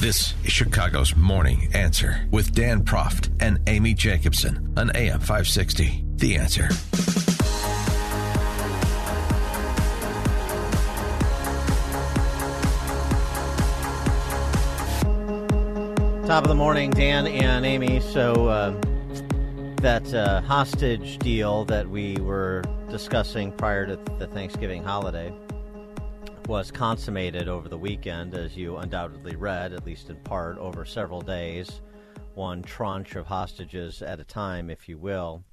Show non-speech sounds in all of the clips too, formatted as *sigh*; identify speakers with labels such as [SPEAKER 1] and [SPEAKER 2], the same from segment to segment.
[SPEAKER 1] This is Chicago's Morning Answer with Dan Proft and Amy Jacobson on AM 560. The Answer.
[SPEAKER 2] Top of the morning, Dan and Amy. So, uh, that uh, hostage deal that we were discussing prior to the Thanksgiving holiday was consummated over the weekend, as you undoubtedly read, at least in part, over several days, one tranche of hostages at a time, if you will.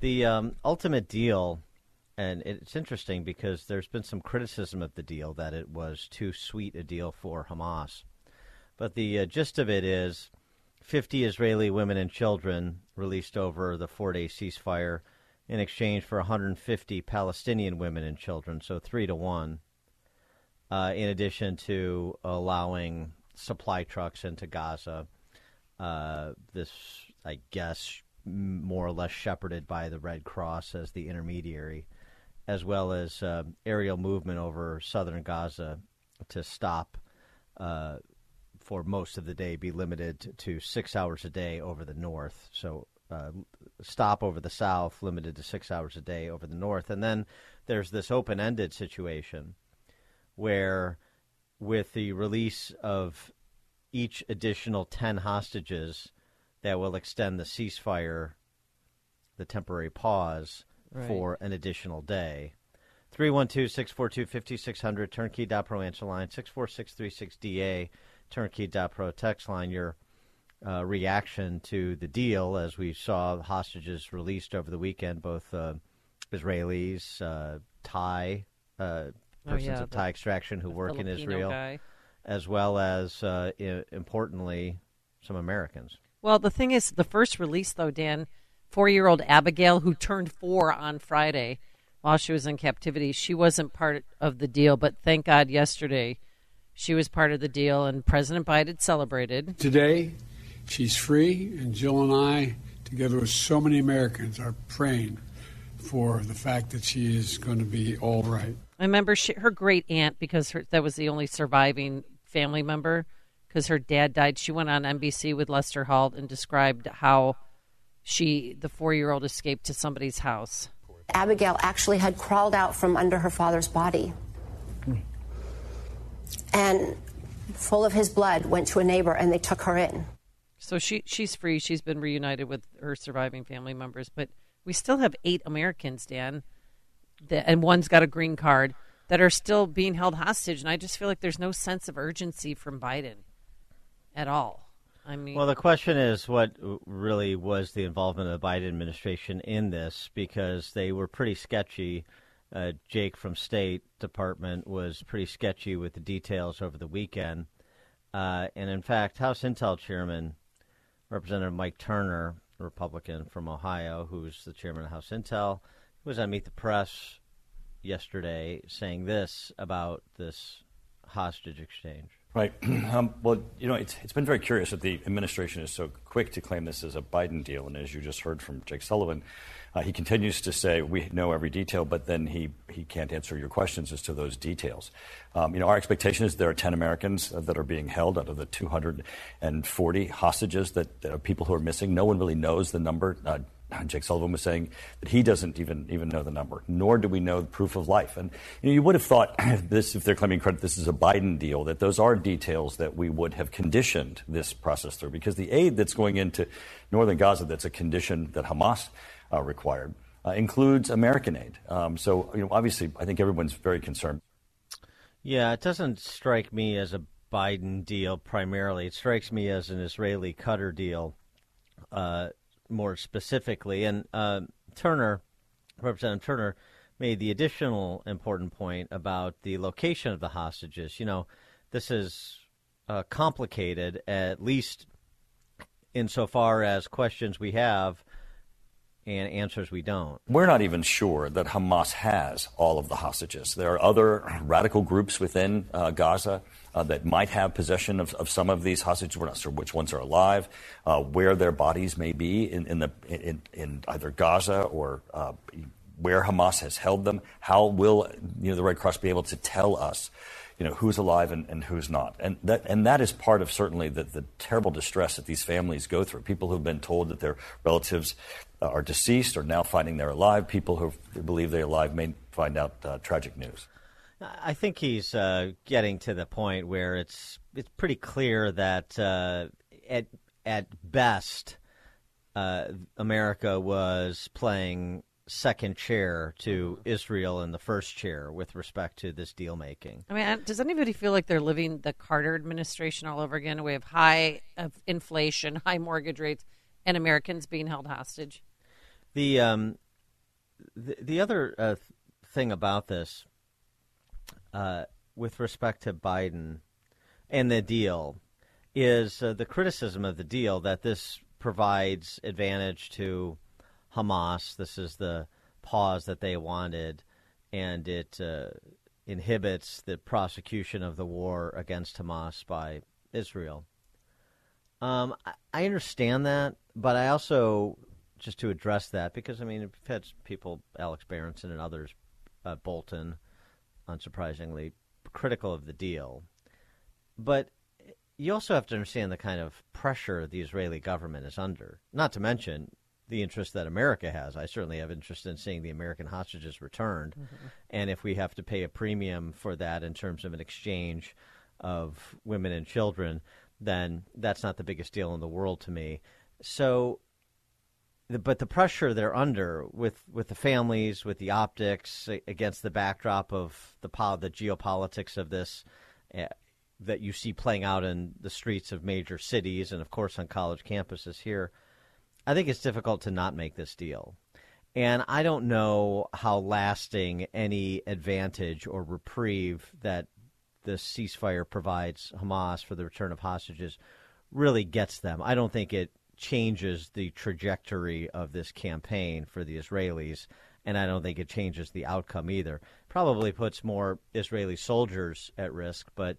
[SPEAKER 2] The um, ultimate deal, and it's interesting because there's been some criticism of the deal that it was too sweet a deal for Hamas. But the uh, gist of it is 50 Israeli women and children released over the four day ceasefire in exchange for 150 Palestinian women and children, so three to one, uh, in addition to allowing supply trucks into Gaza. Uh, this, I guess, more or less shepherded by the Red Cross as the intermediary, as well as uh, aerial movement over southern Gaza to stop uh, for most of the day be limited to six hours a day over the north. So uh, stop over the south, limited to six hours a day over the north. And then there's this open ended situation where, with the release of each additional 10 hostages, that will extend the ceasefire, the temporary pause, right. for an additional day. 312 642 5600, turnkey.pro answer line, 64636DA turnkey.pro text line your uh, reaction to the deal as we saw hostages released over the weekend, both uh, Israelis, uh, Thai uh, persons oh, yeah, of Thai extraction who work Filipino in Israel, guy. as well as uh, I- importantly some Americans.
[SPEAKER 3] Well, the thing is, the first release though, Dan, four-year-old Abigail, who turned four on Friday while she was in captivity, she wasn't part of the deal, but thank God yesterday she was part of the deal, and President Biden celebrated.
[SPEAKER 4] Today, she's free, and Jill and I, together with so many Americans, are praying for the fact that she is going to be all right.
[SPEAKER 3] I remember she, her great aunt, because her, that was the only surviving family member, because her dad died. She went on NBC with Lester Holt and described how she, the four year old, escaped to somebody's house.
[SPEAKER 5] Abigail actually had crawled out from under her father's body and full of his blood went to a neighbor and they took her in.
[SPEAKER 3] So she she's free. She's been reunited with her surviving family members, but we still have eight Americans, Dan, that, and one's got a green card that are still being held hostage. And I just feel like there's no sense of urgency from Biden at all. I mean,
[SPEAKER 2] well, the question is what really was the involvement of the Biden administration in this because they were pretty sketchy uh, Jake from State Department was pretty sketchy with the details over the weekend. Uh, and in fact, House Intel Chairman, Representative Mike Turner, Republican from Ohio, who's the chairman of House Intel, was on Meet the Press yesterday saying this about this hostage exchange.
[SPEAKER 6] Right. *clears throat* Um, well, you know, it's, it's been very curious that the administration is so quick to claim this as a Biden deal. And as you just heard from Jake Sullivan, uh, he continues to say we know every detail, but then he, he can't answer your questions as to those details. Um, you know, our expectation is there are 10 Americans that are being held out of the 240 hostages that, that are people who are missing. No one really knows the number. Uh, Jake Sullivan was saying that he doesn't even even know the number, nor do we know the proof of life. And you, know, you would have thought *clears throat* this, if they're claiming credit, this is a Biden deal, that those are details that we would have conditioned this process through, because the aid that's going into northern Gaza, that's a condition that Hamas uh, required, uh, includes American aid. Um, so, you know, obviously, I think everyone's very concerned.
[SPEAKER 2] Yeah, it doesn't strike me as a Biden deal primarily. It strikes me as an Israeli Qatar deal, uh, more specifically. And uh, Turner, Representative Turner, made the additional important point about the location of the hostages. You know, this is uh, complicated, at least insofar as questions we have and answers we don't.
[SPEAKER 6] We're not even sure that Hamas has all of the hostages. There are other radical groups within uh, Gaza uh, that might have possession of, of, some of these hostages. We're not sure which ones are alive, uh, where their bodies may be in, in the, in, in, either Gaza or uh, where Hamas has held them. How will you know, the Red Cross be able to tell us? you know, who's alive and, and who's not. And that, and that is part of certainly the, the terrible distress that these families go through. People who've been told that their relatives are deceased are now finding they're alive. People who believe they're alive may find out uh, tragic news.
[SPEAKER 2] I think he's uh, getting to the point where it's it's pretty clear that uh, at at best uh, America was playing second chair to Israel in the first chair with respect to this deal making.
[SPEAKER 3] I mean, does anybody feel like they're living the Carter administration all over again? We have high inflation, high mortgage rates, and Americans being held hostage.
[SPEAKER 2] The um, the, the other uh, thing about this, uh, with respect to Biden and the deal, is uh, the criticism of the deal that this provides advantage to Hamas. This is the pause that they wanted, and it uh, inhibits the prosecution of the war against Hamas by Israel. Um, I, understand that, but I also just to address that because I mean we've had people, Alex Berenson and others, uh, Bolton, unsurprisingly, critical of the deal, but you also have to understand the kind of pressure the Israeli government is under. Not to mention the interest that America has. I certainly have interest in seeing the American hostages returned, mm-hmm. and if we have to pay a premium for that in terms of an exchange of women and children, then that's not the biggest deal in the world to me. So, but the pressure they're under with, with the families, with the optics, against the backdrop of the the geopolitics of this. Uh, that you see playing out in the streets of major cities and, of course, on college campuses here I think it's difficult to not make this deal. And I don't know how lasting any advantage or reprieve that the ceasefire provides Hamas for the return of hostages really gets them. I don't think it changes the trajectory of this campaign for the Israelis, and I don't think it changes the outcome either. Probably puts more Israeli soldiers at risk, but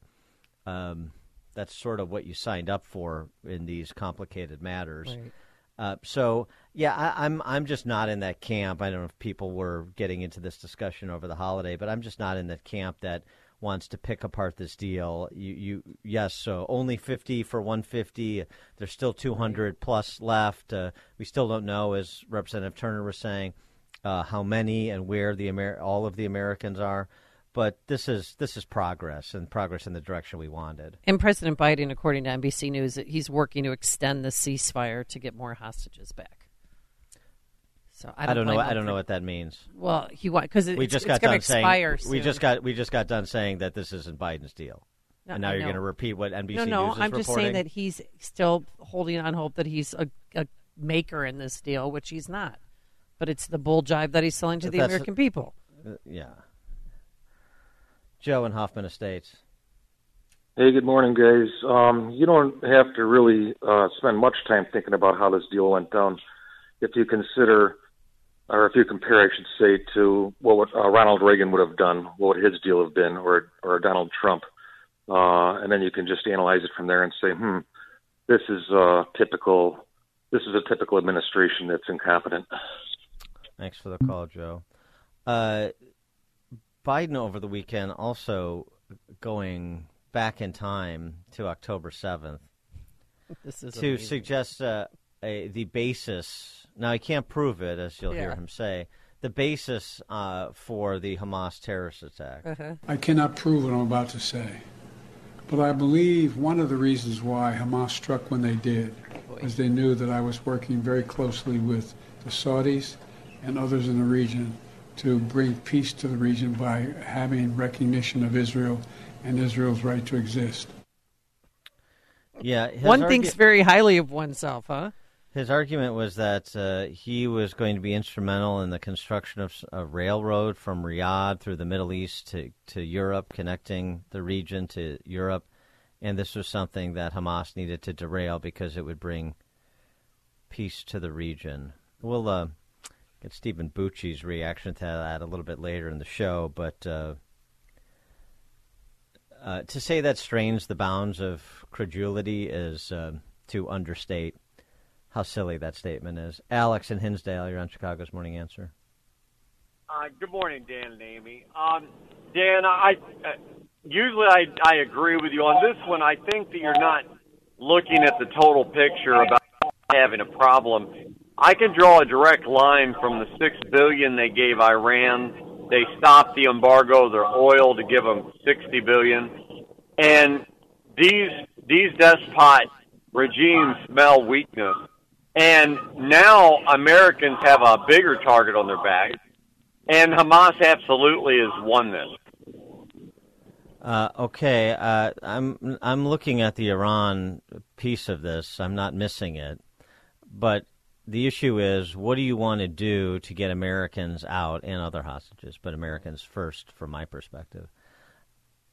[SPEAKER 2] um, that's sort of what you signed up for in these complicated matters.
[SPEAKER 3] Right.
[SPEAKER 2] Uh, so yeah, I, am I'm, I'm just not in that camp. I don't know if people were getting into this discussion over the holiday, but I'm just not in that camp that wants to pick apart this deal. You, you yes, so only 50 for 150. There's still 200 plus left. Uh, we still don't know, as Representative Turner was saying, uh, how many and where the Amer- all of the Americans are but this is this is progress and progress in the direction we wanted.
[SPEAKER 3] And President Biden, according to NBC News, he's working to extend the ceasefire to get more hostages back. So I don't,
[SPEAKER 2] I don't know. I don't know what that means.
[SPEAKER 3] Well, he want because
[SPEAKER 2] we just got done saying we just got we just got done saying that this isn't Biden's deal. No, and now you're going to repeat what NBC
[SPEAKER 3] no, no,
[SPEAKER 2] News is
[SPEAKER 3] I'm just saying
[SPEAKER 2] that
[SPEAKER 3] he's still holding on hope that he's a, a maker in this deal, which he's not. But it's the bull jive that he's selling to the American people.
[SPEAKER 2] Uh, yeah. Joe in Hoffman Estates.
[SPEAKER 7] Hey, good morning, guys. Um, you don't have to really uh, spend much time thinking about how this deal went down. If you consider, or if you compare, I should say, to what uh, Ronald Reagan would have done, what would his deal have been, or or Donald Trump, uh, and then you can just analyze it from there and say, hmm, this is uh, typical. This is a typical administration that's incompetent.
[SPEAKER 2] Thanks for the call, Joe. Uh, Biden over the weekend also going back in time to October 7th *laughs*
[SPEAKER 3] to
[SPEAKER 2] amazing. suggest uh, a, the basis. Now, I can't prove it, as you'll yeah. hear him say, the basis uh, for the Hamas terrorist attack.
[SPEAKER 4] Uh-huh. I cannot prove what I'm about to say. But I believe one of the reasons why Hamas struck when they did Boy. is they knew that I was working very closely with the Saudis and others in the region to bring peace to the region by having recognition of Israel and Israel's right to exist.
[SPEAKER 2] Yeah,
[SPEAKER 3] one argu- thinks very highly of oneself, huh?
[SPEAKER 2] His argument was that uh, he was going to be instrumental in the construction of a railroad from Riyadh through the Middle East to, to Europe, connecting the region to Europe. And this was something that Hamas needed to derail because it would bring peace to the region. We'll uh, get Steven Bucci's reaction to that a little bit later in the show, but uh, uh, to say that strains the bounds of credulity is uh, to understate how silly that statement is. Alex in Hinsdale, you're on Chicago's Morning Answer.
[SPEAKER 8] Uh, good morning, Dan and Amy. Um, Dan, I uh, usually I, I agree with you on this one. I think that you're not looking at the total picture about having a problem. I can draw a direct line from the six billion they gave Iran. They stopped the embargo of their oil to give them sixty billion, and these these despot regimes smell weakness and now Americans have a bigger target on their back, and Hamas absolutely has won this.
[SPEAKER 2] Uh, okay, uh, I'm I'm looking at the Iran piece of this. I'm not missing it, but the issue is, what do you want to do to get Americans out and other hostages, but Americans first, from my perspective.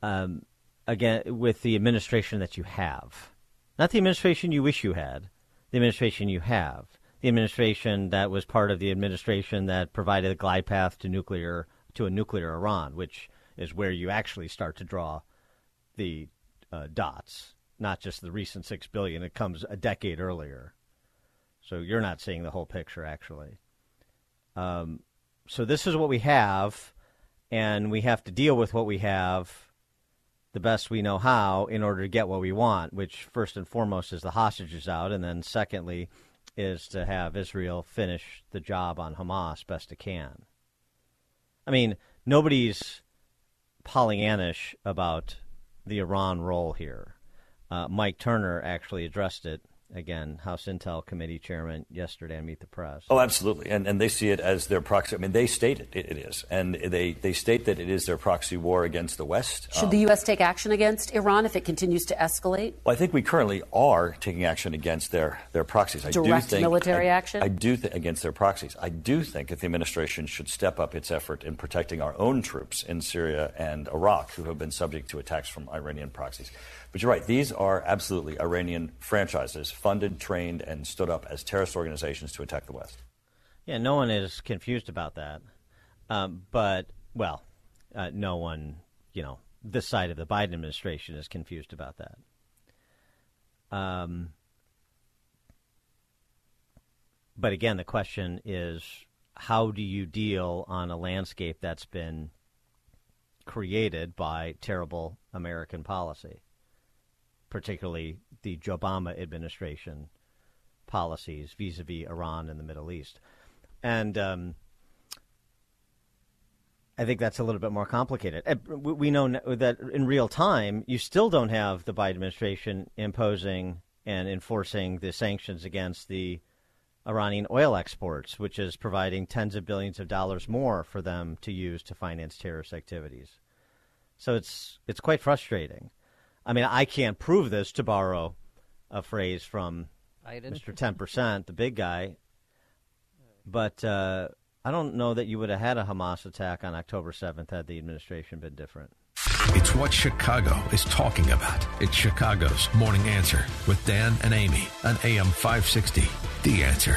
[SPEAKER 2] Um, again, with the administration that you have, not the administration you wish you had, the administration you have, the administration that was part of the administration that provided a glide path to nuclear to a nuclear Iran, which is where you actually start to draw the uh, dots, not just the recent six billion. It comes a decade earlier, so you're not seeing the whole picture actually. Um, so this is what we have, and we have to deal with what we have the best we know how in order to get what we want, which first and foremost is the hostages out, and then secondly is to have Israel finish the job on Hamas best it can. I mean, nobody's Pollyannish about the Iran role here. Uh, Mike Turner actually addressed it again, House Intel Committee Chairman yesterday on Meet the Press.
[SPEAKER 6] Oh, absolutely. And, and they see it as their proxy. I mean, they state it, it is. And they, they state that it is their proxy war against the West.
[SPEAKER 9] Should um, the U.S. take action against Iran if it continues to escalate?
[SPEAKER 6] Well, I think we currently are taking action against their, their proxies. I
[SPEAKER 9] Direct
[SPEAKER 6] do think,
[SPEAKER 9] military
[SPEAKER 6] I,
[SPEAKER 9] action?
[SPEAKER 6] I do think against their proxies. I do think that the administration should step up its effort in protecting our own troops in Syria and Iraq who have been subject to attacks from Iranian proxies. But you're right, these are absolutely Iranian franchises, funded, trained, and stood up as terrorist organizations to attack the West.
[SPEAKER 2] Yeah, no one is confused about that. Um, but, well, uh, no one, you know, this side of the Biden administration is confused about that. Um, but again, the question is how do you deal on a landscape that's been created by terrible American policy? Particularly the Obama administration policies vis-a-vis Iran and the Middle East, and um, I think that's a little bit more complicated. We know that in real time, you still don't have the Biden administration imposing and enforcing the sanctions against the Iranian oil exports, which is providing tens of billions of dollars more for them to use to finance terrorist activities. So it's it's quite frustrating. I mean, I can't prove this to borrow a phrase from
[SPEAKER 3] Biden.
[SPEAKER 2] Mr. Ten Percent, the big guy, but uh, I don't know that you would have had a Hamas attack on October seventh had the administration been different.
[SPEAKER 1] It's what Chicago is talking about. It's Chicago's Morning Answer with Dan and Amy on AM 560. The Answer.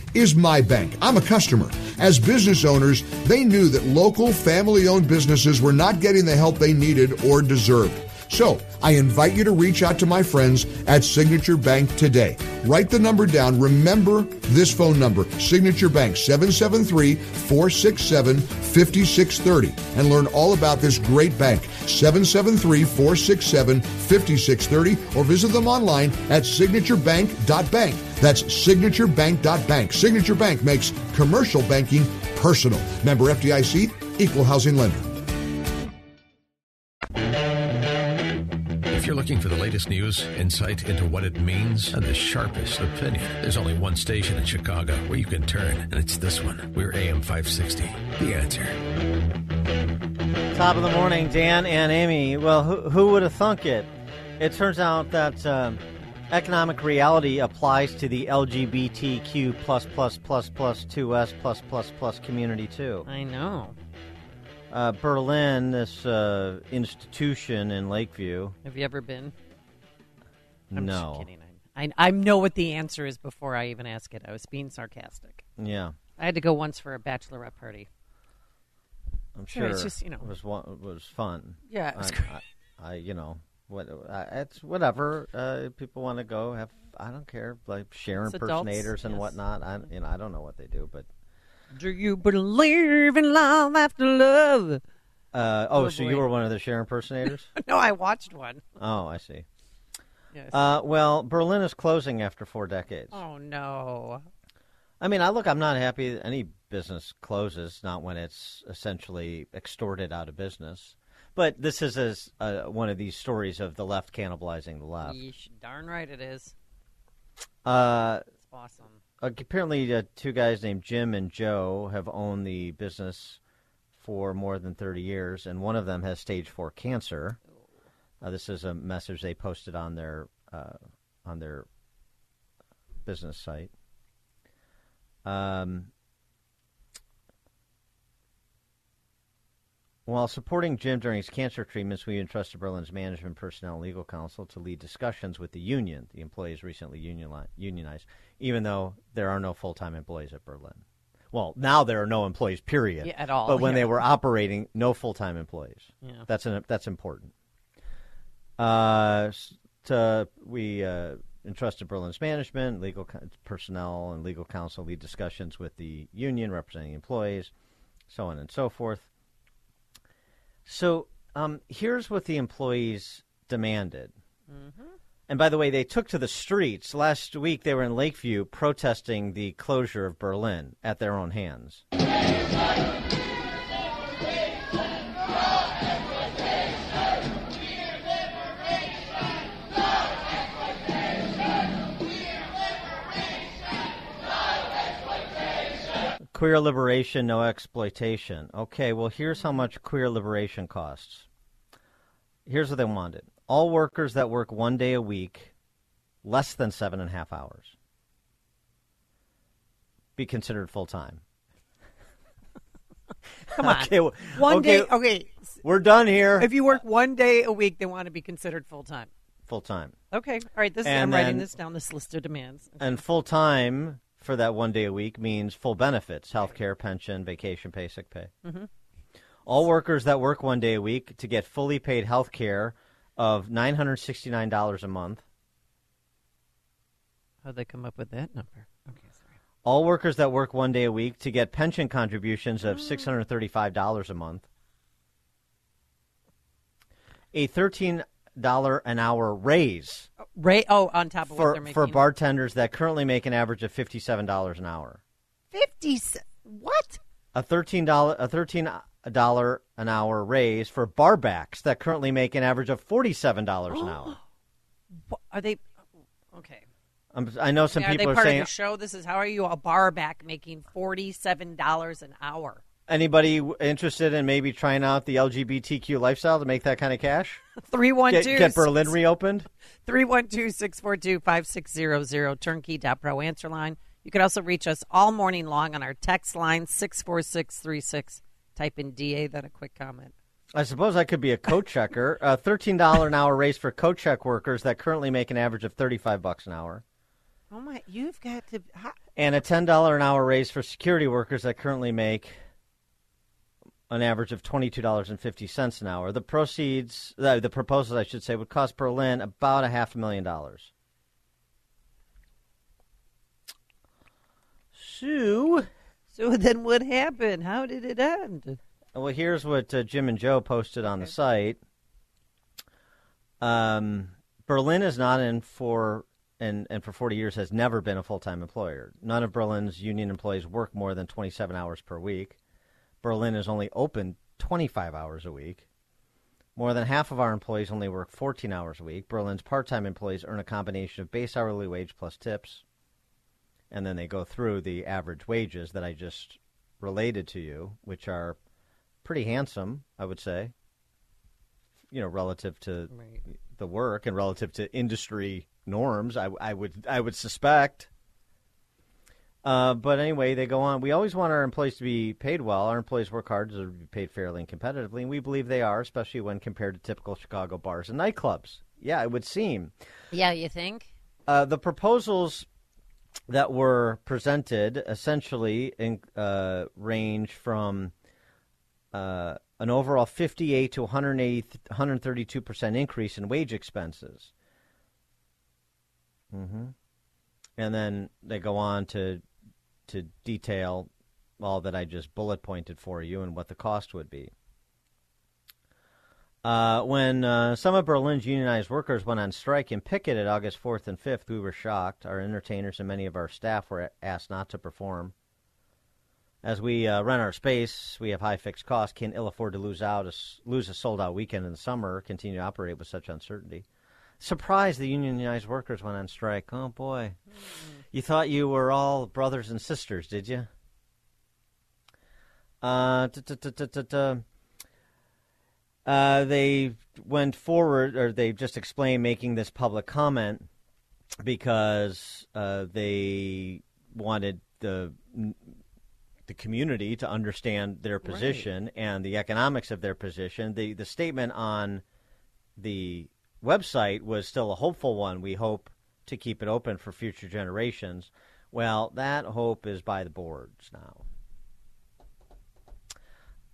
[SPEAKER 10] is my bank. I'm a customer. As business owners, they knew that local family owned businesses were not getting the help they needed or deserved. So I invite you to reach out to my friends at Signature Bank today. Write the number down. Remember this phone number Signature Bank 773 467 5630 and learn all about this great bank 773 467 5630 or visit them online at signaturebank.bank. That's signaturebank.bank. Signature Bank makes commercial banking personal. Member FDIC Equal housing lender.
[SPEAKER 1] If you're looking for the latest news, insight into what it means, and the sharpest opinion, there's only one station in Chicago where you can turn, and it's this one. We're AM 560. The answer.
[SPEAKER 2] Top of the morning, Dan and Amy. Well, who, who would have thunk it? It turns out that um, economic reality applies to the LGBTQ plus plus plus plus two S plus plus plus community too.
[SPEAKER 3] I know.
[SPEAKER 2] Uh, Berlin, this uh, institution in Lakeview.
[SPEAKER 3] Have you ever been? I'm
[SPEAKER 2] no.
[SPEAKER 3] just kidding. I, I, I know what the answer is before I even ask it. I was being sarcastic.
[SPEAKER 2] Yeah.
[SPEAKER 3] I had to go once for a bachelorette party.
[SPEAKER 2] I'm
[SPEAKER 3] Sure,
[SPEAKER 2] sure
[SPEAKER 3] it's just, you know.
[SPEAKER 2] it was was fun.
[SPEAKER 3] Yeah, it was
[SPEAKER 2] I,
[SPEAKER 3] great.
[SPEAKER 2] I, I, you know, what uh, it's whatever. Uh, people want to go have. I don't care. Like Cher
[SPEAKER 3] It's adults,
[SPEAKER 2] impersonators and
[SPEAKER 3] yes.
[SPEAKER 2] whatnot. I, you know, I don't know what they do, but
[SPEAKER 3] Do you believe in love after love?
[SPEAKER 2] uh, oh,
[SPEAKER 3] Oh,
[SPEAKER 2] so
[SPEAKER 3] boy.
[SPEAKER 2] you were one of the Cher impersonators? *laughs*
[SPEAKER 3] no, I watched one.
[SPEAKER 2] oh, I see.
[SPEAKER 3] Yes.
[SPEAKER 2] Uh, well, Berlin is closing after four decades.
[SPEAKER 3] oh no.
[SPEAKER 2] I mean, I look. I'm not happy that any business closes, not when it's essentially extorted out of business. But this is as, uh, one of these stories of the left cannibalizing the left.
[SPEAKER 3] Yeesh, darn right it is.
[SPEAKER 2] Uh,
[SPEAKER 3] It's awesome.
[SPEAKER 2] apparently, uh, two guys named Jim and Joe have owned the business for more than 30 years, and one of them has stage four cancer. Uh, this is a message they posted on their uh, on their business site. Um, while supporting Jim during his cancer treatments, we entrusted Berlin's management personnel and legal counsel to lead discussions with the union. The employees recently unionized, even though there are no full time employees at Berlin. Well, now there are no employees, period.
[SPEAKER 3] Yeah, at all,
[SPEAKER 2] But when
[SPEAKER 3] yeah.
[SPEAKER 2] they were operating, no full time employees.
[SPEAKER 3] Yeah.
[SPEAKER 2] That's an, that's important. Uh, to, we uh, entrusted Berlin's management, legal personnel, and legal counsel lead discussions with the union representing employees, so on and so forth. So um, here's what the employees demanded. And by the way, they took to the streets. Last week, they were in Lakeview protesting the closure of Berlin at their own hands. Queer liberation, no exploitation. Okay, well, here's how much queer liberation costs. Here's what they wanted all workers that work one day a week, less than seven and a half hours, be considered full time. *laughs*
[SPEAKER 3] Come on.
[SPEAKER 2] Okay, well-
[SPEAKER 3] one
[SPEAKER 2] okay,
[SPEAKER 3] day. Okay.
[SPEAKER 2] We're done here.
[SPEAKER 3] If you work one day a week, they want to be considered full time.
[SPEAKER 2] Full time.
[SPEAKER 3] Okay. All right. This
[SPEAKER 2] And
[SPEAKER 3] I'm writing this down. This list of demands.
[SPEAKER 2] And full time for that one day a week means full benefits health care, pension, vacation pay, sick pay.
[SPEAKER 3] Mhm.
[SPEAKER 2] All workers that work one day a week to get fully paid health care of $969 a month.
[SPEAKER 3] How'd they come up with that number? Okay. Sorry.
[SPEAKER 2] All workers that work one day a week to get pension contributions of $635 a month. A $13 an hour raise
[SPEAKER 3] Ray. Oh, on top of what
[SPEAKER 2] for,
[SPEAKER 3] they're making.
[SPEAKER 2] for bartenders that currently make an average of $57 an hour.
[SPEAKER 3] Fifty. ce- What?
[SPEAKER 2] A $13 a $13 an hour raise for barbacks that currently make an average of $47 an hour. *gasps*
[SPEAKER 3] What- Are they? Okay.
[SPEAKER 2] Um, I know some
[SPEAKER 3] Yeah, are
[SPEAKER 2] people
[SPEAKER 3] they
[SPEAKER 2] are
[SPEAKER 3] part
[SPEAKER 2] saying
[SPEAKER 3] of the show? This is how are you a bar back making forty-seven dollars an hour?
[SPEAKER 2] Anybody interested in maybe trying out the LGBTQ lifestyle to make that kind of cash? *laughs*
[SPEAKER 3] Three one
[SPEAKER 2] Get, get Berlin reopened? *laughs*
[SPEAKER 3] 312-642-5600 turnkey.pro answer line. You can also reach us all morning long on our text line 64636. Type in DA then a quick comment.
[SPEAKER 2] I suppose I could be a coat checker. *laughs* A $13 an hour raise for coat check workers that currently make an average of 35 bucks an hour.
[SPEAKER 3] Oh my, you've got to how,
[SPEAKER 2] And a $10 an hour raise for security workers that currently make an average of $22.50 an hour. The proceeds, uh, the proposals, I should say, would cost Berlin about a half a million dollars. So,
[SPEAKER 3] So then what happened? How did it end?
[SPEAKER 2] well, here's what uh, Jim and Joe posted on the site. Um, Berlin is not in for and, and for 40 years has never been a full time employer. None of Berlin's union employees work more than 27 hours per week. Berlin is only open 25 hours a week. More than half of our employees only work 14 hours a week. Berlin's part time employees earn a combination of base hourly wage plus tips. And then they go through the average wages that I just related to you, which are pretty handsome, I would say, you know, relative to
[SPEAKER 3] Right.
[SPEAKER 2] the work and relative to industry norms. I, I would I would suspect. Uh, but anyway, they go on. We always want our employees to be paid well. Our employees work hard to be paid fairly and competitively, and we believe they are, especially when compared to typical Chicago bars and nightclubs. Yeah, it would seem.
[SPEAKER 3] Yeah, you think?
[SPEAKER 2] Uh, the proposals that were presented essentially in, uh, range from uh, an overall 58 to 132 percent increase in wage expenses. hmm And then they go on to to detail all that I just bullet pointed for you and what the cost would be. Uh, when uh, some of Berlin's unionized workers went on strike and picketed August 4th and 5th, we were shocked. Our entertainers and many of our staff were asked not to perform. As we uh, rent our space, we have high fixed costs, can't ill afford to lose out a, lose a sold out weekend in the summer, continue to operate with such uncertainty. Surprised the unionized workers went on strike. Oh boy. You thought you were all brothers and sisters, did you? Uh. Uh, they went forward, or they just explained making this public comment because uh, they wanted the the community to understand their position and the economics of their position. The the statement on the website was still a hopeful one. We hope to keep it open for future generations. Well, that hope is by the boards now.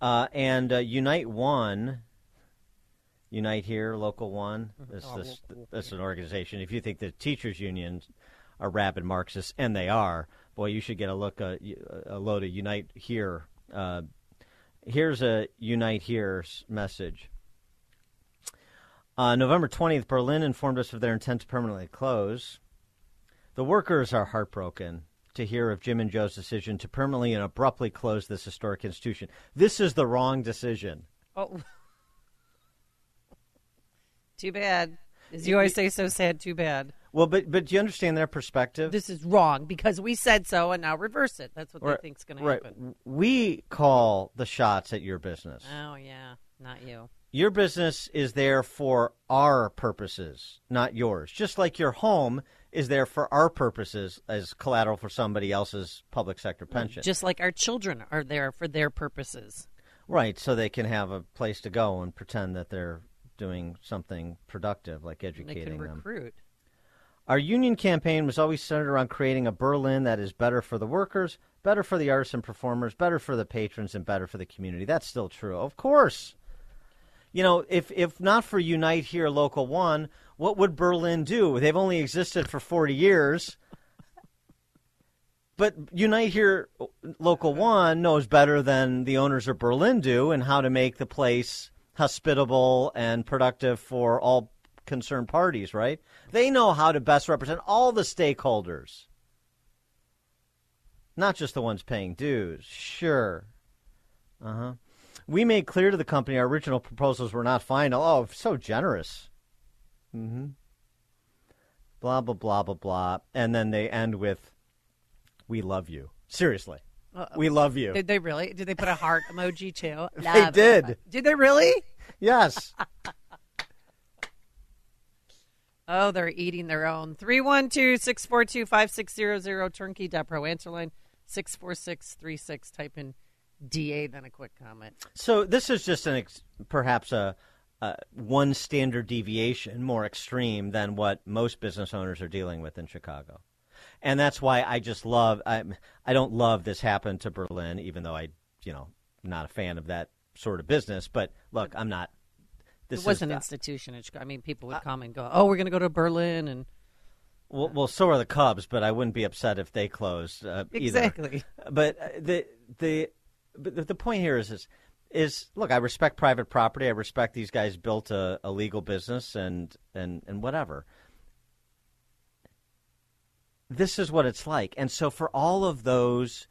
[SPEAKER 2] Uh, and uh, Unite One, Unite Here, Local One. This,
[SPEAKER 3] Oh,
[SPEAKER 2] this, this is an organization. If you think the teachers' unions are rabid Marxists, and they are, boy, you should get a look uh, a load of Unite Here. Uh, here's a Unite Here message. Uh, November 20th, Berlin informed us of their intent to permanently close. The workers are heartbroken to hear of Jim and Joe's decision to permanently and abruptly close this historic institution. This is the wrong decision.
[SPEAKER 3] Oh, *laughs* too bad. As you always say, so sad. Too bad.
[SPEAKER 2] Well, but but do you understand their perspective?
[SPEAKER 3] This is wrong because we said so, and now reverse it. That's what
[SPEAKER 2] Right,
[SPEAKER 3] they think's going to
[SPEAKER 2] right.
[SPEAKER 3] happen.
[SPEAKER 2] We call the shots at your business.
[SPEAKER 3] Oh yeah, not you.
[SPEAKER 2] Your business is there for our purposes, not yours. Just like your home is there for our purposes as collateral for somebody else's public sector pension.
[SPEAKER 3] Just like our children are there for their purposes.
[SPEAKER 2] Right, so they can have a place to go and pretend that they're doing something productive, like
[SPEAKER 3] They
[SPEAKER 2] educating them.
[SPEAKER 3] recruit.
[SPEAKER 2] Our union campaign was always centered around creating a Berlin that is better for the workers, better for the artists and performers, better for the patrons, and better for the community. That's still true, of course. You know, if if not for Unite Here Local One, what would Berlin do? They've only existed for forty years. But Unite Here Local One knows better than the owners of Berlin do and how to make the place hospitable and productive for all concerned parties, right? They know how to best represent all the stakeholders, not just the ones paying dues. Sure. Uh huh. We made clear to the company our original proposals were not final. Oh, so generous. Mm hmm. Blah, blah, blah, blah, blah. And then they end with, We love you. Seriously. We love you.
[SPEAKER 3] Did they really? Did they put a heart emoji too? *laughs*
[SPEAKER 2] They
[SPEAKER 3] Love.
[SPEAKER 2] did.
[SPEAKER 3] Did they really?
[SPEAKER 2] Yes. *laughs*
[SPEAKER 3] Oh, they're eating their own. 312 642 5600 turnkey.pro answer line 64636. Type in DA, then a quick comment.
[SPEAKER 2] So this is just an ex- perhaps a, a one standard deviation more extreme than what most business owners are dealing with in Chicago, and that's why I just love I I don't love this happened to Berlin, even though I you know not a fan of that sort of business. But look, I'm not. This
[SPEAKER 3] it was
[SPEAKER 2] is,
[SPEAKER 3] an institution. in Chicago. I mean, people would come and go, oh, we're going to go to Berlin. and
[SPEAKER 2] Well, well, so are the Cubs, but I wouldn't be upset if they closed. Uh, either.
[SPEAKER 3] Exactly.
[SPEAKER 2] But uh, the the but the- point here is is is look, I respect private property. I respect these guys built a, a legal business and and and whatever. This is what it's like, and so for all of those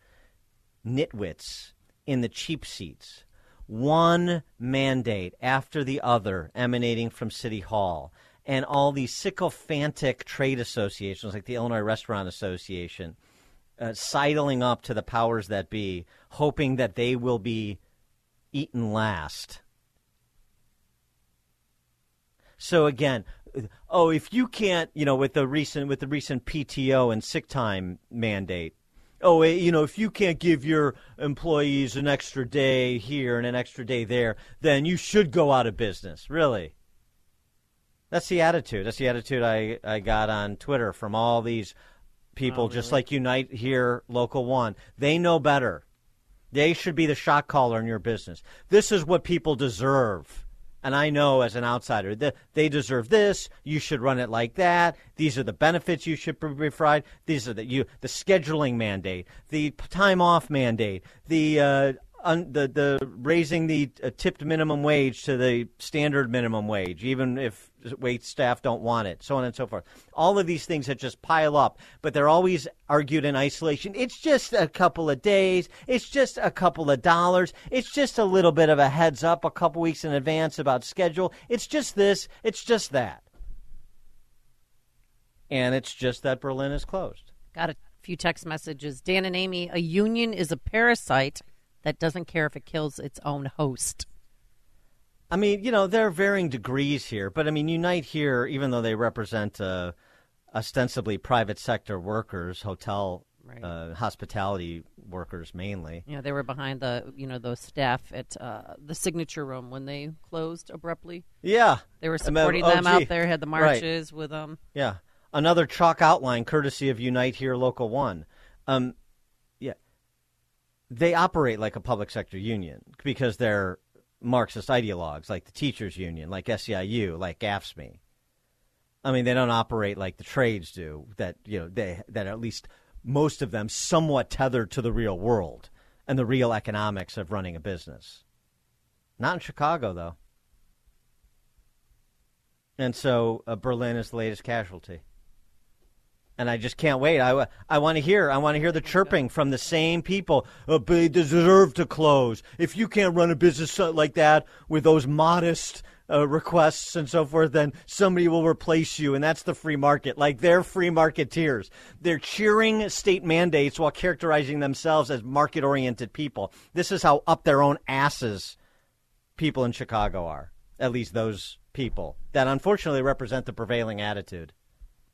[SPEAKER 2] nitwits in the cheap seats. One mandate after the other emanating from City Hall. And all these sycophantic trade associations, like the Illinois Restaurant Association, uh, sidling up to the powers that be, hoping that they will be eaten last. So again, oh, if you can't, you know, with the recent with the recent PTO and sick time mandate, oh, eh, you know, if you can't give your employees an extra day here and an extra day there, then you should go out of business. Really? That's the attitude. That's the attitude I, I got on Twitter from all these people,
[SPEAKER 3] Oh,
[SPEAKER 2] just like Unite here, Local One. They know better. They should be the shot caller in your business. This is what people deserve. And I know as an outsider that they deserve this. You should run it like that. These are the benefits you should be provide. These are the you the scheduling mandate, the time off mandate, the uh, un, the the raising the uh, tipped minimum wage to the standard minimum wage, even if wait staff don't want it, so on and so forth. All of these things that just pile up, but they're always argued in isolation. It's just a couple of days. It's just a couple of dollars. It's just a little bit of a heads up a couple weeks in advance about schedule. It's just this. It's just that. And it's just that Berlin is closed.
[SPEAKER 3] Got a few text messages. Dan and Amy, a union is a parasite that doesn't care if it kills its own host.
[SPEAKER 2] I mean, you know, there are varying degrees here, but I mean, Unite here, even though they represent uh, ostensibly private sector workers, hotel, uh, hospitality workers mainly.
[SPEAKER 3] Know, they were behind the you know those staff at uh, the signature room when they closed abruptly.
[SPEAKER 2] Yeah,
[SPEAKER 3] They were
[SPEAKER 2] I mean,
[SPEAKER 3] supporting
[SPEAKER 2] oh,
[SPEAKER 3] them
[SPEAKER 2] gee.
[SPEAKER 3] out there. Had the
[SPEAKER 2] Right.
[SPEAKER 3] marches with them.
[SPEAKER 2] Yeah, another chalk outline courtesy of Unite here, Local One. Um, yeah, they operate like a public sector union because they're Marxist ideologues, like the teachers' union, like SEIU, like AFSCME. I mean, they don't operate like the trades do. That you know, they that at least most of them somewhat tethered to the real world and the real economics of running a business. Not in Chicago, though. And so uh, Berlin is the latest casualty. And I just can't wait. I, I want to hear. I want to hear the chirping from the same people. Oh, they deserve to close. If you can't run a business like that with those modest uh, requests and so forth, then somebody will replace you, and that's the free market. Like they're free marketeers. They're cheering state mandates while characterizing themselves as market-oriented people. This is how up their own asses people in Chicago are. At least those people that unfortunately represent the prevailing attitude.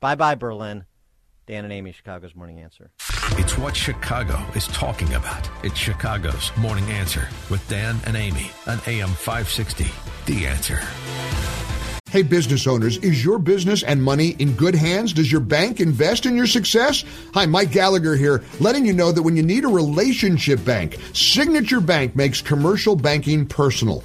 [SPEAKER 2] Bye bye, Berlin. Dan and Amy, Chicago's Morning Answer.
[SPEAKER 1] It's what Chicago is talking about. It's Chicago's Morning Answer with Dan and Amy on AM 560. The Answer.
[SPEAKER 10] Hey, business owners, is your business and money in good hands? Does your bank invest in your success? Hi, Mike Gallagher here, letting you know that when you need a relationship bank, Signature Bank makes commercial banking personal.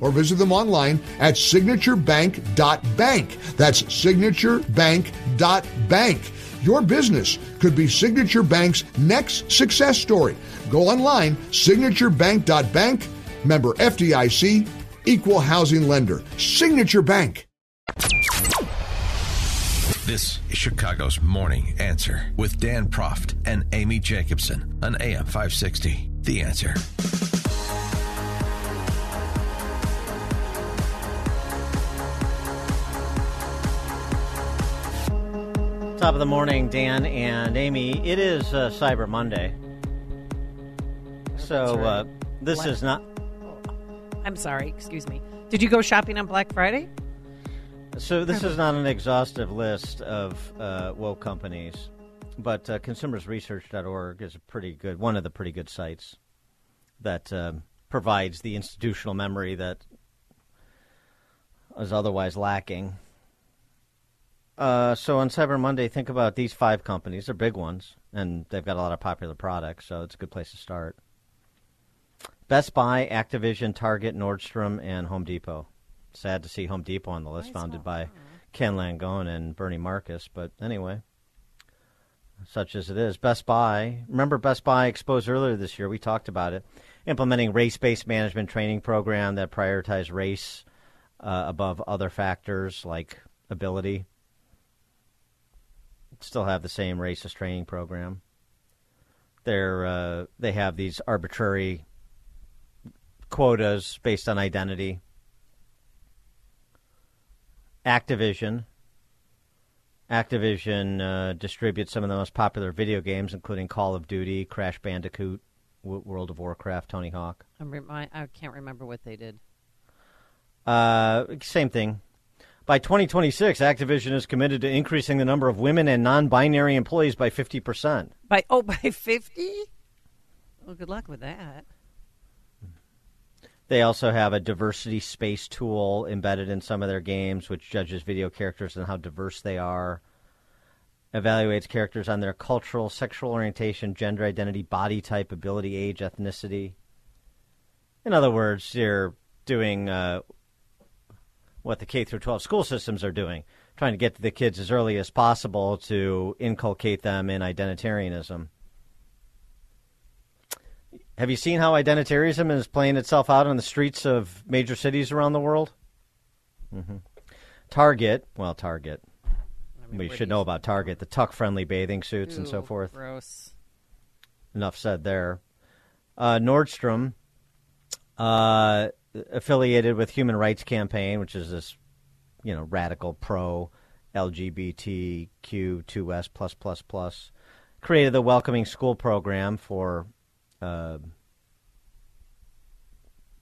[SPEAKER 10] or visit them online at signaturebank.bank. That's signaturebank.bank. Your business could be Signature Bank's next success story. Go online, signaturebank.bank, member FDIC, equal housing lender. Signature Bank.
[SPEAKER 1] This is Chicago's Morning Answer with Dan Proft and Amy Jacobson on AM 560. The Answer.
[SPEAKER 2] Top of the morning, Dan and Amy. It is uh, Cyber Monday. So
[SPEAKER 3] right.
[SPEAKER 2] uh, this
[SPEAKER 3] What?
[SPEAKER 2] is not.
[SPEAKER 3] I'm sorry. Excuse me. Did you go shopping on Black Friday?
[SPEAKER 2] So this is not an exhaustive list of uh, woke companies, but uh, consumersresearch.org is a pretty good one of the pretty good sites that um provides the institutional memory that is otherwise lacking. Uh, so on Cyber Monday, think about these five companies. They're big ones, and they've got a lot of popular products, so it's a good place to start. Best Buy, Activision, Target, Nordstrom, and Home Depot. Sad to see Home Depot on the list, founded by Ken Langone and Bernie Marcus. But anyway, such as it is. Best Buy. Remember Best Buy exposed earlier this year? We talked about it. Implementing race-based management training program that prioritized race uh, above other factors like ability. Still have the same racist training program. They're uh, they have these arbitrary quotas based on identity. Activision. Activision uh, distributes some of the most popular video games, including Call of Duty, Crash Bandicoot, w- World of Warcraft, Tony Hawk.
[SPEAKER 3] I'm remi- I can't remember what they did.
[SPEAKER 2] Uh, same thing. By 2026, Activision is committed to increasing the number of women and non-binary employees by 50%.
[SPEAKER 3] By oh, *laughs* by fifty. Well, good luck with that.
[SPEAKER 2] They also have a diversity space tool embedded in some of their games, which judges video characters and how diverse they are. Evaluates characters on their cultural, sexual orientation, gender identity, body type, ability, age, ethnicity. In other words, you're doing uh, what the K through 12 school systems are doing, trying to get to the kids as early as possible to inculcate them in identitarianism. Have you seen how identitarianism is playing itself out on the streets of major cities around the world? hmm Target, well, Target. we should know about Target, the tuck friendly bathing suits and so forth.
[SPEAKER 3] Gross.
[SPEAKER 2] Enough said there. Uh, Nordstrom, uh, affiliated with Human Rights Campaign, which is this, you know, radical pro LGBTQ2S plus plus plus, created the Welcoming School program for uh,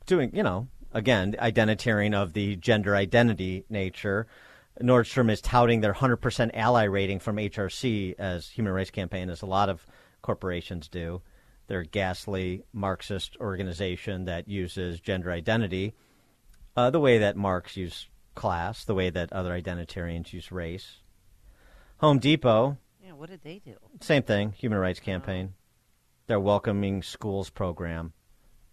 [SPEAKER 2] doing, you know, again, identitarian of the gender identity nature. Nordstrom is touting their 100% ally rating from HRC as Human Rights Campaign, as a lot of corporations do. They're a ghastly Marxist organization that uses gender identity uh, the way that Marx used class, the way that other identitarians use race. Home Depot,
[SPEAKER 3] Yeah, what did they do?
[SPEAKER 2] same thing, Human Rights Campaign. Their Welcoming Schools program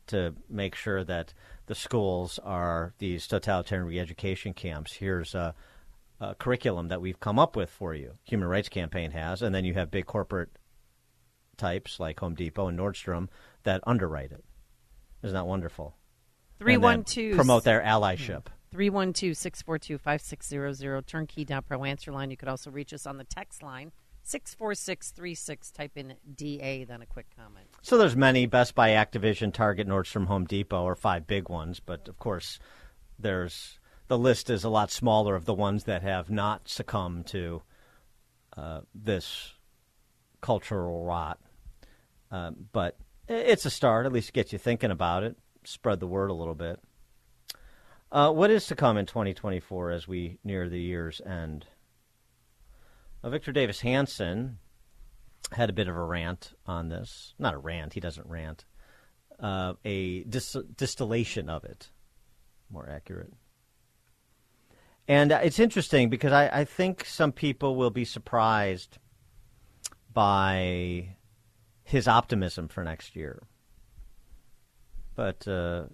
[SPEAKER 2] to make sure that the schools are these totalitarian re-education camps. Here's a, a curriculum that we've come up with for you. Human Rights Campaign has, and then you have big corporate types like Home Depot and Nordstrom that underwrite it. Isn't that wonderful?
[SPEAKER 3] Three one two
[SPEAKER 2] promote their allyship.
[SPEAKER 3] 312-642-5600 turnkey.pro answer line. You could also reach us on the text line 64636 type in DA then a quick comment.
[SPEAKER 2] So there's many Best Buy, Activision, Target, Nordstrom, Home Depot are five big ones, but of course there's the list is a lot smaller of the ones that have not succumbed to uh, this cultural rot. Um, but it's a start. At least get you thinking about it. Spread the word a little bit. Uh, what is to come in 2024 as we near the year's end? Victor Davis Hanson had a bit of a rant on this. Not a rant, he doesn't rant. Uh, a dis- distillation of it, more accurate. And uh, it's interesting because I, I think some people will be surprised by his optimism for next year. But uh,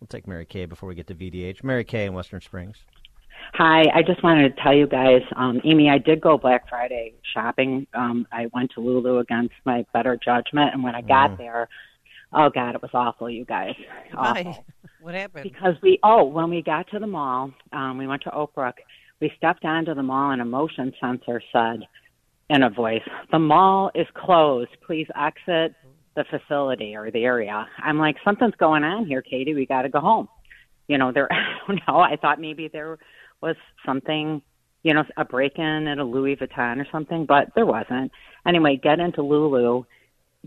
[SPEAKER 2] we'll take Mary Kay before we get to VDH. Mary Kay in Western Springs.
[SPEAKER 11] Hi, I just wanted to tell you guys, um, Amy, I did go Black Friday shopping. Um, I went to Lulu against my better judgment, and when I got
[SPEAKER 3] Mm.
[SPEAKER 11] there, oh God, it was awful, you guys. Awful.
[SPEAKER 3] Why? What happened?
[SPEAKER 11] Because we, oh, when we got to the mall, um, we went to Oak Brook. We stepped onto the mall, and a motion sensor said, in a voice, "The mall is closed. Please exit the facility or the area." I'm like, "Something's going on here, Katie. We got to go home." You know, there. *laughs* I don't know. I thought maybe there was something, you know, a break-in at a Louis Vuitton or something, but there wasn't. Anyway, get into Lulu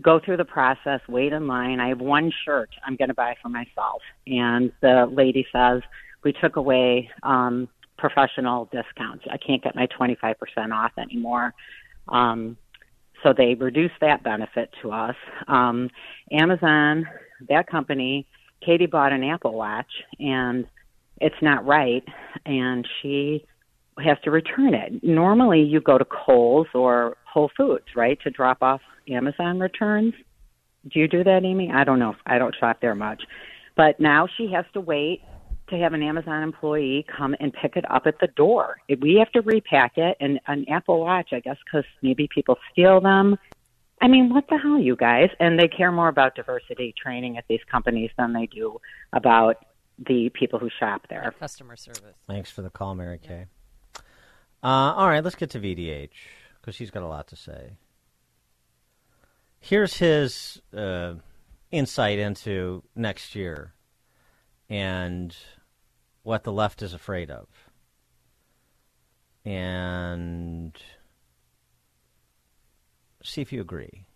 [SPEAKER 11] go through the process, wait in line. I have one shirt I'm going to buy for myself. And the lady says, We took away um, professional discounts. I can't get my 25% off anymore. Um, so they reduced that benefit to us. Um, Amazon, that company, Katie bought an Apple Watch and it's not right. And she has to return it. Normally, you go to Kohl's or Whole Foods, right, to drop off Amazon returns. Do you do that, Amy? I don't know. I don't shop there much. But now she has to wait to have an Amazon employee come and pick it up at the door. We have to repack it, and an Apple Watch, I guess, because maybe people steal them. I mean, what the hell, you guys? And they care more about diversity training at these companies than they do about the people who shop there.
[SPEAKER 3] Customer service.
[SPEAKER 2] Thanks for the call, Mary Kay. Uh, all right, let's get to VDH because he's got a lot to say. Here's his uh, insight into next year and what the left is afraid of. And see if you agree.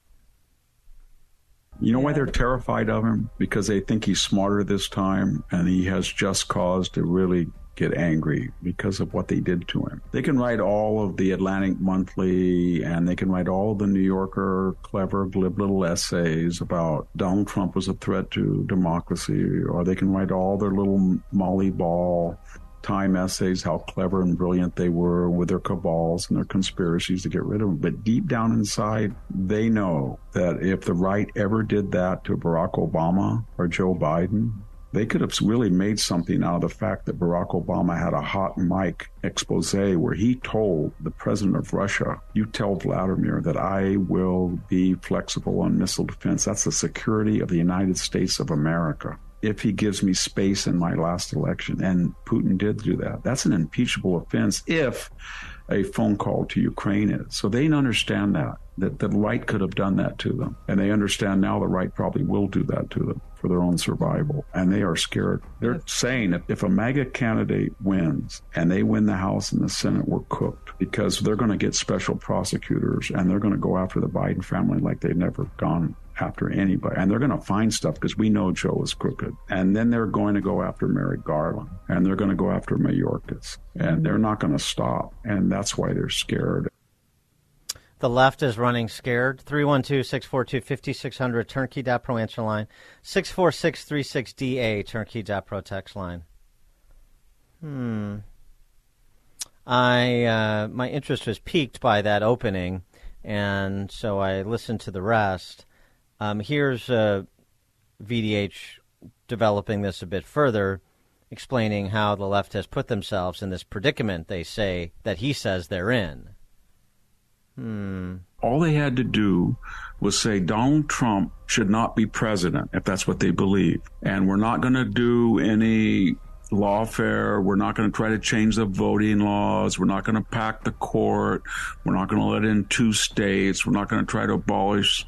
[SPEAKER 12] You know why they're terrified of him? Because they think he's smarter this time and he has just cause to really get angry because of what they did to him. They can write all of the Atlantic Monthly and they can write all the New Yorker clever, glib little essays about Donald Trump was a threat to democracy, or they can write all their little Molly Ball time essays how clever and brilliant they were with their cabals and their conspiracies to get rid of him. But deep down inside, they know that if the right ever did that to Barack Obama or Joe Biden, they could have really made something out of the fact that Barack Obama had a hot mic expose where he told the president of Russia, You tell Vladimir that I will be flexible on missile defense. That's the security of the United States of America. If he gives me space in my last election, and Putin did do that, that's an impeachable offense if a phone call to Ukraine is. So they understand that, that the right could have done that to them. And they understand now the right probably will do that to them for their own survival. And they are scared. They're saying if, if a MAGA candidate wins and they win the House and the Senate, we're cooked because they're going to get special prosecutors and they're going to go after the Biden family like they've never gone after anybody. And they're going to find stuff because we know Joe is crooked. And then they're going to go after Merrick Garland and they're going to go after Mayorkas. And they're not going to stop. And that's why they're scared.
[SPEAKER 2] The left is running scared. 312 642 5600, turnkey.pro answer line. 64636DA, turnkey.pro text line. Hmm. I, uh, my interest was piqued by that opening, and so I listened to the rest. Um, here's uh, VDH developing this a bit further, explaining how the left has put themselves in this predicament they say that he says they're in. Hmm.
[SPEAKER 12] All they had to do was say Donald Trump should not be president if that's what they believe. And we're not going to do any lawfare. We're not going to try to change the voting laws. We're not going to pack the court. We're not going to let in two states. We're not going to try to abolish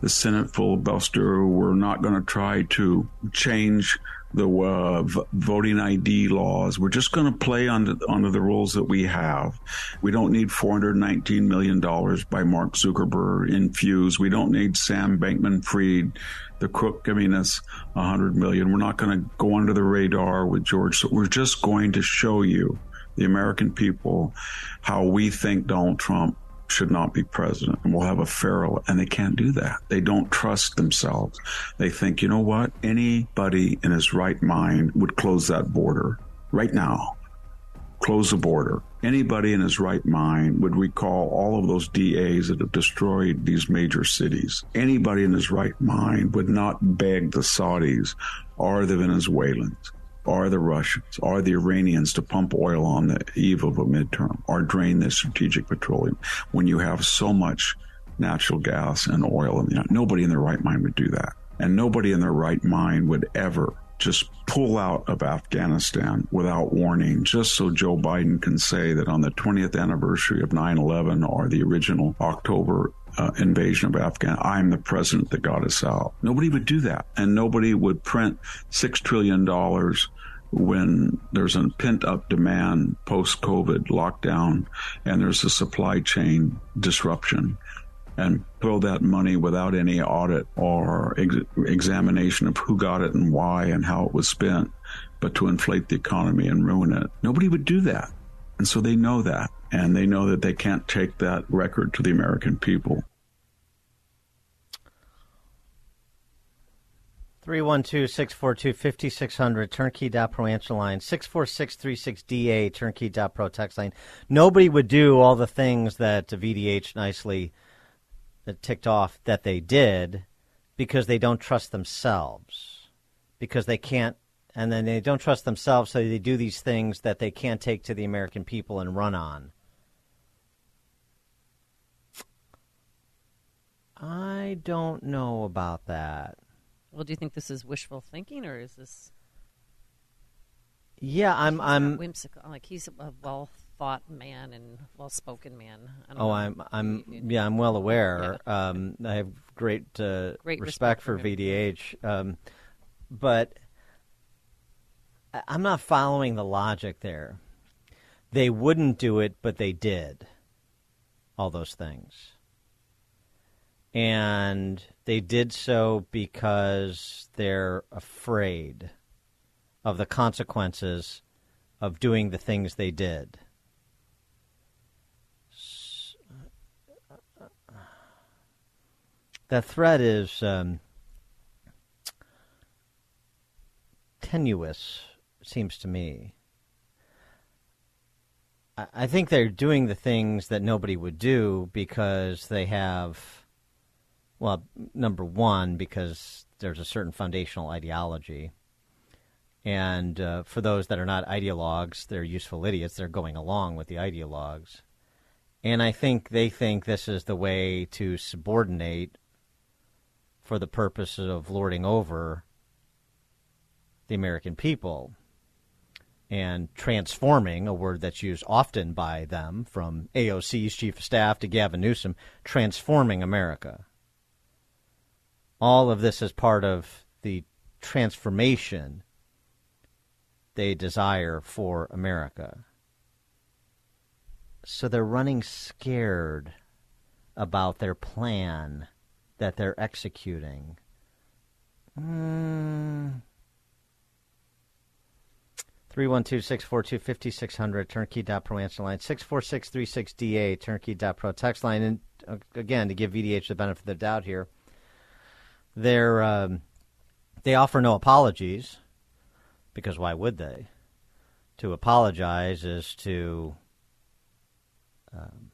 [SPEAKER 12] the Senate filibuster. We're not going to try to change the uh, voting ID laws. We're just going to play under, under the rules that we have. We don't need $419 million by Mark Zuckerberg infused. We don't need Sam Bankman Fried, the crook, giving us 100 million. We're not going to go under the radar with George. So we're just going to show you, the American people, how we think Donald Trump should not be president and we'll have a feral and they can't do that. They don't trust themselves. They think, you know what? Anybody in his right mind would close that border right now. Close the border. Anybody in his right mind would recall all of those DAs that have destroyed these major cities. Anybody in his right mind would not beg the Saudis or the Venezuelans or the Russians are the Iranians to pump oil on the eve of a midterm or drain the strategic petroleum when you have so much natural gas and oil. And you know, nobody in their right mind would do that. And nobody in their right mind would ever just pull out of Afghanistan without warning, just so Joe Biden can say that on the 20th anniversary of 9 11 or the original October uh, invasion of Afghanistan, I'm the president that got us out. Nobody would do that. And nobody would print $6 trillion when there's a pent up demand post COVID lockdown and there's a supply chain disruption and throw that money without any audit or ex- examination of who got it and why and how it was spent, but to inflate the economy and ruin it. Nobody would do that. And so they know that. And they know that they can't take that record to the American people.
[SPEAKER 2] 312-642-5600, turnkey.pro answer line, 64636DA, turnkey.pro text line. Nobody would do all the things that VDH nicely ticked off that they did because they don't trust themselves, because they can't, and then they don't trust themselves, so they do these things that they can't take to the American people and run on. I don't know about that.
[SPEAKER 3] Well, do you think this is wishful thinking, or is this?
[SPEAKER 2] Yeah, I'm.
[SPEAKER 3] He's
[SPEAKER 2] I'm
[SPEAKER 3] whimsical. Like he's a well thought man and well spoken man.
[SPEAKER 2] Oh,
[SPEAKER 3] know.
[SPEAKER 2] I'm. I'm. Yeah, I'm well aware. Um, I have great, uh,
[SPEAKER 3] Great
[SPEAKER 2] respect,
[SPEAKER 3] respect
[SPEAKER 2] for
[SPEAKER 3] him.
[SPEAKER 2] VDH, um, but I'm not following the logic there. They wouldn't do it, but they did. All those things, and they did so because they're afraid of the consequences of doing the things they did. Uh, uh, uh, that threat is um, tenuous, seems to me. I, think they're doing the things that nobody would do because they have, well, number one, because there's a certain foundational ideology. And uh, for those that are not ideologues, they're useful idiots. They're going along with the ideologues. And I think they think this is the way to subordinate for the purpose of lording over the American people and transforming, a word that's used often by them, from AOC's chief of staff to Gavin Newsom, transforming America. All of this is part of the transformation they desire for America. So they're running scared about their plan that they're executing. Mm. 312-642-5600, turnkey.pro answer line, 64636DA, turnkey.pro text line. And uh, again, to give VDH the benefit of the doubt here, they're, um, they offer no apologies, because why would they? To apologize is to um,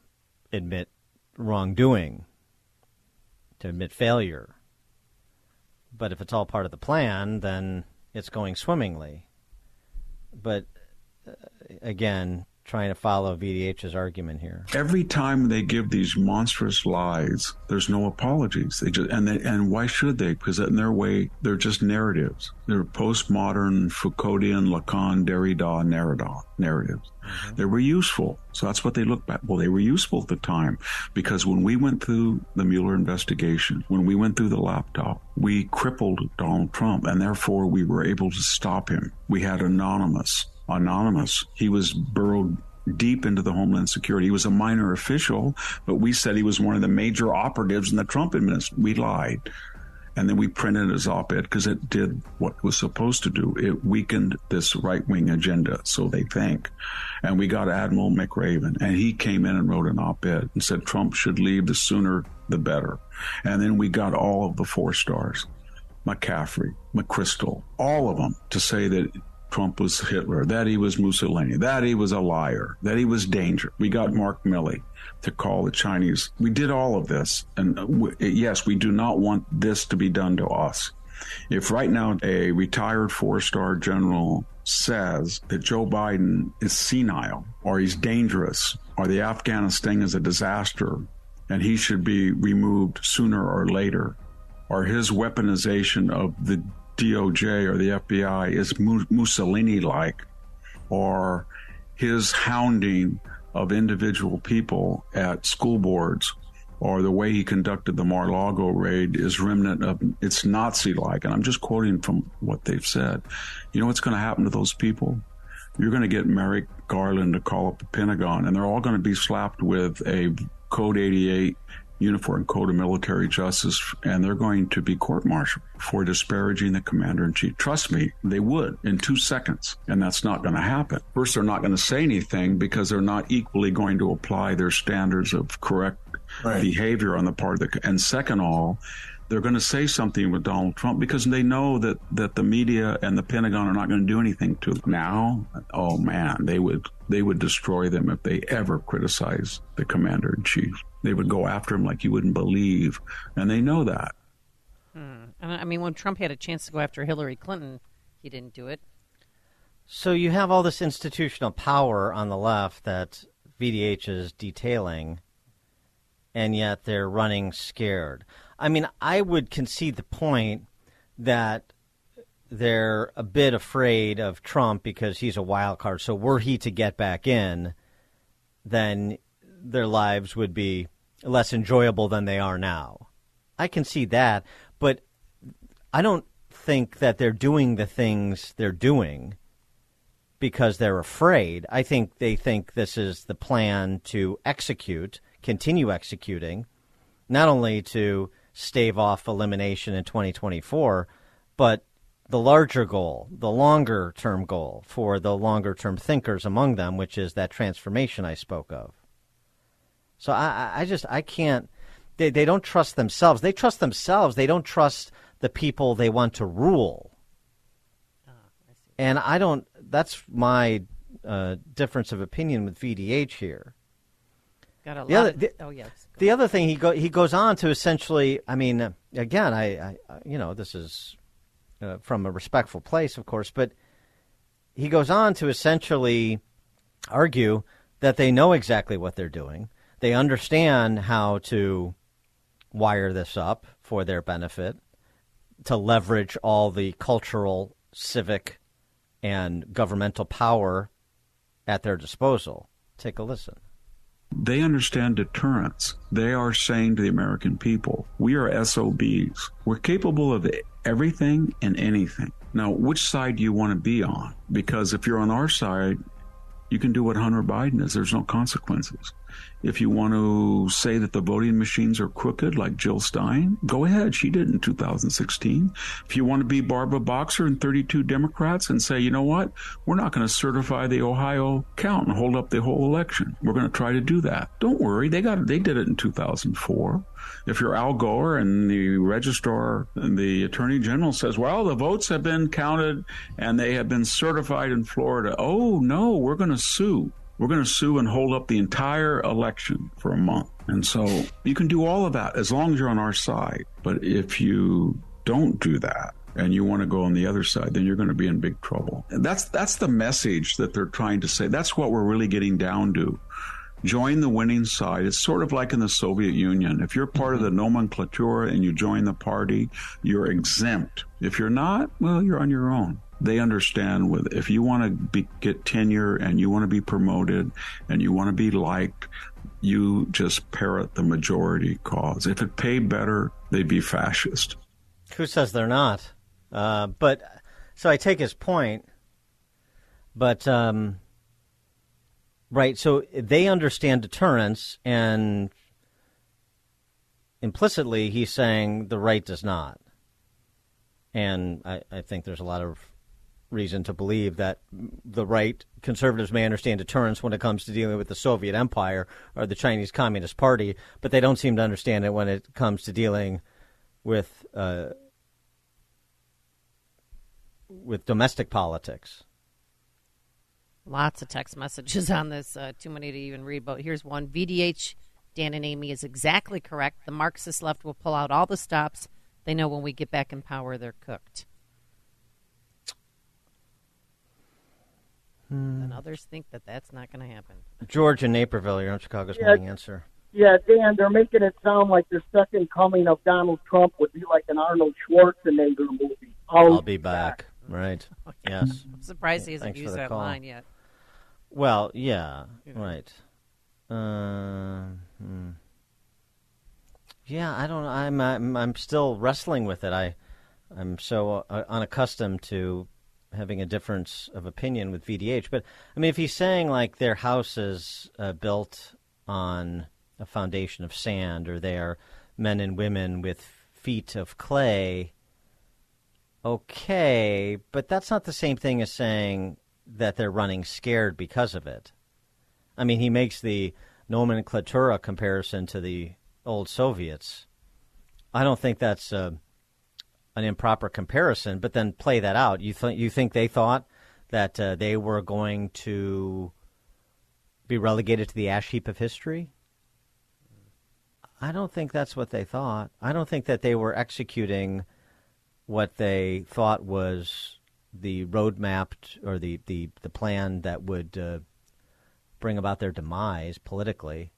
[SPEAKER 2] admit wrongdoing, to admit failure. But if it's all part of the plan, then it's going swimmingly. But uh, again, trying to follow VDH's argument here.
[SPEAKER 12] Every time they give these monstrous lies, there's no apologies. They just and they, and why should they? Because in their way, they're just narratives. They're postmodern Foucauldian, Lacan, Derrida narrative narratives. Mm-hmm. They were useful, so that's what they look back. Well, they were useful at the time because when we went through the Mueller investigation, when we went through the laptop, we crippled Donald Trump, and therefore we were able to stop him. We had anonymous anonymous. He was burrowed deep into the Homeland Security. He was a minor official, but we said he was one of the major operatives in the Trump administration. We lied. And then we printed his op ed because it did what it was supposed to do. It weakened this right wing agenda, so they think. And we got Admiral McRaven, and he came in and wrote an op ed and said Trump should leave the sooner the better. And then we got all of the four stars McCaffrey, McChrystal, all of them to say that Trump was Hitler, that he was Mussolini, that he was a liar, that he was danger. We got Mark Milley to call the Chinese. We did all of this. And uh, w- yes, we do not want this to be done to us. If right now a retired four star general says that Joe Biden is senile or he's dangerous or the Afghanistan is a disaster and he should be removed sooner or later, or his weaponization of the DOJ or the FBI is Mussolini like, or his hounding of individual people at school boards, or the way he conducted the Mar Lago raid is remnant of it's Nazi like. And I'm just quoting from what they've said. You know what's going to happen to those people? You're going to get Merrick Garland to call up the Pentagon, and they're all going to be slapped with a Code 88 Uniform Code of Military Justice, and they're going to be court martialed for disparaging the commander in chief. Trust me, they would in two seconds, and that's not going to happen. First, they're not going to say anything because they're not equally going to apply their standards of correct
[SPEAKER 13] Right.
[SPEAKER 12] behavior on the part of the. And second, all, they're going to say something with Donald Trump because they know that that the media and the Pentagon are not going to do anything to them. Now, oh man, they would they would destroy them if they ever criticize the commander in chief. They would go after him like you wouldn't believe, and they know that.
[SPEAKER 3] Hmm. I mean, when Trump had a chance to go after Hillary Clinton, he didn't do it.
[SPEAKER 2] So you have all this institutional power on the left that VDH is detailing, and yet they're running scared. I mean, I would concede the point that they're a bit afraid of Trump because he's a wild card. So were he to get back in, then their lives would be less enjoyable than they are now. I can see that, but I don't think that they're doing the things they're doing because they're afraid. I think they think this is the plan to execute, continue executing, not only to stave off elimination in 2024, but the larger goal, the longer term goal for the longer term thinkers among them, which is that transformation I spoke of. So I, I just I can't. They they don't trust themselves. They trust themselves. They don't trust the people they want to rule. and I don't. That's my uh, difference of opinion with VDH here.
[SPEAKER 3] Got a
[SPEAKER 2] The
[SPEAKER 3] lot.
[SPEAKER 2] other- the-
[SPEAKER 3] oh yes.
[SPEAKER 2] The other thing he go he goes on to essentially. I mean, again, I, I I- you know this is uh, from a respectful place, of course, but he goes on to essentially argue that they know exactly what they're doing. They understand how to wire this up for their benefit, to leverage all the cultural, civic, and governmental power at their disposal. Take a listen.
[SPEAKER 12] They understand deterrence. They are saying to the American people, we are SOBs. We're capable of everything and anything. Now, which side do you want to be on? Because if you're on our side, you can do what Hunter Biden is. There's no consequences. If you want to say that the voting machines are crooked, like Jill Stein, go ahead. She did in 2016. If you want to be Barbara Boxer and 32 Democrats and say, you know what, we're not going to certify the Ohio count and hold up the whole election. We're going to try to do that. Don't worry, they got they did it in 2004. If you're Al Gore and the registrar and the attorney general says, well, the votes have been counted and they have been certified in Florida. Oh no, we're going to sue. We're going to sue and hold up the entire election for a month. And so you can do all of that as long as you're on our side. But if you don't do that and you want to go on the other side, then you're going to be in big trouble. And that's that's the message that they're trying to say. That's what we're really getting down to. Join the winning side. It's sort of like in the Soviet Union. If you're part of the mm-hmm. nomenclatura and you join the party, you're exempt. If you're not, well, you're on your own they understand with if you want to get tenure and you want to be promoted and you want to be liked you just parrot the majority cause. If it paid better they'd be fascist.
[SPEAKER 2] Who says they're not? Uh, but so i take his point but um, right so they understand deterrence and implicitly he's saying the right does not. And I, I think there's a lot of reason to believe that the right conservatives may understand deterrence when it comes to dealing with the Soviet Empire or the Chinese Communist Party, but they don't seem to understand it when it comes to dealing with uh, with domestic politics.
[SPEAKER 3] Lots of text messages on this. Uh, too many to even read. But here's one: VDH Dan and Amy is exactly correct. The Marxist left will pull out all the stops. They know when we get back in power, they're cooked.
[SPEAKER 2] Hmm.
[SPEAKER 3] And others think that that's not going to happen.
[SPEAKER 2] George in Naperville, you're on Chicago's
[SPEAKER 13] Yeah.
[SPEAKER 2] Morning Answer.
[SPEAKER 13] Yeah, Dan, they're making it sound like the second coming of Donald Trump would be like an Arnold Schwarzenegger movie.
[SPEAKER 2] I'll be back. Right. *laughs* Yes.
[SPEAKER 3] I'm surprised he hasn't
[SPEAKER 2] Thanks
[SPEAKER 3] used that
[SPEAKER 2] call.
[SPEAKER 3] line yet.
[SPEAKER 2] Well, yeah,
[SPEAKER 3] You know.
[SPEAKER 2] right. Uh, hmm. Yeah, I don't. I'm, I'm I'm still wrestling with it. I I'm so uh, unaccustomed to having a difference of opinion with VDH. But I mean, if he's saying like their house is uh, built on a foundation of sand, or they are men and women with feet of clay, okay, but that's not the same thing as saying that they're running scared because of it. I mean, he makes the nomenclatura comparison to the old Soviets. I don't think that's uh, an improper comparison, but then play that out. You, th- you think they thought that uh, they were going to be relegated to the ash heap of history? I don't think that's what they thought. I don't think that they were executing what they thought was the roadmap or the, the, the plan that would uh, bring about their demise politically.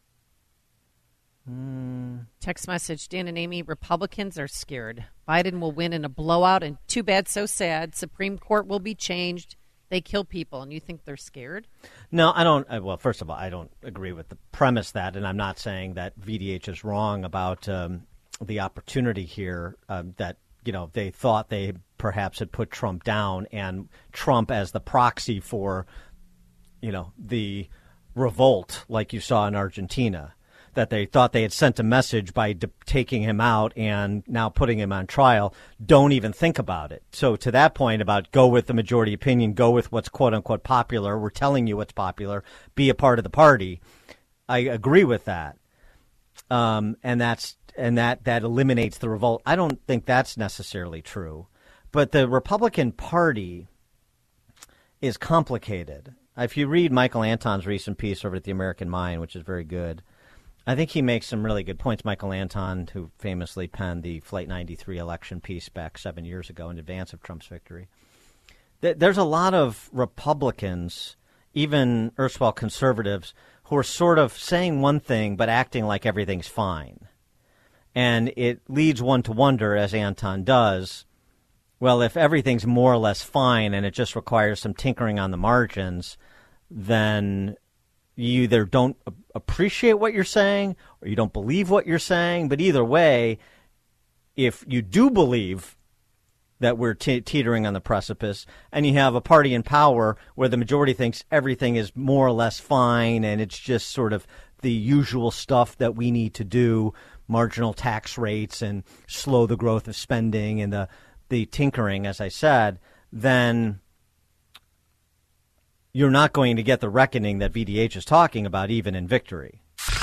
[SPEAKER 2] Mm.
[SPEAKER 3] Text message Dan and Amy Republicans are scared. Biden will win in a blowout, and too bad, so sad. Supreme Court will be changed. They kill people, and you think they're scared?
[SPEAKER 2] No, I don't. uh, Well, first of all, I don't agree with the premise that, and I'm not saying that VDH is wrong about um, the opportunity here um, that you know they thought they perhaps had put Trump down, and Trump as the proxy for you know the revolt, like you saw in Argentina. That they thought they had sent a message by de- taking him out and now putting him on trial. Don't even think about it. So, to that point about go with the majority opinion, go with what's quote unquote popular, we're telling you what's popular, be a part of the party. I agree with that. Um, and that's and that that eliminates the revolt. I don't think that's necessarily true, but the Republican Party is complicated. If you read Michael Anton's recent piece over at the American Mind, which is very good, I think he makes some really good points. Michael Anton, who famously penned the Flight 93 election piece back seven years ago in advance of Trump's victory. There's a lot of Republicans, even erstwhile conservatives, who are sort of saying one thing but acting like everything's fine. And it leads one to wonder, as Anton does, well, if everything's more or less fine and it just requires some tinkering on the margins, then you either don't appreciate what you're saying or you don't believe what you're saying. But either way, if you do believe that we're te- teetering on the precipice, and you have a party in power where the majority thinks everything is more or less fine and it's just sort of the usual stuff that we need to do marginal tax rates and slow the growth of spending and the, the tinkering, as I said, then you're not going to get the reckoning that VDH is talking about, even in victory.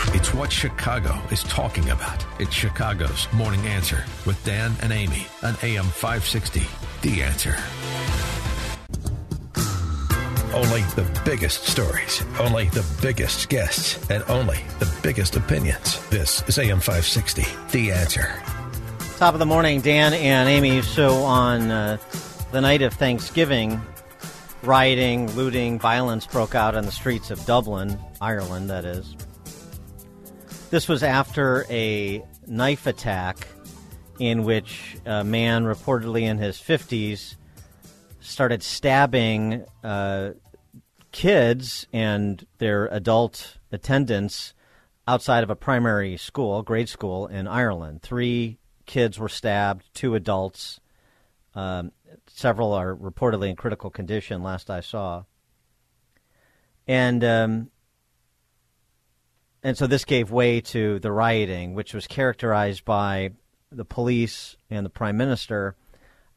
[SPEAKER 1] It's what Chicago is talking about. It's Chicago's Morning Answer with Dan and Amy on AM 560. The Answer. Only the biggest stories, only the biggest guests, and only the biggest opinions. This is AM 560. The Answer.
[SPEAKER 2] Top of the morning, Dan and Amy. So on uh, the night of Thanksgiving, rioting, looting, violence broke out on the streets of Dublin, Ireland, that is. This was after a knife attack in which a man reportedly in his 50s started stabbing uh, kids and their adult attendants outside of a primary school, grade school in Ireland. Three kids were stabbed, two adults. Um, several are reportedly in critical condition, last I saw. And um, and so this gave way to the rioting, which was characterized by the police and the prime minister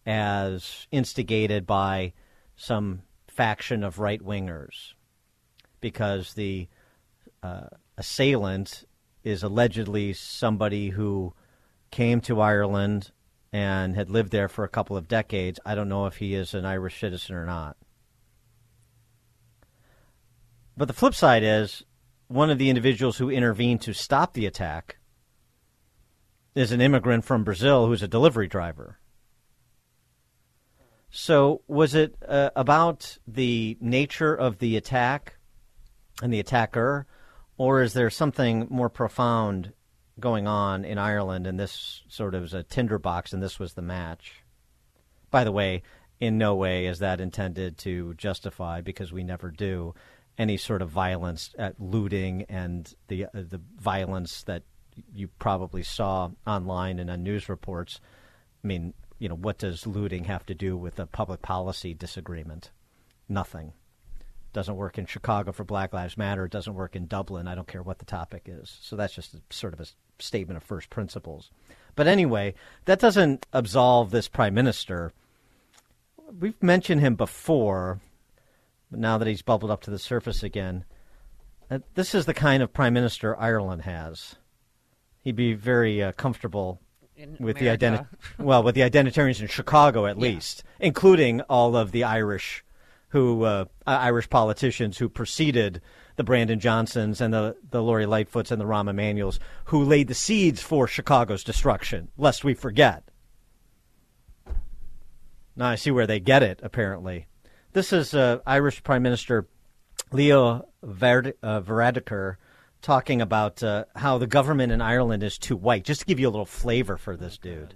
[SPEAKER 2] as instigated by some faction of right wingers, because the uh, assailant is allegedly somebody who came to Ireland and had lived there for a couple of decades. I don't know if he is an Irish citizen or not. But the flip side is one of the individuals who intervened to stop the attack is an immigrant from Brazil who's a delivery driver. So, was it uh, about the nature of the attack and the attacker, or is there something more profound going on in Ireland, and this sort of is a tinderbox, and this was the match? By the way, in no way is that intended to justify, because we never do, any sort of violence, at looting, and the uh, the violence that you probably saw online and on news reports. I mean, you know, what does looting have to do with a public policy disagreement? Nothing. Doesn't work in Chicago for Black Lives Matter. It doesn't work in Dublin. I don't care what the topic is. So that's just a, sort of a statement of first principles. But anyway, that doesn't absolve this prime minister. We've mentioned him before, but now that he's bubbled up to the surface again, uh, this is the kind of prime minister Ireland has. He'd be very uh, comfortable
[SPEAKER 3] In
[SPEAKER 2] with the
[SPEAKER 3] America.
[SPEAKER 2] identi- well, with the identitarians in Chicago at *laughs* least, including all of the Irish who uh, Irish politicians who preceded the Brandon Johnsons and the the Lori Lightfoots and the Rahm Emanuels who laid the seeds for Chicago's destruction. Lest we forget. Now I see where they get it. Apparently, this is uh, Irish Prime Minister Leo Verd- uh, talking about uh, how the government in Ireland is too white. Just to give you a little flavor for this dude.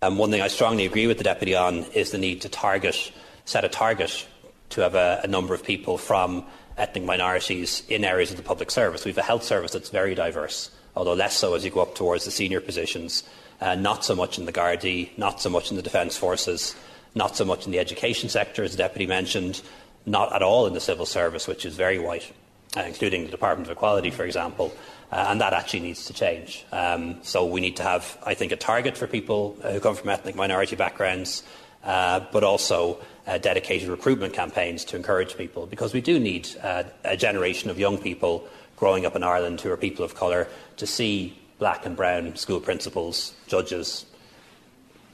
[SPEAKER 14] Um, one thing I strongly agree with the deputy on is the need to target, set a target to have a, a number of people from ethnic minorities in areas of the public service. We have a health service that's very diverse, although less so as you go up towards the senior positions. Uh, not so much in the Gardaí, not so much in the Defence Forces, not so much in the education sector, as the Deputy mentioned, not at all in the civil service, which is very white, uh, including the Department of Equality, for example. Uh, and that actually needs to change. Um, so we need to have, I think, a target for people who come from ethnic minority backgrounds, uh, but also uh, dedicated recruitment campaigns to encourage people, because we do need uh, a generation of young people growing up in Ireland who are people of colour to see black and brown school principals, judges,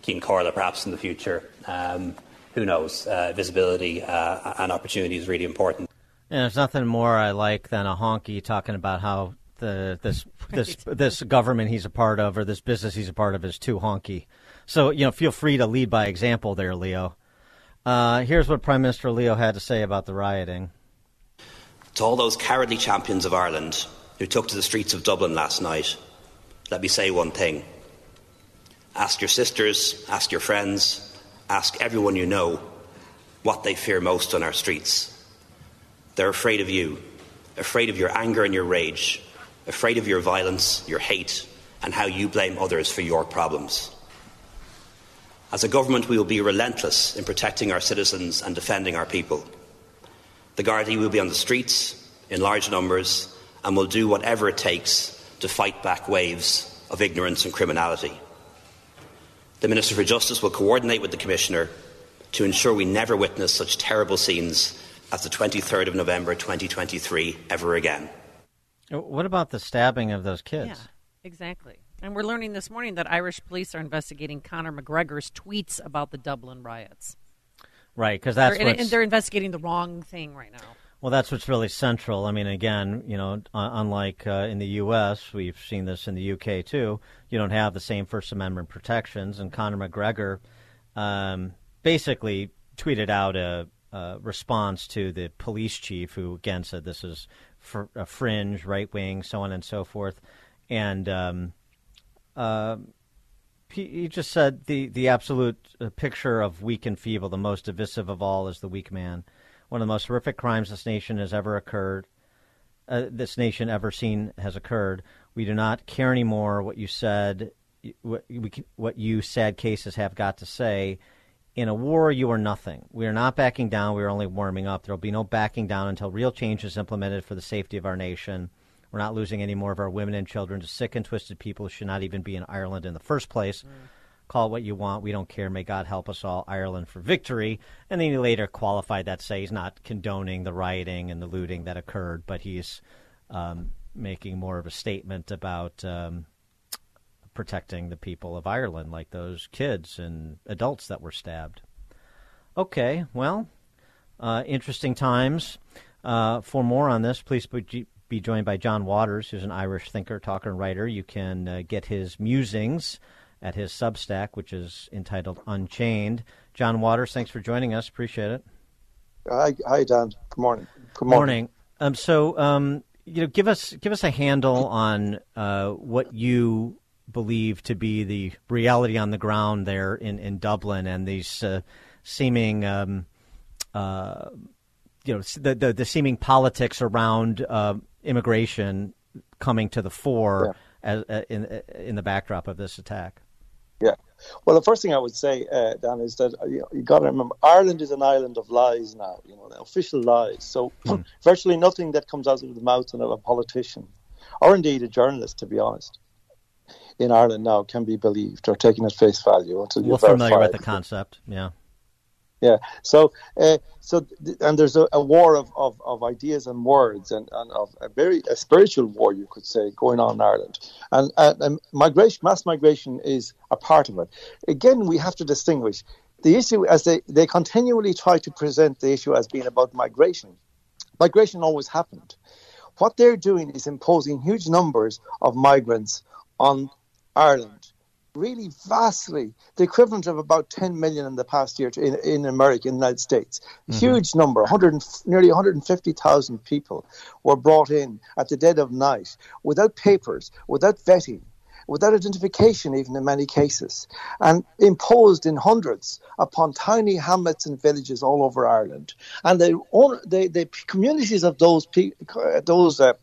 [SPEAKER 14] Ceann Comhairle perhaps in the future. Um, who knows? Uh, visibility uh, and opportunity is really important.
[SPEAKER 2] And there's nothing more I like than a honky talking about how the this *laughs* this this government he's a part of or this business he's a part of is too honky. So you know, feel free to lead by example there, Leo. Uh, here's what Prime Minister Leo had to say about the rioting.
[SPEAKER 14] To all those cowardly champions of Ireland who took to the streets of Dublin last night, let me say one thing. Ask your sisters, ask your friends, ask everyone you know what they fear most on our streets. They're afraid of you, afraid of your anger and your rage, afraid of your violence, your hate, and how you blame others for your problems. As a government, we will be relentless in protecting our citizens and defending our people. The Gardaí will be on the streets in large numbers and will do whatever it takes to fight back waves of ignorance and criminality. The Minister for Justice will coordinate with the Commissioner to ensure we never witness such terrible scenes as the 23rd of November 2023 ever again.
[SPEAKER 2] What about the stabbing of those kids?
[SPEAKER 3] Yeah, exactly. And we're learning this morning that Irish police are investigating Conor McGregor's tweets about the Dublin riots.
[SPEAKER 2] Right, because that's
[SPEAKER 3] they're, and they're investigating the wrong thing right now.
[SPEAKER 2] Well, that's what's really central. I mean, again, you know, unlike uh, in the U.S., we've seen this in the U.K. too. You don't have the same First Amendment protections, and Conor McGregor um, basically tweeted out a, a, response to the police chief, who again said this is fr- a fringe, right wing, so on and so forth, and um, uh, just said the the absolute uh, picture of weak and feeble, the most divisive of all, is the weak man one of the most horrific crimes this nation has ever occurred, uh, this nation ever seen has occurred. We do not care anymore what you said, what, we, what you sad cases have got to say. In a war, you are nothing. We are not backing down. We are only warming up. There will be no backing down until real change is implemented for the safety of our nation. We're not losing any more of our women and children to sick and twisted people who should not even be in Ireland in the first place. Mm. Call it what you want. We don't care. May God help us all. Ireland for victory. And then he later qualified that, say he's not condoning the rioting and the looting that occurred, but he's um, making more of a statement about um, protecting the people of Ireland, like those kids and adults that were stabbed. Okay, well, uh, interesting times. Uh, for more on this, please be joined by John Waters, who's an Irish thinker, talker, and writer. You can uh, get his musings at his Substack, which is entitled Unchained. John Waters, thanks for joining us. Appreciate it.
[SPEAKER 15] Hi, hi, Dan. Good morning.
[SPEAKER 2] Good morning. morning. Um, so, um, you know, give us give us a handle on uh, what you believe to be the reality on the ground there in, in Dublin and these uh, seeming, um, uh, you know, the, the, the seeming politics around uh, immigration coming to the fore yeah. as, uh, in in the backdrop of this attack.
[SPEAKER 15] Yeah. Well, the first thing I would say, uh, Dan, is that uh, you, know, you got to remember Ireland is an island of lies now. You know, official lies. So mm. *clears throat* virtually nothing that comes out of the mouth of a politician, or indeed a journalist, to be honest, in Ireland now can be believed or taken at face value until you're
[SPEAKER 2] familiar with the concept. Yeah.
[SPEAKER 15] Yeah. So, uh, so, and there's a, a war of, of, of, ideas and words, and, and of a very a spiritual war, you could say, going on in Ireland. And, and migration, mass migration, is a part of it. Again, we have to distinguish the issue as they they continually try to present the issue as being about migration. Migration always happened. What they're doing is imposing huge numbers of migrants on Ireland really vastly the equivalent of about 10 million in the past year to, in, in America, in the United States. Mm-hmm. Huge number, 100, nearly 150,000 people were brought in at the dead of night without papers, without vetting, without identification, even in many cases, and imposed in hundreds upon tiny hamlets and villages all over Ireland. And the, the, the communities of those, those uh,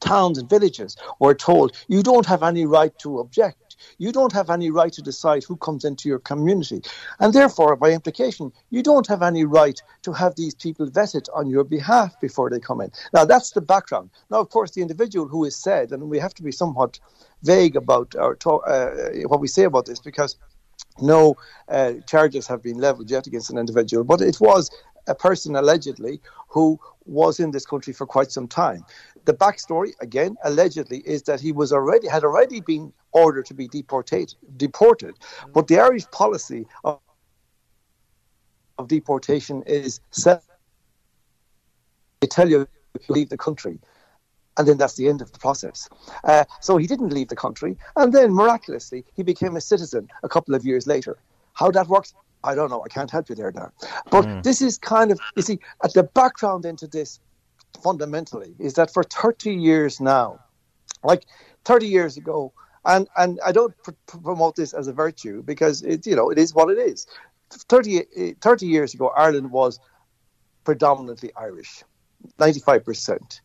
[SPEAKER 15] towns and villages were told, you don't have any right to object. You don't have any right to decide who comes into your community. And therefore, by implication, you don't have any right to have these people vetted on your behalf before they come in. Now, that's the background. Now, of course, the individual who is said, and we have to be somewhat vague about our talk, uh, what we say about this because no uh, charges have been leveled yet against an individual, but it was a person allegedly who was in this country for quite some time. The backstory, again, allegedly, is that he was already had already been ordered to be deported, deported. But the Irish policy of, of deportation is set. They tell you to leave the country, and then that's the end of the process. Uh, so he didn't leave the country, and then miraculously he became a citizen a couple of years later. How that works, I don't know. I can't help you there now. But mm. this is kind of, you see, at the background into this fundamentally is that for 30 years now, like 30 years ago, and, and I don't pr- promote this as a virtue because it, you know, it is what it is. 30, 30 years ago, Ireland was predominantly Irish, 95%.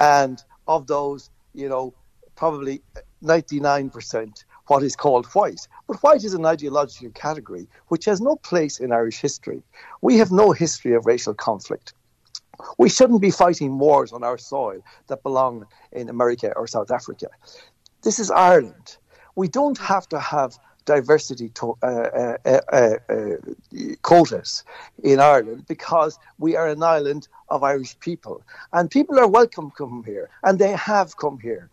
[SPEAKER 15] And of those, you know, probably 99% what is called white. But white is an ideological category which has no place in Irish history. We have no history of racial conflict. We shouldn't be fighting wars on our soil that belong in America or South Africa. This is Ireland. We don't have to have diversity to, uh, uh, uh, uh, quotas in Ireland because we are an island of Irish people. And people are welcome to come here, and they have come here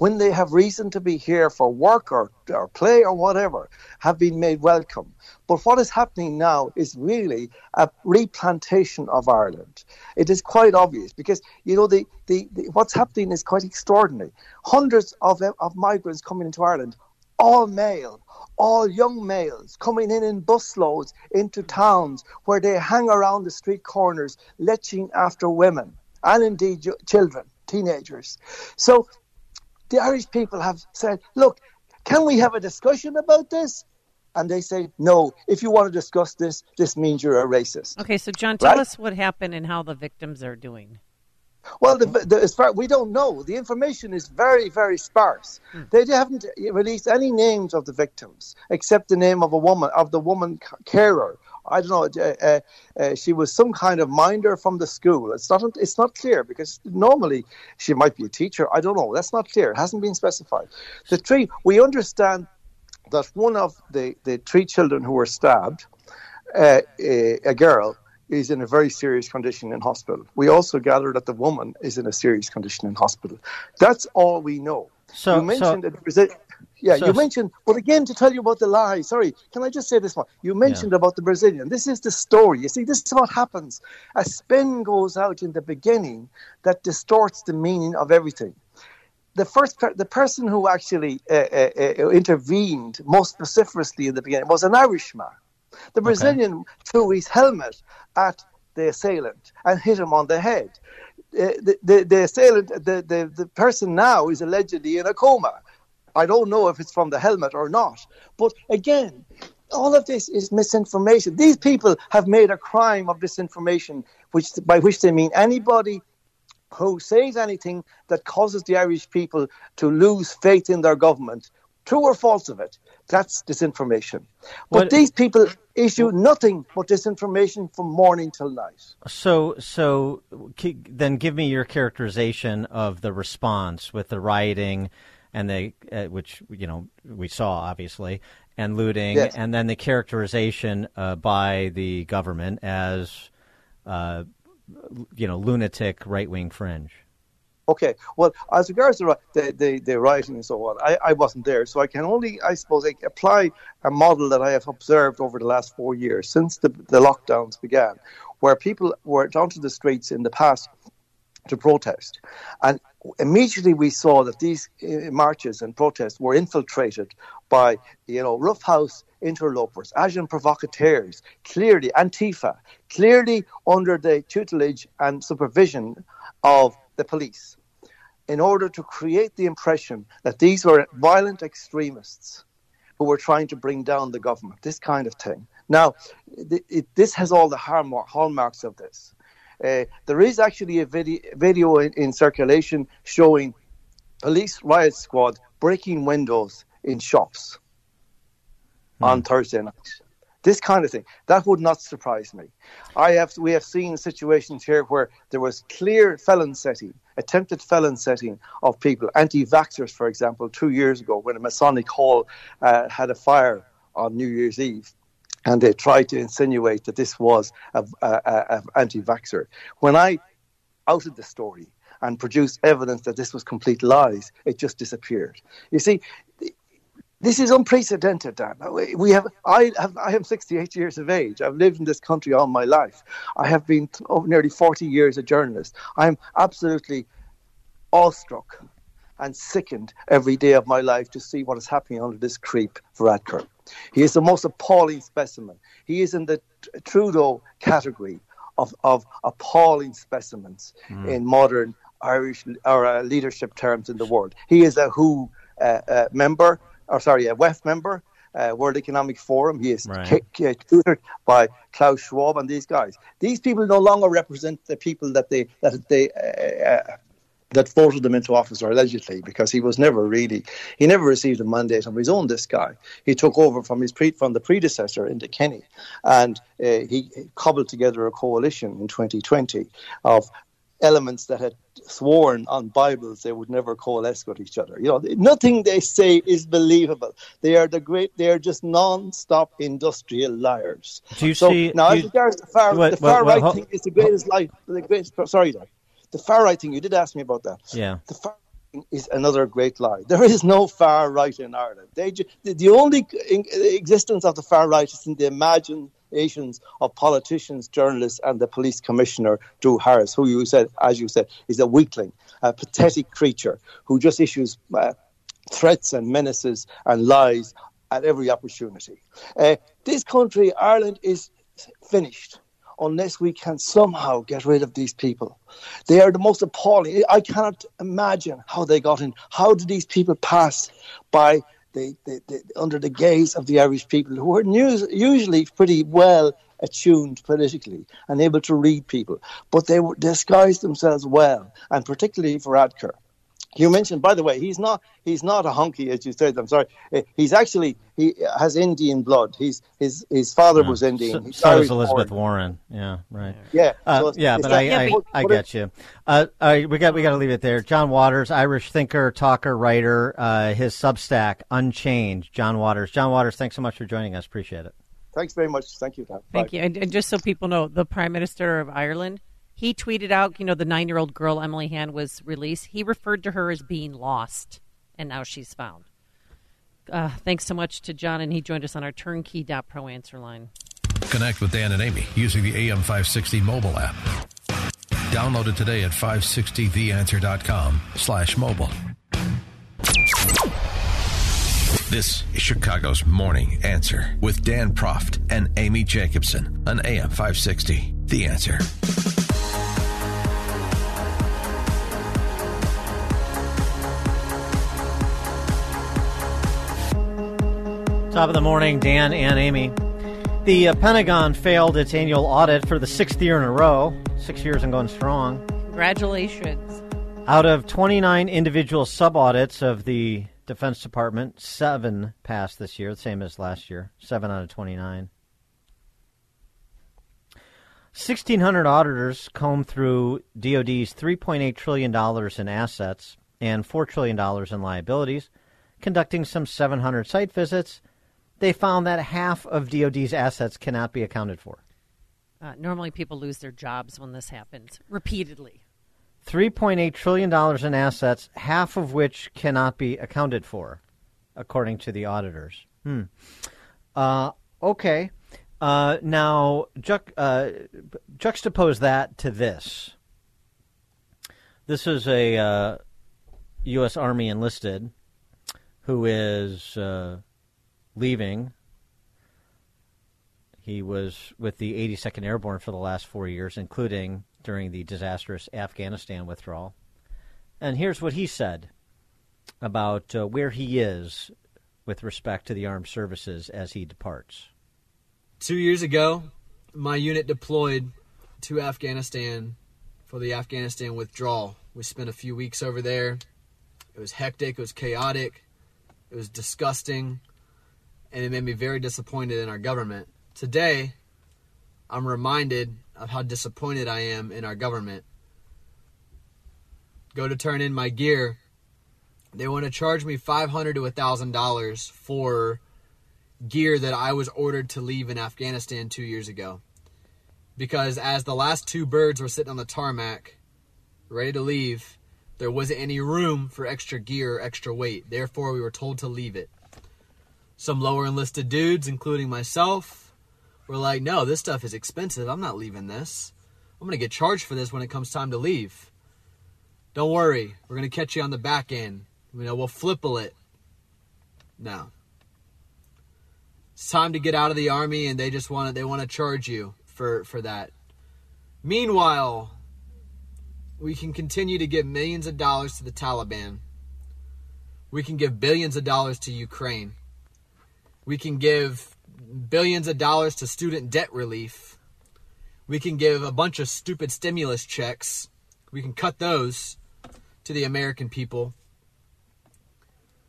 [SPEAKER 15] when they have reason to be here for work or, or play or whatever, have been made welcome. But what is happening now is really a replantation of Ireland. It is quite obvious because, you know, the, the, the what's happening is quite extraordinary. Hundreds of, of migrants coming into Ireland, all male, all young males coming in in busloads into towns where they hang around the street corners, leching after women and indeed children, teenagers. So the Irish people have said, look, can we have a discussion about this? And they say, no, if you want to discuss this, this means you're a racist.
[SPEAKER 3] Okay, so John, tell right? us what happened and how the victims are doing.
[SPEAKER 15] Well, the, the, as far, we don't know. The information is very, very sparse. Hmm. They haven't released any names of the victims except the name of a woman, of the woman carer I don't know. Uh, uh, uh, she was some kind of minder from the school. It's not. It's not clear because normally she might be a teacher. I don't know. That's not clear. It hasn't been specified. The three. We understand that one of the the three children who were stabbed, uh, a, a girl, is in a very serious condition in hospital. We also gather that the woman is in a serious condition in hospital. That's all we know.
[SPEAKER 2] So
[SPEAKER 15] you mentioned
[SPEAKER 2] so,
[SPEAKER 15] that yeah, so, you mentioned, but again, to tell you about the lie, sorry, can I just say this one? You mentioned yeah. about the Brazilian. This is the story. You see, this is what happens. A spin goes out in the beginning that distorts the meaning of everything. The first, per- the person who actually uh, uh, uh, intervened most vociferously in the beginning was an Irishman. The Brazilian okay. threw his helmet at the assailant and hit him on the head. Uh, the, the, the assailant, the, the, the person now is allegedly in a coma. I don't know if it's from the helmet or not. But again, all of this is misinformation. These people have made a crime of disinformation, which by which they mean anybody who says anything that causes the Irish people to lose faith in their government, true or false of it, that's disinformation. But what, these people issue nothing but disinformation from morning till night.
[SPEAKER 2] So, so then give me your characterization of the response with the rioting and they uh, which you know we saw obviously and looting yes. and then the characterization uh, by the government as uh, you know lunatic right wing fringe.
[SPEAKER 15] Okay, well, as regards to the, the, the writing and so on, I, I wasn't there, so I can only, I suppose, apply a model that I have observed over the last four years since the, the lockdowns began, where people were down to the streets in the past to protest. And immediately we saw that these uh, marches and protests were infiltrated by, you know, roughhouse interlopers, agent provocateurs, clearly Antifa, clearly under the tutelage and supervision of the police, in order to create the impression that these were violent extremists who were trying to bring down the government, this kind of thing. Now, it, it, this has all the hallmarks of this. Uh, there is actually a video, video in, in, circulation showing police riot squad breaking windows in shops mm. on Thursday night. This kind of thing that would not surprise me. I have we have seen situations here where there was clear felon setting, attempted felon setting of people, anti-vaxxers, for example, two years ago when a Masonic hall uh, had a fire on New Year's Eve and they tried to insinuate that this was an anti-vaxxer. When I outed the story and produced evidence that this was complete lies, it just disappeared. You see, this is unprecedented, Dan. We have, I, have, I am 68 years of age. I've lived in this country all my life. I have been over nearly 40 years a journalist. I'm absolutely awestruck and sickened every day of my life to see what is happening under this creep Varadkar. He is the most appalling specimen. He is in the Trudeau category of, of appalling specimens mm. in modern Irish or uh, leadership terms in the world. He is a WHO uh, uh, member, or sorry, a WEF member, uh, World Economic Forum. He is right. tutored by Klaus Schwab and these guys. These people no longer represent the people that they that they uh, uh, that voted him into office, or allegedly, because he was never really, he never received a mandate of his own. This guy, he took over from his pre, from the predecessor, Enda Kenny, and uh, he cobbled together a coalition in 2020 of elements that had sworn on Bibles they would never coalesce with each other. You know, nothing they say is believable. They are the great. They are just non-stop industrial liars.
[SPEAKER 2] Do you
[SPEAKER 15] so,
[SPEAKER 2] see?
[SPEAKER 15] Now,
[SPEAKER 2] as
[SPEAKER 15] regards the far, the far right thing is the greatest lie. The greatest. Sorry, Doug. The far right thing, you did ask me about that.
[SPEAKER 2] Yeah.
[SPEAKER 15] The far right is another great lie. There is no far right in Ireland. They, the, the only existence of the far right is in the imaginations of politicians, journalists, and the police commissioner, Drew Harris, who you said, as you said, is a weakling, a pathetic creature who just issues uh, threats and menaces and lies at every opportunity. Uh, this country, Ireland, is finished unless we can somehow get rid of these people. They are the most appalling. I cannot imagine how they got in. How did these people pass by the, the, the under the gaze of the Irish people who are news, usually pretty well attuned politically and able to read people, but they disguised themselves well, and particularly Varadkar. You mentioned, by the way, he's not he's not a hunky, as you said. I'm sorry. Eh, he's actually he has Indian blood. He's his his father yeah. was Indian.
[SPEAKER 2] So, so is Elizabeth Warren. Yeah, right.
[SPEAKER 15] Yeah,
[SPEAKER 2] uh, so yeah, but I, I, I, get you. Uh, we got we got to leave it there. John Waters, Irish thinker, talker, writer. Uh, his Substack, Unchained. John Waters. John Waters, thanks so much for joining us. Appreciate it.
[SPEAKER 15] Thanks very much. Thank you. Tom.
[SPEAKER 3] Thank Bye. you. And, and just so people know, the Prime Minister of Ireland he tweeted out, you know, the nine year old girl, Emily Hand, was released. He referred to her as being lost, and now she's found. Uh, thanks so much to John, and he joined us on our turnkey.pro answer line.
[SPEAKER 1] Connect with Dan and Amy using the AM560 mobile app. Download it today at 560theanswer.com slash mobile. This is Chicago's Morning Answer with Dan Proft and Amy Jacobson on AM 560. The Answer.
[SPEAKER 2] Top of the morning, Dan and Amy. The uh, Pentagon failed its annual audit for the sixth year in a row. Six years and going strong.
[SPEAKER 3] Congratulations.
[SPEAKER 2] Out of 29 individual sub audits of the Defense Department, seven passed this year, the same as last year. Seven out of 29. 1,600 auditors combed through DoD's $3.8 trillion in assets and $4 trillion in liabilities, conducting some 700 site visits they found that half of DoD's assets cannot be accounted for.
[SPEAKER 3] Uh, normally, people lose their jobs when this happens repeatedly.
[SPEAKER 2] $3.8 trillion in assets, half of which cannot be accounted for, according to the auditors. Hmm. Uh, okay. Uh, now, ju- uh, juxtapose that to this. This is a, uh, U.S. Army enlisted who is uh, leaving. He was with the 82nd Airborne for the last four years, including during the disastrous Afghanistan withdrawal. And here's what he said about uh, where he is with respect to the armed services as he departs.
[SPEAKER 16] Two years ago, my unit deployed to Afghanistan for the Afghanistan withdrawal. We spent a few weeks over there. It was hectic, it was chaotic, it was disgusting, and it made me very disappointed in our government. Today, I'm reminded of how disappointed I am in our government. Go to turn in my gear. They want to charge me $500 to $1,000 for gear that I was ordered to leave in Afghanistan two years ago. Because as the last two birds were sitting on the tarmac, ready to leave, there wasn't any room for extra gear or extra weight. Therefore, we were told to leave it. Some lower enlisted dudes, including myself, were like, no, this stuff is expensive. I'm not leaving this. I'm going to get charged for this when it comes time to leave. Don't worry. We're going to catch you on the back end. You know, we'll flipple it. No. It's time to get out of the army and they just want to, they want to charge you for, for that. Meanwhile, we can continue to give millions of dollars to the Taliban. We can give billions of dollars to Ukraine. We can give billions of dollars to student debt relief. We can give a bunch of stupid stimulus checks. We can cut those to the American people.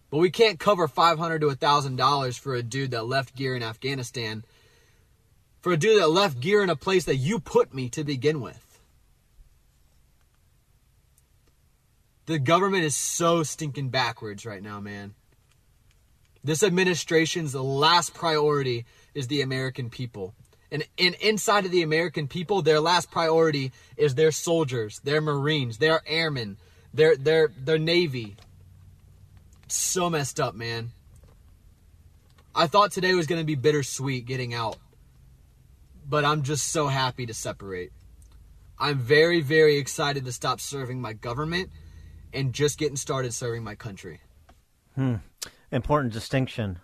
[SPEAKER 16] But we can't cover $500 to $1,000 for a dude that left gear in Afghanistan. For a dude that left gear in a place that you put me to begin with. The government is so stinking backwards right now, man. This administration's last priority is the American people. And, and inside of the American people, their last priority is their soldiers, their Marines, their airmen, their their their Navy. So messed up, man. I thought today was gonna be bittersweet getting out. But I'm just so happy to separate. I'm very, very excited to stop serving my government and just getting started serving my country.
[SPEAKER 2] Hmm. Important distinction.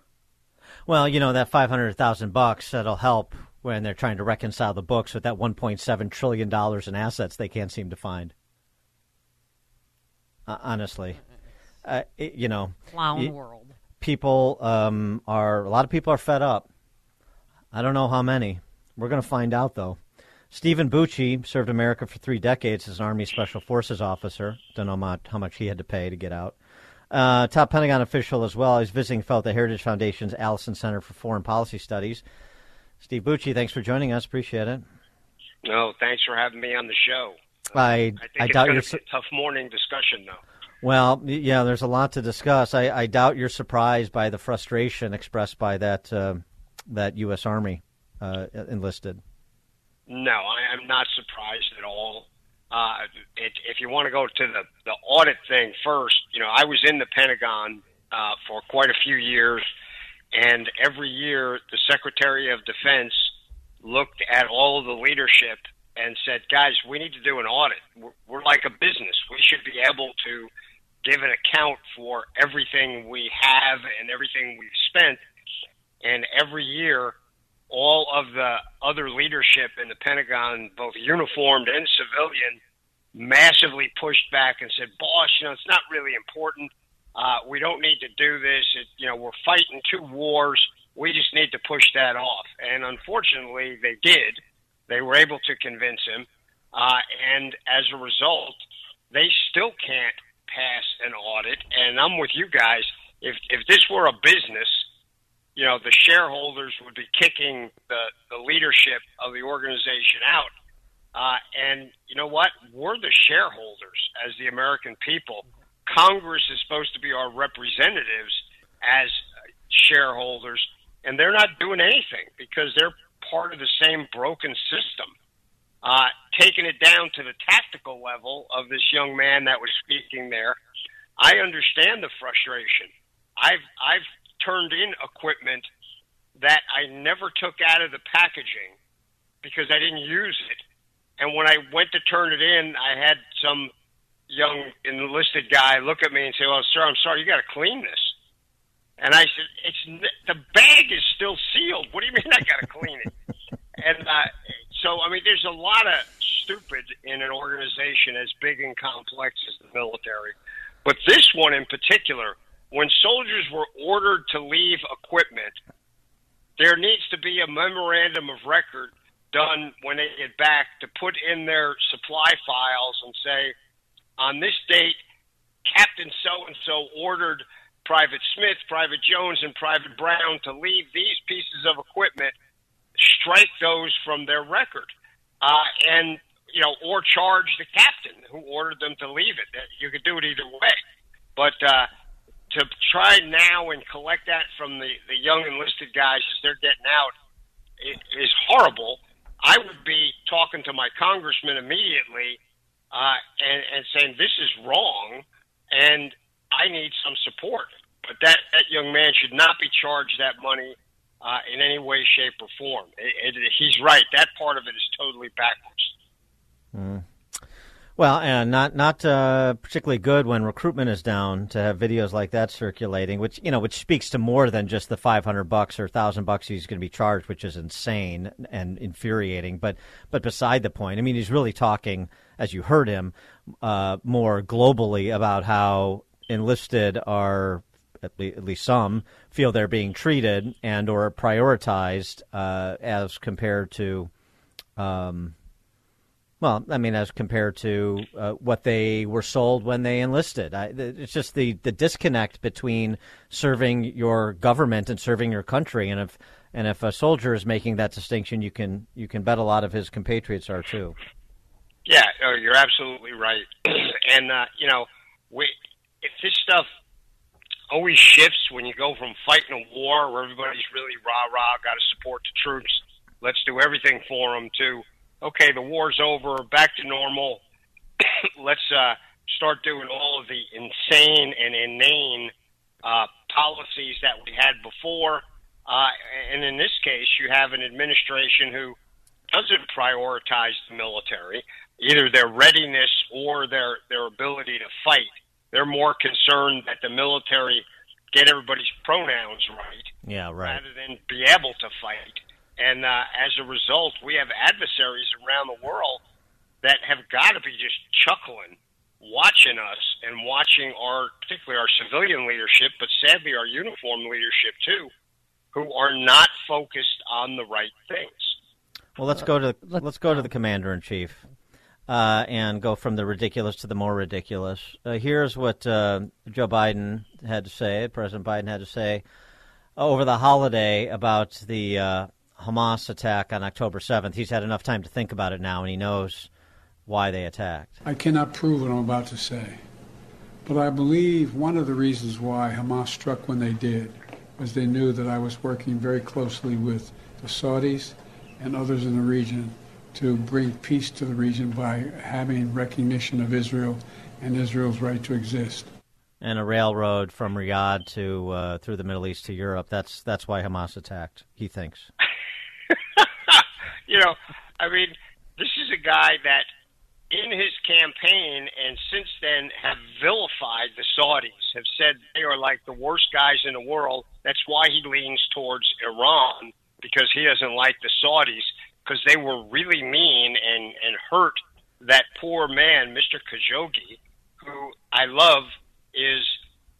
[SPEAKER 2] Well, you know that five hundred thousand bucks that'll help when they're trying to reconcile the books with that one point seven trillion dollars in assets they can't seem to find. Uh, honestly, uh, it, you know,
[SPEAKER 3] Clown
[SPEAKER 2] y-
[SPEAKER 3] world.
[SPEAKER 2] People um, are a lot of people are fed up. I don't know how many. We're going to find out though. Steven Bucci served America for three decades as an Army Special Forces officer. Don't know how much he had to pay to get out. Uh, top Pentagon official as well. He's visiting fellow at the Heritage Foundation's Allison Center for Foreign Policy Studies. Steve Bucci, thanks for joining us. Appreciate it.
[SPEAKER 17] No, thanks for having me on the show.
[SPEAKER 2] I
[SPEAKER 17] I think
[SPEAKER 2] I
[SPEAKER 17] it's
[SPEAKER 2] doubt you're. su-
[SPEAKER 17] tough morning discussion, though.
[SPEAKER 2] Well, yeah, there's a lot to discuss. I, I doubt you're surprised by the frustration expressed by that uh, that U.S. Army uh, enlisted.
[SPEAKER 17] No, I am not surprised at all. Uh, it, if you want to go to the, the audit thing first, you know, I was in the Pentagon uh, for quite a few years, and every year the Secretary of Defense looked at all of the leadership and said, guys, we need to do an audit. We're, we're like a business. We should be able to give an account for everything we have and everything we've spent. And every year, all of the other leadership in the Pentagon, both uniformed and civilian, massively pushed back and said, "Boss, you know it's not really important. Uh, we don't need to do this. It, you know, we're fighting two wars. We just need to push that off." And unfortunately, they did. They were able to convince him, uh, and as a result, they still can't pass an audit. And I'm with you guys. If if this were a business, you know, the shareholders would be kicking the, the leadership of the organization out. Uh, and you know what? We're the shareholders as the American people. Congress is supposed to be our representatives as shareholders, and they're not doing anything because they're part of the same broken system. Uh, taking it down to the tactical level of this young man that was speaking there, I understand the frustration. I've I've turned in equipment that I never took out of the packaging because I didn't use it. And when I went to turn it in, I had some young enlisted guy look at me and say, "Well, sir, I'm sorry, you got to clean this." And I said, "It's the bag is still sealed. What do you mean I got to clean it?" *laughs* and uh, so, I mean, there's a lot of stupid in an organization as big and complex as the military. But this one in particular, when soldiers were ordered to leave equipment, there needs to be a memorandum of record done when they get back to put in their supply files and say, on this date, Captain so and so ordered Private Smith, Private Jones, and Private Brown to leave these pieces of equipment, strike those from their record, uh, and you know, or charge the captain who ordered them to leave it. You could do it either way, but uh, to try now and collect that from the the young enlisted guys as they're getting out is horrible. I would be talking to my congressman immediately uh, and, and saying this is wrong, and I need some support. But that that young man should not be charged that money uh, in any way, shape, or form. It, it, he's right. That part of it is totally backwards.
[SPEAKER 2] Mm. Well, and not not uh, particularly good when recruitment is down to have videos like that circulating, which you know, which speaks to more than just the five hundred bucks or thousand bucks he's going to be charged, which is insane and infuriating. But but beside the point, I mean, he's really talking, as you heard him, uh, more globally about how enlisted are at, le- at, least some feel they're being treated and or prioritized uh, as compared to. Um, well, I mean, as compared to uh, what they were sold when they enlisted, I, it's just the, the disconnect between serving your government and serving your country. And if and if a soldier is making that distinction, you can you can bet a lot of his compatriots are too.
[SPEAKER 17] Yeah, oh, you're absolutely right. *clears throat* and uh, you know, we, if this stuff always shifts when you go from fighting a war where everybody's really rah rah, got to support the troops, let's do everything for them, to okay, the war's over, back to normal. *coughs* Let's uh, start doing all of the insane and inane uh, policies that we had before. Uh, and in this case, you have an administration who doesn't prioritize the military, either their readiness or their, their ability to fight. They're more concerned that the military get everybody's pronouns right,
[SPEAKER 2] yeah, right,
[SPEAKER 17] rather than be able to fight. And uh, as a result, we have adversaries around the world that have got to be just chuckling, watching us and watching our, particularly our civilian leadership, but sadly our uniform leadership too, who are not focused on the right things.
[SPEAKER 2] Well, let's go to let's go to the commander in chief. Uh, and go from the ridiculous to the more ridiculous. Uh, here's what uh, Joe Biden had to say, President Biden had to say over the holiday about the uh, Hamas attack on October 7th. He's had enough time to think about it now, and he knows why they attacked.
[SPEAKER 4] I cannot prove what I'm about to say, but I believe one of the reasons why Hamas struck when they did was they knew that I was working very closely with the Saudis and others in the region to bring peace to the region by having recognition of Israel and Israel's right to exist.
[SPEAKER 2] And a railroad from Riyadh to uh, through the Middle East to Europe. That's that's why Hamas attacked. He thinks.
[SPEAKER 17] You know, I mean, this is a guy that in his campaign and since then have vilified the Saudis, have said they are like the worst guys in the world. That's why he leans towards Iran because he doesn't like the Saudis because they were really mean and, and hurt that poor man, Mr. Khashoggi, who I love, is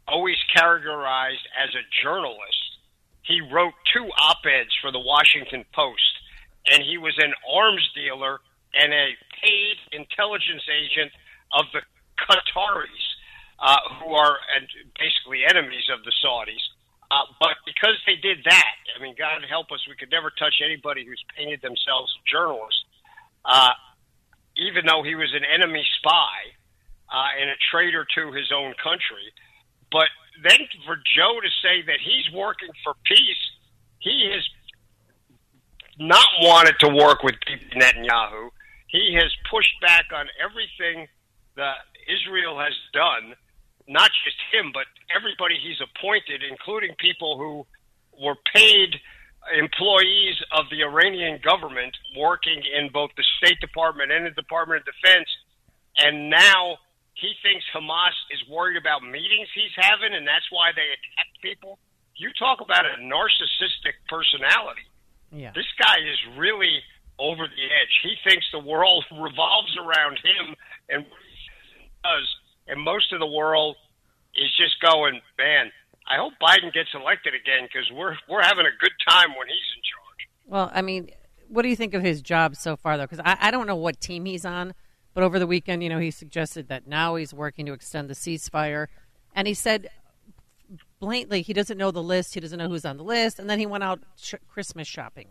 [SPEAKER 17] always characterized as a journalist. He wrote two op-eds for the Washington Post and he was an arms dealer and a paid intelligence agent of the Qataris, uh, who are basically enemies of the Saudis. Uh, but because they did that, I mean, God help us, we could never touch anybody who's painted themselves a journalist. Uh, even though he was an enemy spy uh, and a traitor to his own country. But then for Joe to say that he's working for peace, he has not wanted to work with Netanyahu. He has pushed back on everything that Israel has done, not just him, but everybody he's appointed, including people who were paid employees of the Iranian government working in both the State Department and the Department of Defense. And now he thinks Hamas is worried about meetings he's having, and that's why they attack people. You talk about a narcissistic personality.
[SPEAKER 3] Yeah.
[SPEAKER 17] This guy is really over the edge. He thinks the world *laughs* revolves around him and what he says and does, and most of the world is just going, man. I hope Biden gets elected again because we're we're having a good time when he's in charge.
[SPEAKER 3] Well, I mean, what do you think of his job so far, though? Because I, I don't know what team he's on, but over the weekend, you know, he suggested that now he's working to extend the ceasefire, and he said blatantly he doesn't know the list, he doesn't know who's on the list, and then he went out sh- Christmas shopping.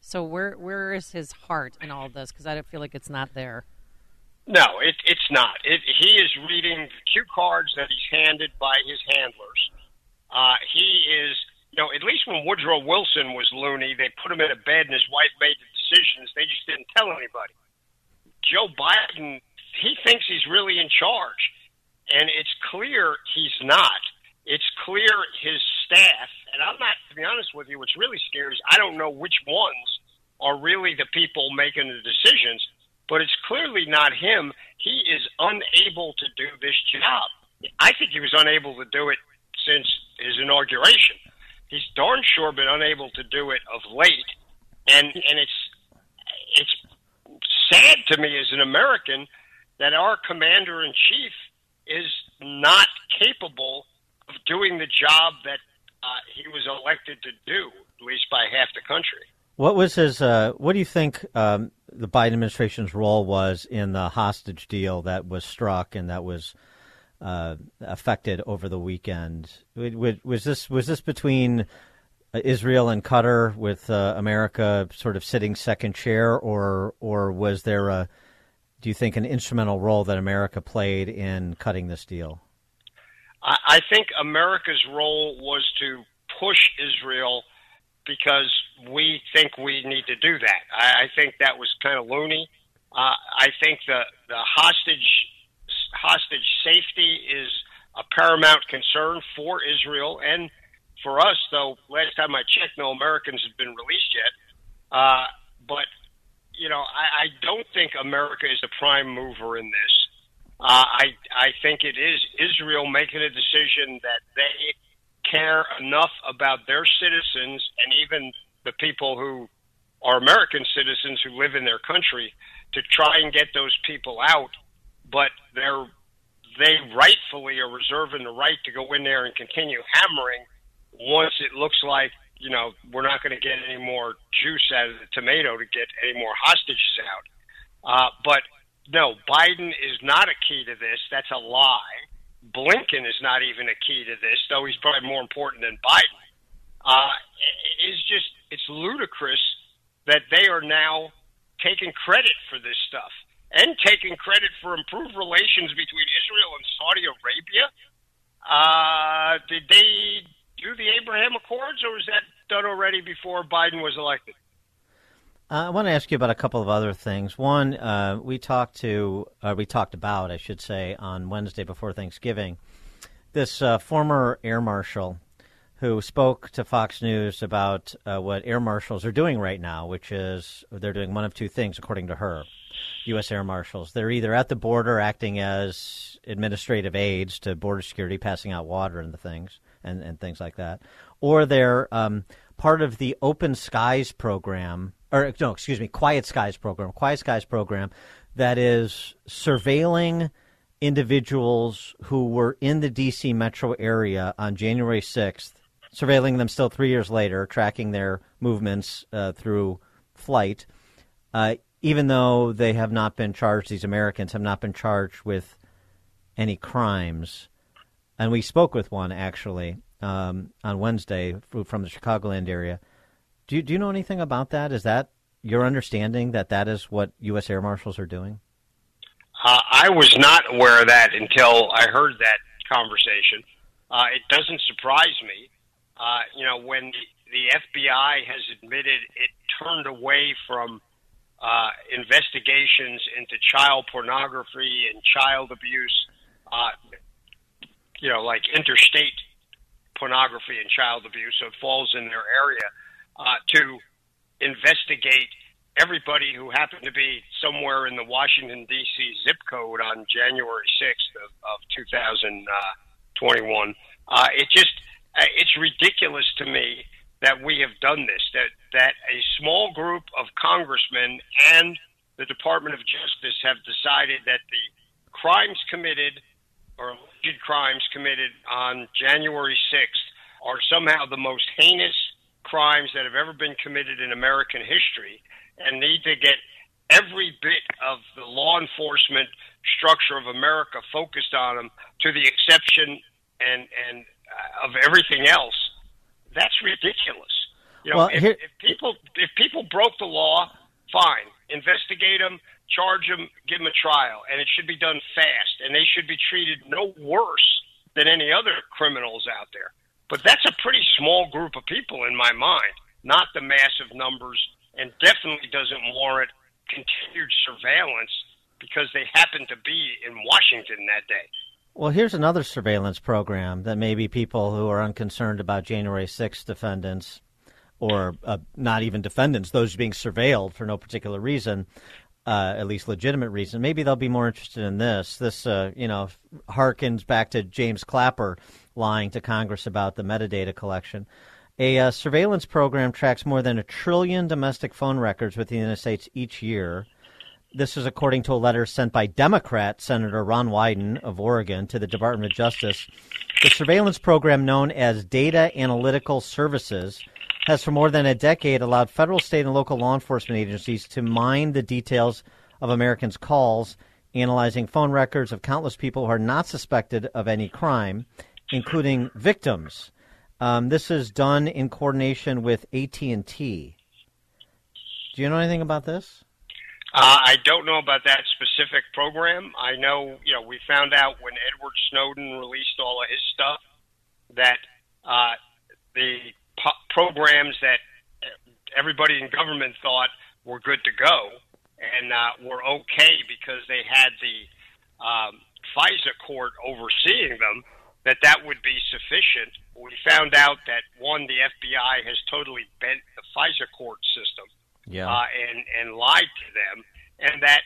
[SPEAKER 3] So where where is his heart in all this? Because I don't feel like it's not there.
[SPEAKER 17] No, it, it's not. It, he is reading the cue cards that he's handed by his handlers. Uh, he is, you know, at least when Woodrow Wilson was loony, they put him in a bed and his wife made the decisions. They just didn't tell anybody. Joe Biden, he thinks he's really in charge, and it's clear he's not. It's clear his staff, and I'm not, to be honest with you, what's really scary is I don't know which ones are really the people making the decisions, but it's clearly not him. He is unable to do this job. I think he was unable to do it since his inauguration. He's darn sure been unable to do it of late, and and it's it's sad to me as an American that our commander in chief is not capable doing the job that uh, he was elected to do, at least by half the country.
[SPEAKER 2] What was his? Uh, what do you think um, the Biden administration's role was in the hostage deal that was struck and that was uh, affected over the weekend? Was this was this between Israel and Qatar, with uh, America sort of sitting second chair, or or was there a? Do you think an instrumental role that America played in cutting this deal?
[SPEAKER 17] I, I think America's role was to push Israel because we think we need to do that. I, I think that was kind of loony. Uh, I think the the hostage hostage safety is a paramount concern for Israel and for us. Though last time I checked, no Americans have been released yet. Uh, but you know, I, I don't think America is the prime mover in this. Uh, I I think it is Israel making a decision that they care enough about their citizens and even the people who are American citizens who live in their country to try and get those people out, but they're they rightfully are reserving the right to go in there and continue hammering once it looks like you know we're not going to get any more juice out of the tomato to get any more hostages out. Uh, but no, Biden is not a key to this. That's a lie. Blinken is not even a key to this, though he's probably more important than Biden. Uh, it's just it's ludicrous that they are now taking credit for this stuff and taking credit for improved relations between Israel and Saudi Arabia. Uh, did they do the Abraham Accords, or was that done already before Biden was elected?
[SPEAKER 2] Uh, I want to ask you about a couple of other things. One, uh, we talked to, uh, we talked about, I should say, on Wednesday before Thanksgiving, this uh, former air marshal who spoke to Fox News about uh, what air marshals are doing right now, which is they're doing one of two things, according to her. U.S. air marshals. They're either at the border acting as administrative aides to border security, passing out water and the things and, and things like that, or they're um, part of the Open Skies program, or no, excuse me, Quiet Skies program, Quiet Skies program that is surveilling individuals who were in the D.C. metro area on January 6th, surveilling them still three years later, tracking their movements uh, through flight. Uh, even though they have not been charged, these Americans have not been charged with any crimes. And we spoke with one actually um, on Wednesday from the Chicagoland area. Do you, do you know anything about that? Is that your understanding that that is what U.S. air marshals are doing?
[SPEAKER 17] Uh, I was not aware of that until I heard that conversation. Uh, it doesn't surprise me. Uh, you know, when the FBI has admitted it turned away from uh, investigations into child pornography and child abuse, uh, you know, like interstate pornography and child abuse, so it falls in their area, uh, to investigate everybody who happened to be somewhere in the Washington D.C. zip code on January 6th of, of 2021. Uh, it just uh, it's ridiculous to me that we have done this. That that a small group of congressmen and the Department of Justice have decided that the crimes committed or crimes committed on January 6th are somehow the most heinous crimes that have ever been committed in American history and need to get every bit of the law enforcement structure of America focused on them to the exception and and uh, of everything else. That's ridiculous. You know,
[SPEAKER 2] Well,
[SPEAKER 17] if,
[SPEAKER 2] here-
[SPEAKER 17] if people if people broke the law, fine, investigate them, charge them, give them a trial, and it should be done fast, and they should be treated no worse than any other criminals out there. But that's a pretty small group of people in my mind, not the massive numbers, and definitely doesn't warrant continued surveillance because they happen to be in Washington that day.
[SPEAKER 2] Well, here's another surveillance program that maybe people who are unconcerned about January 6th defendants, or uh, not even defendants, those being surveilled for no particular reason, uh, at least legitimate reason, maybe they'll be more interested in this. This, uh, you know, harkens back to James Clapper lying to Congress about the metadata collection. A uh, surveillance program tracks more than a trillion domestic phone records with the United States each year. This is according to a letter sent by Democrat Senator Ron Wyden of Oregon to the Department of Justice. The surveillance program, known as Data Analytical Services, has for more than a decade allowed federal, state, and local law enforcement agencies to mine the details of Americans' calls, analyzing phone records of countless people who are not suspected of any crime, including victims. Um, this is done in coordination with AT&T. Do you know anything about this?
[SPEAKER 17] Uh, I don't know about that specific program. I know, you know, we found out when Edward Snowden released all of his stuff that uh, the po- programs that everybody in government thought were good to go and uh, were okay because they had the um, FISA court overseeing them, that that would be sufficient. We found out that one, the FBI has totally bent the FISA court system
[SPEAKER 2] Yeah.
[SPEAKER 17] uh, and and lied to them, and that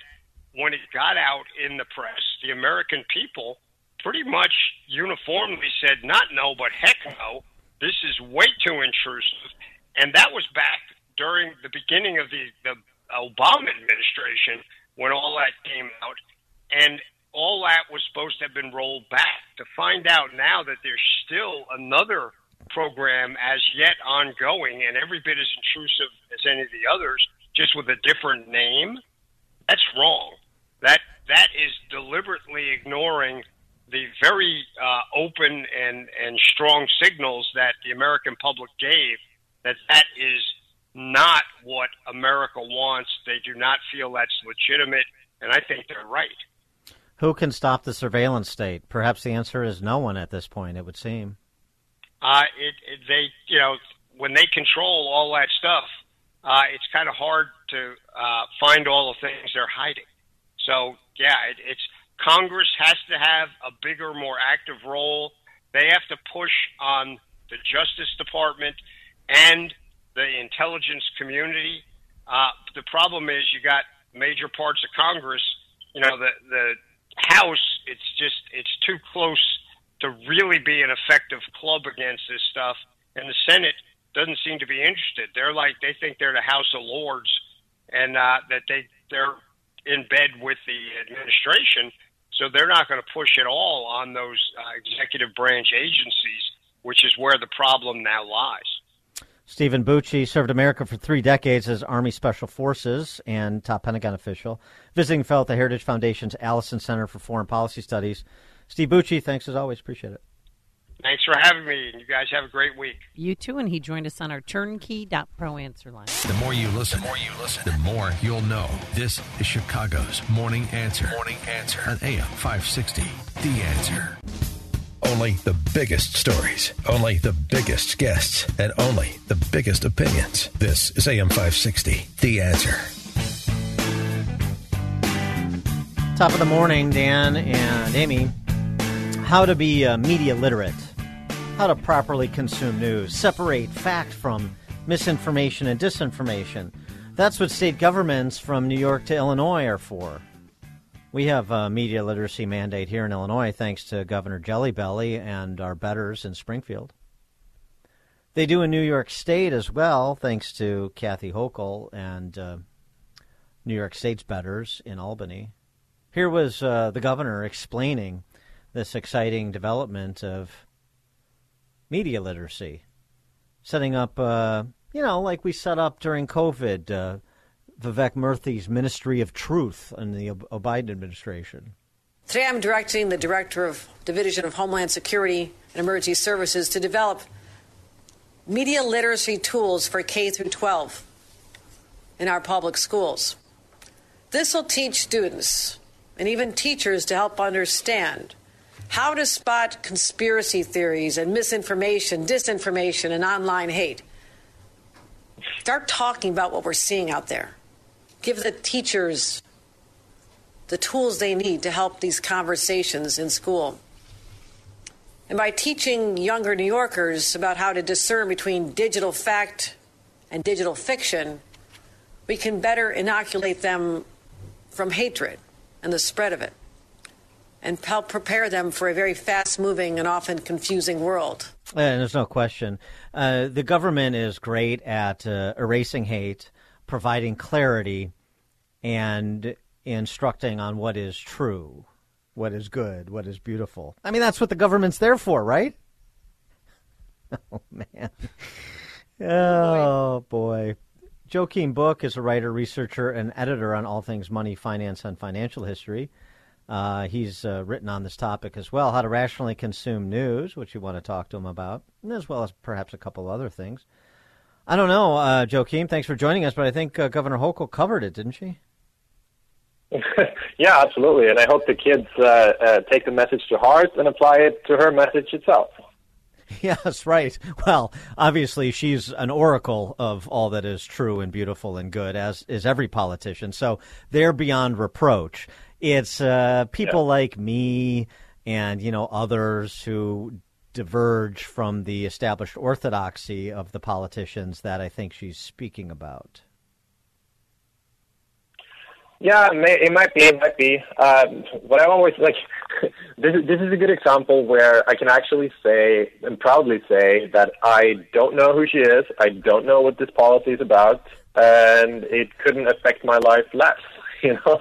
[SPEAKER 17] when it got out in the press, the American people pretty much uniformly said, "Not no, but heck no, this is way too intrusive," and that was back during the beginning of the the Obama administration when all that came out, and all that was supposed to have been rolled back. To find out now that there's still another program as yet ongoing and every bit as intrusive as any of the others, just with a different name, that's wrong. That that is deliberately ignoring the very uh, open and and strong signals that the American public gave that that is not what America wants. They do not feel that's legitimate, and I think they're right.
[SPEAKER 2] Who can stop the surveillance state? Perhaps the answer is no one at this point, it would seem.
[SPEAKER 17] Uh, it, it they you know when they control all that stuff, uh, it's kind of hard to uh, find all the things they're hiding. So yeah, it, it's Congress has to have a bigger, more active role. They have to push on the Justice Department and the intelligence community. Uh, the problem is you got major parts of Congress. You know the the House. It's just it's too close to really be an effective club against this stuff. And the Senate doesn't seem to be interested. They're like they think they're the House of Lords, and uh, that they they're in bed with the administration, so they're not going to push at all on those uh, executive branch agencies, which is where the problem now lies.
[SPEAKER 2] Steven Bucci served America for three decades as Army Special Forces and top Pentagon official, visiting fellow at the Heritage Foundation's Allison Center for Foreign Policy Studies. Steve Bucci, thanks as always. Appreciate it.
[SPEAKER 17] Thanks for having me, and you guys have a great week.
[SPEAKER 3] You too, and he joined us on our turnkey.pro answer line.
[SPEAKER 1] The more you listen, the more you listen, the more you'll know. This is Chicago's Morning Answer. Morning Answer on AM 560. The Answer. Only the biggest stories, only the biggest guests, and only the biggest opinions. This is AM 560. The Answer.
[SPEAKER 2] Top of the morning, Dan and Amy. How to be uh, media literate. How to properly consume news. Separate fact from misinformation and disinformation. That's what state governments from New York to Illinois are for. We have a media literacy mandate here in Illinois thanks to Governor Jellybelly and our betters in Springfield. They do in New York State as well, thanks to Kathy Hochul and uh, New York State's betters in Albany. Here was uh, the governor explaining this exciting development of media literacy, setting up, uh, you know, like we set up during COVID, uh, Vivek Murthy's Ministry of Truth in the Biden administration.
[SPEAKER 18] Today I'm directing the Director of Division of Homeland Security and Emergency Services to develop media literacy tools for K through 12 in our public schools. This will teach students and even teachers to help understand how to spot conspiracy theories and misinformation, disinformation, and online hate. Start talking about what we're seeing out there. Give the teachers the tools they need to help these conversations in school. And by teaching younger New Yorkers about how to discern between digital fact and digital fiction, we can better inoculate them from hatred and the spread of it and help prepare them for a very fast moving and often confusing world.
[SPEAKER 2] And there's no question. Uh, the government is great at uh, erasing hate, providing clarity, and instructing on what is true what is good, what is beautiful. I mean, that's what the government's there for, right? *laughs* Oh, man. Oh, boy. Joakim Book is a writer, researcher, and editor on all things money, finance, and financial history. Uh, he's uh, written on this topic as well, how to rationally consume news, which you want to talk to him about, as well as perhaps a couple other things. I don't know, uh, Joakim, thanks for joining us, but I think uh, Governor Hochul covered it, didn't she? *laughs*
[SPEAKER 19] yeah, absolutely. And I hope the kids uh, uh, take the message to heart and apply it to her message itself. *laughs*
[SPEAKER 2] Yes, right. Well, obviously, she's an oracle of all that is true and beautiful and good, as is every politician. So they're beyond reproach. It's uh, people yeah. like me and you know others who diverge from the established orthodoxy of the politicians that I think she's speaking about.
[SPEAKER 19] Yeah, it, may, it might be. It might be. Um, what I always like, *laughs* this is, this is a good example where I can actually say and proudly say that I don't know who she is. I don't know what this policy is about, and it couldn't affect my life less. *laughs* You know,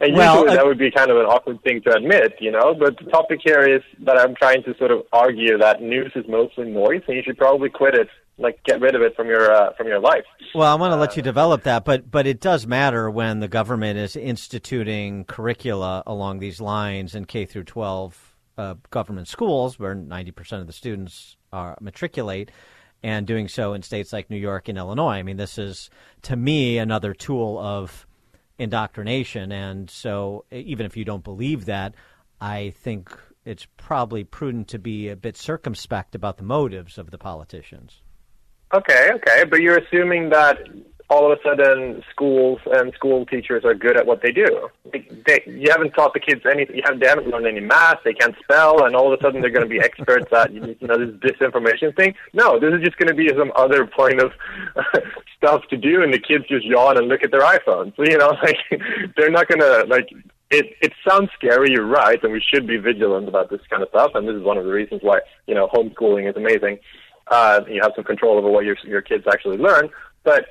[SPEAKER 19] and well, usually uh, that would be kind of an awkward thing to admit. You know, but the topic here is that I'm trying to sort of argue that news is mostly noise, and you should probably quit it like get rid of it from your uh, from your life.
[SPEAKER 2] Well, I want to uh, let you develop that, but but it does matter when the government is instituting curricula along these lines in K through 12 uh, government schools, where 90 percent of the students are matriculate, and doing so in states like New York and Illinois. I mean, this is to me another tool of indoctrination, and so even if you don't believe that, I think it's probably prudent to be a bit circumspect about the motives of the politicians.
[SPEAKER 19] Okay, okay, but you're assuming that all of a sudden schools and school teachers are good at what they do. They, you haven't taught the kids anything. You haven't, they haven't learned any math. They can't spell, and all of a sudden they're going to be experts at you know this disinformation thing. No, this is just going to be some other point of *laughs* stuff to do, and the kids just yawn and look at their iPhones. You know, *laughs* like they're not going to like. It it sounds scary. You're right, and we should be vigilant about this kind of stuff. And this is one of the reasons why you know homeschooling is amazing uh, you have some control over what your your kids actually learn. But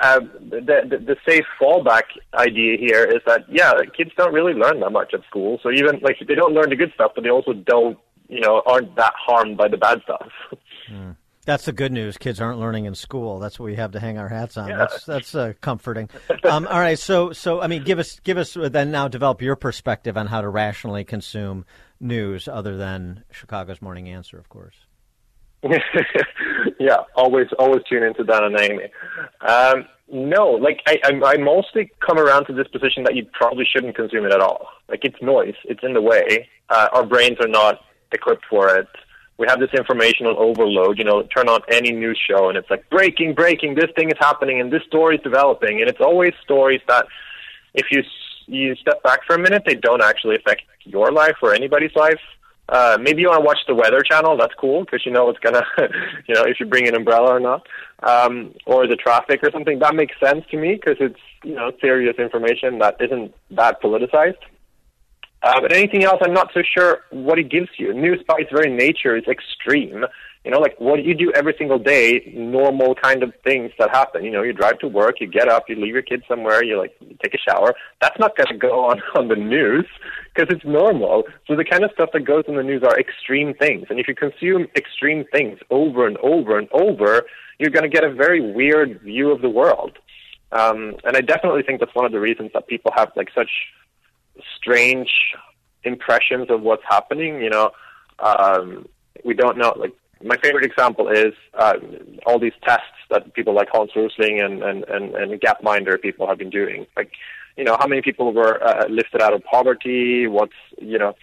[SPEAKER 19] uh, the, the the safe fallback idea here is that yeah, kids don't really learn that much at school. So even like they don't learn the good stuff, but they also don't you know aren't that harmed by the bad stuff. *laughs*
[SPEAKER 2] Mm. That's the good news. Kids aren't learning in school. That's what we have to hang our hats on.
[SPEAKER 19] Yeah.
[SPEAKER 2] That's that's uh, comforting. Um, all right, so so I mean, give us give us uh, then now develop your perspective on how to rationally consume news other than Chicago's Morning Answer, of course. *laughs*
[SPEAKER 19] yeah, always always tune into Dan and Amy. Um, no, like I, I, I mostly come around to this position that you probably shouldn't consume it at all. Like it's noise, it's in the way. Uh, our brains are not equipped for it. We have this informational overload. You know, turn on any news show and it's like breaking, breaking. This thing is happening and this story is developing, and it's always stories that, if you you step back for a minute, they don't actually affect your life or anybody's life Uh, maybe you want to watch the Weather Channel. That's cool because you know it's gonna, *laughs* you know, if you bring an umbrella or not, um, or the traffic or something. That makes sense to me because it's you know serious information that isn't that politicized. Uh, but anything else, I'm not so sure what it gives you. News by its very nature is extreme. You know, like what you do every single day, normal kind of things that happen. You know, you drive to work, you get up, you leave your kids somewhere, you like take a shower. That's not going to go on *laughs* on the news because it's normal. So the kind of stuff that goes in the news are extreme things. And if you consume extreme things over and over and over, you're going to get a very weird view of the world. Um, and I definitely think that's one of the reasons that people have like such strange impressions of what's happening. You know, um, we don't know. Like my favorite example is uh, all these tests that people like Hans Rosling and and and, and Gapminder people have been doing. Like, you know, how many people were uh, lifted out of poverty? What's you know.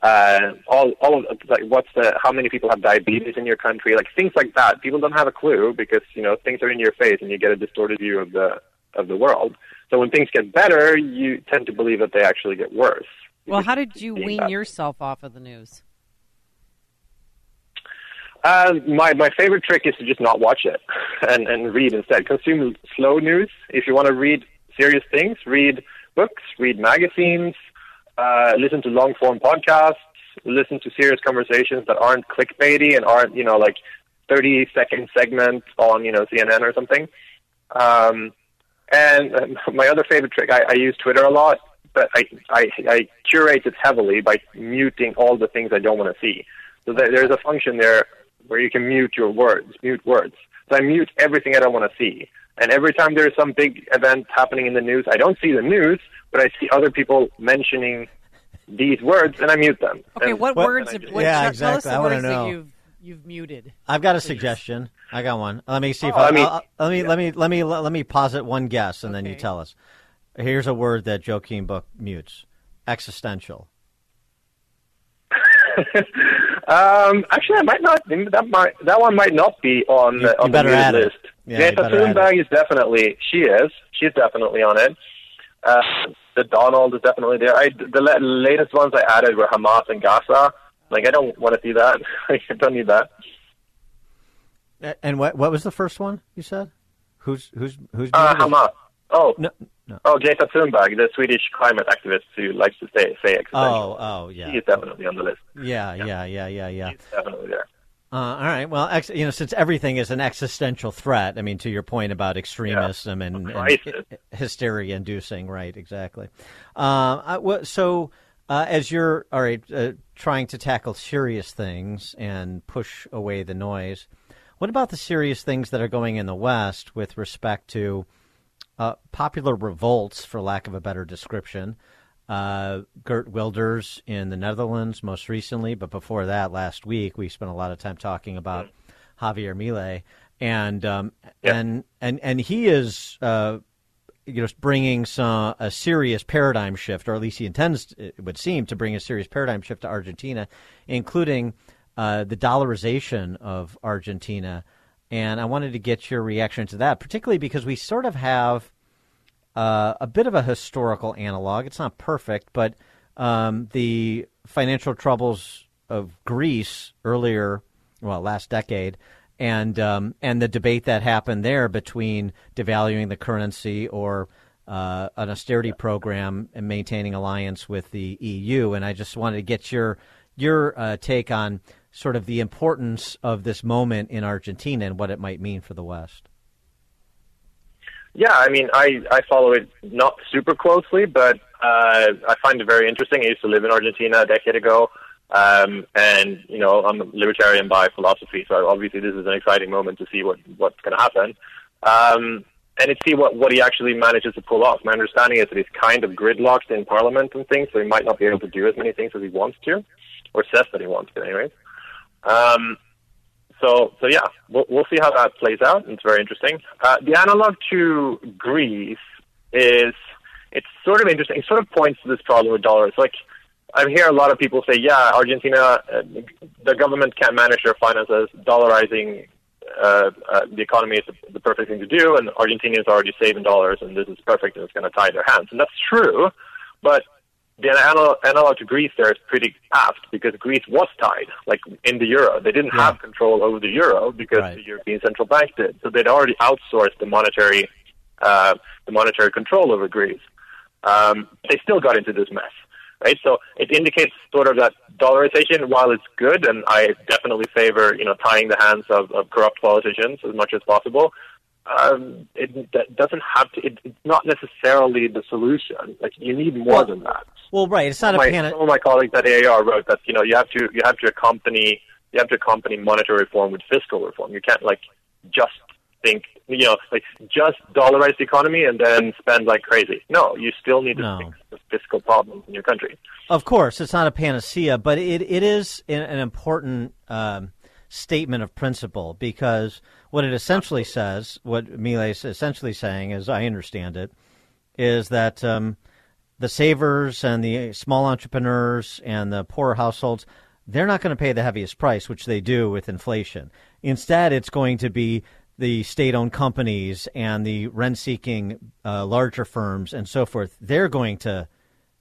[SPEAKER 19] Uh, all, all of like, what's the, how many people have diabetes in your country? Like things like that. People don't have a clue because you know things are in your face and you get a distorted view of the of the world. So when things get better, you tend to believe that they actually get worse.
[SPEAKER 3] Well, how did you wean
[SPEAKER 19] that.
[SPEAKER 3] yourself off of the news?
[SPEAKER 19] Uh, my my favorite trick is to just not watch it *laughs* and and read instead. Consume slow news. If you want to read serious things, read books, read magazines, uh, listen to long form podcasts, listen to serious conversations that aren't clickbaity and aren't you know like thirty second segments on you know CNN or something. Um, and uh, *laughs* my other favorite trick, I, I use Twitter a lot, but I, I I curate it heavily by muting all the things I don't want to see. So there's a function there where you can mute your words, mute words. So I mute everything I don't want to see. And every time there's some big event happening in the news, I don't see the news, but I see other people mentioning these words, and I mute them.
[SPEAKER 3] Okay,
[SPEAKER 19] and,
[SPEAKER 3] what words? Have, what,
[SPEAKER 2] Yeah,
[SPEAKER 3] tell
[SPEAKER 2] exactly.
[SPEAKER 3] us the
[SPEAKER 2] I wanna
[SPEAKER 3] words
[SPEAKER 2] know.
[SPEAKER 3] that you've you've muted.
[SPEAKER 2] I've got a suggestion. I got one. Let me see if
[SPEAKER 19] Oh,
[SPEAKER 2] I,
[SPEAKER 19] I mean-
[SPEAKER 2] I'll- let me let me let me let me posit one guess and then you tell us. Here's a word that Joakim Book mutes: existential. *laughs*
[SPEAKER 19] Um, actually, I might not. That might that one might not be on
[SPEAKER 2] You-
[SPEAKER 19] the on
[SPEAKER 2] you better
[SPEAKER 19] the muted list.
[SPEAKER 2] Yeah, you
[SPEAKER 19] Greta
[SPEAKER 2] better add it.
[SPEAKER 19] Thunberg is definitely she is. She's definitely on it. Uh, the Donald is definitely there. I the la- latest ones I added were Hamas and Gaza. Like I don't want to see that. *laughs* I don't need that.
[SPEAKER 2] And what what was the first one you said? Who's who's who's
[SPEAKER 19] Uh. Hamas. Oh
[SPEAKER 2] no, no.
[SPEAKER 19] Oh, Greta Thunberg, the Swedish climate activist who likes to say say existential.
[SPEAKER 2] Oh, oh, yeah.
[SPEAKER 19] She is definitely on the list.
[SPEAKER 2] Yeah, yeah, yeah, yeah, yeah.
[SPEAKER 19] She's definitely there.
[SPEAKER 2] Uh, all right. Well, ex- you know, since everything is an existential threat, I mean, to your point about extremism and, and
[SPEAKER 19] crisis.
[SPEAKER 2] hysteria inducing, right? Exactly. Um, I, so, uh, as you're all right, uh, trying to tackle serious things and push away the noise, what about the serious things that are going in the West with respect to uh, popular revolts, for lack of a better description? Uh, Geert Wilders in the Netherlands most recently, but before that, last week we spent a lot of time talking about Javier Milei, and um, and and and he is uh, you know bringing some a serious paradigm shift, or at least he intends, it would seem, to bring a serious paradigm shift to Argentina, including uh, the dollarization of Argentina. And I wanted to get your reaction to that, particularly because we sort of have uh, a bit of a historical analog. It's not perfect, but um, the financial troubles of Greece earlier, well, last decade, and um, and the debate that happened there between devaluing the currency or uh, an austerity program and maintaining alliance with the EU. And I just wanted to get your your uh, take on sort of the importance of this moment in Argentina and what it might mean for the West.
[SPEAKER 19] Yeah, I mean, I I follow it not super closely, but uh, I find it very interesting. I used to live in Argentina a decade ago, um, and you know, I'm a libertarian by philosophy, so obviously this is an exciting moment to see what what's going to happen, um, and to see what what he actually manages to pull off. My understanding is that he's kind of gridlocked in parliament and things, so he might not be able to do as many things as he wants to, or says that he wants to, anyways. Um, so, so yeah, we'll, we'll see how that plays out. It's very interesting. Uh, the analog to Greece is it's sort of interesting. It sort of points to this problem with dollars. Like I hear a lot of people say, yeah, Argentina, uh, the government can't manage their finances. Dollarizing uh, uh, the economy is the, perfect thing to do, and Argentinians are already saving dollars, and this is perfect, and it's going to tie their hands. And that's true, but the anal- analog to Greece there is pretty apt because Greece was tied, like in the euro. They didn't have control over the euro because
[SPEAKER 2] Right.
[SPEAKER 19] the European Central Bank did. So they'd already outsourced the monetary, uh, the monetary control over Greece. Um, they still got into this mess, right? So it indicates sort of that dollarization, while it's good, and I definitely favor, you know, tying the hands of, of corrupt politicians as much as possible. Um, it that doesn't have to. It, it's not necessarily the solution. Like you need more
[SPEAKER 2] Well,
[SPEAKER 19] than that.
[SPEAKER 2] Well, right. It's not a
[SPEAKER 19] my,
[SPEAKER 2] panic.
[SPEAKER 19] Some of my colleagues at AAR wrote that you know you have to you have to accompany you have to accompany monetary reform with fiscal reform. You can't like just think you know like just dollarize the economy and then spend like crazy. No, you still need to
[SPEAKER 2] No.
[SPEAKER 19] fix the fiscal problems in your country.
[SPEAKER 2] Of course, it's not a panacea, but it, it is an, an important um, statement of principle because what it essentially says, what Milei is essentially saying, as I understand it, is that um, the savers and the small entrepreneurs and the poorer households, they're not going to pay the heaviest price, which they do with inflation. Instead, it's going to be the state owned companies and the rent seeking uh, larger firms and so forth. They're going to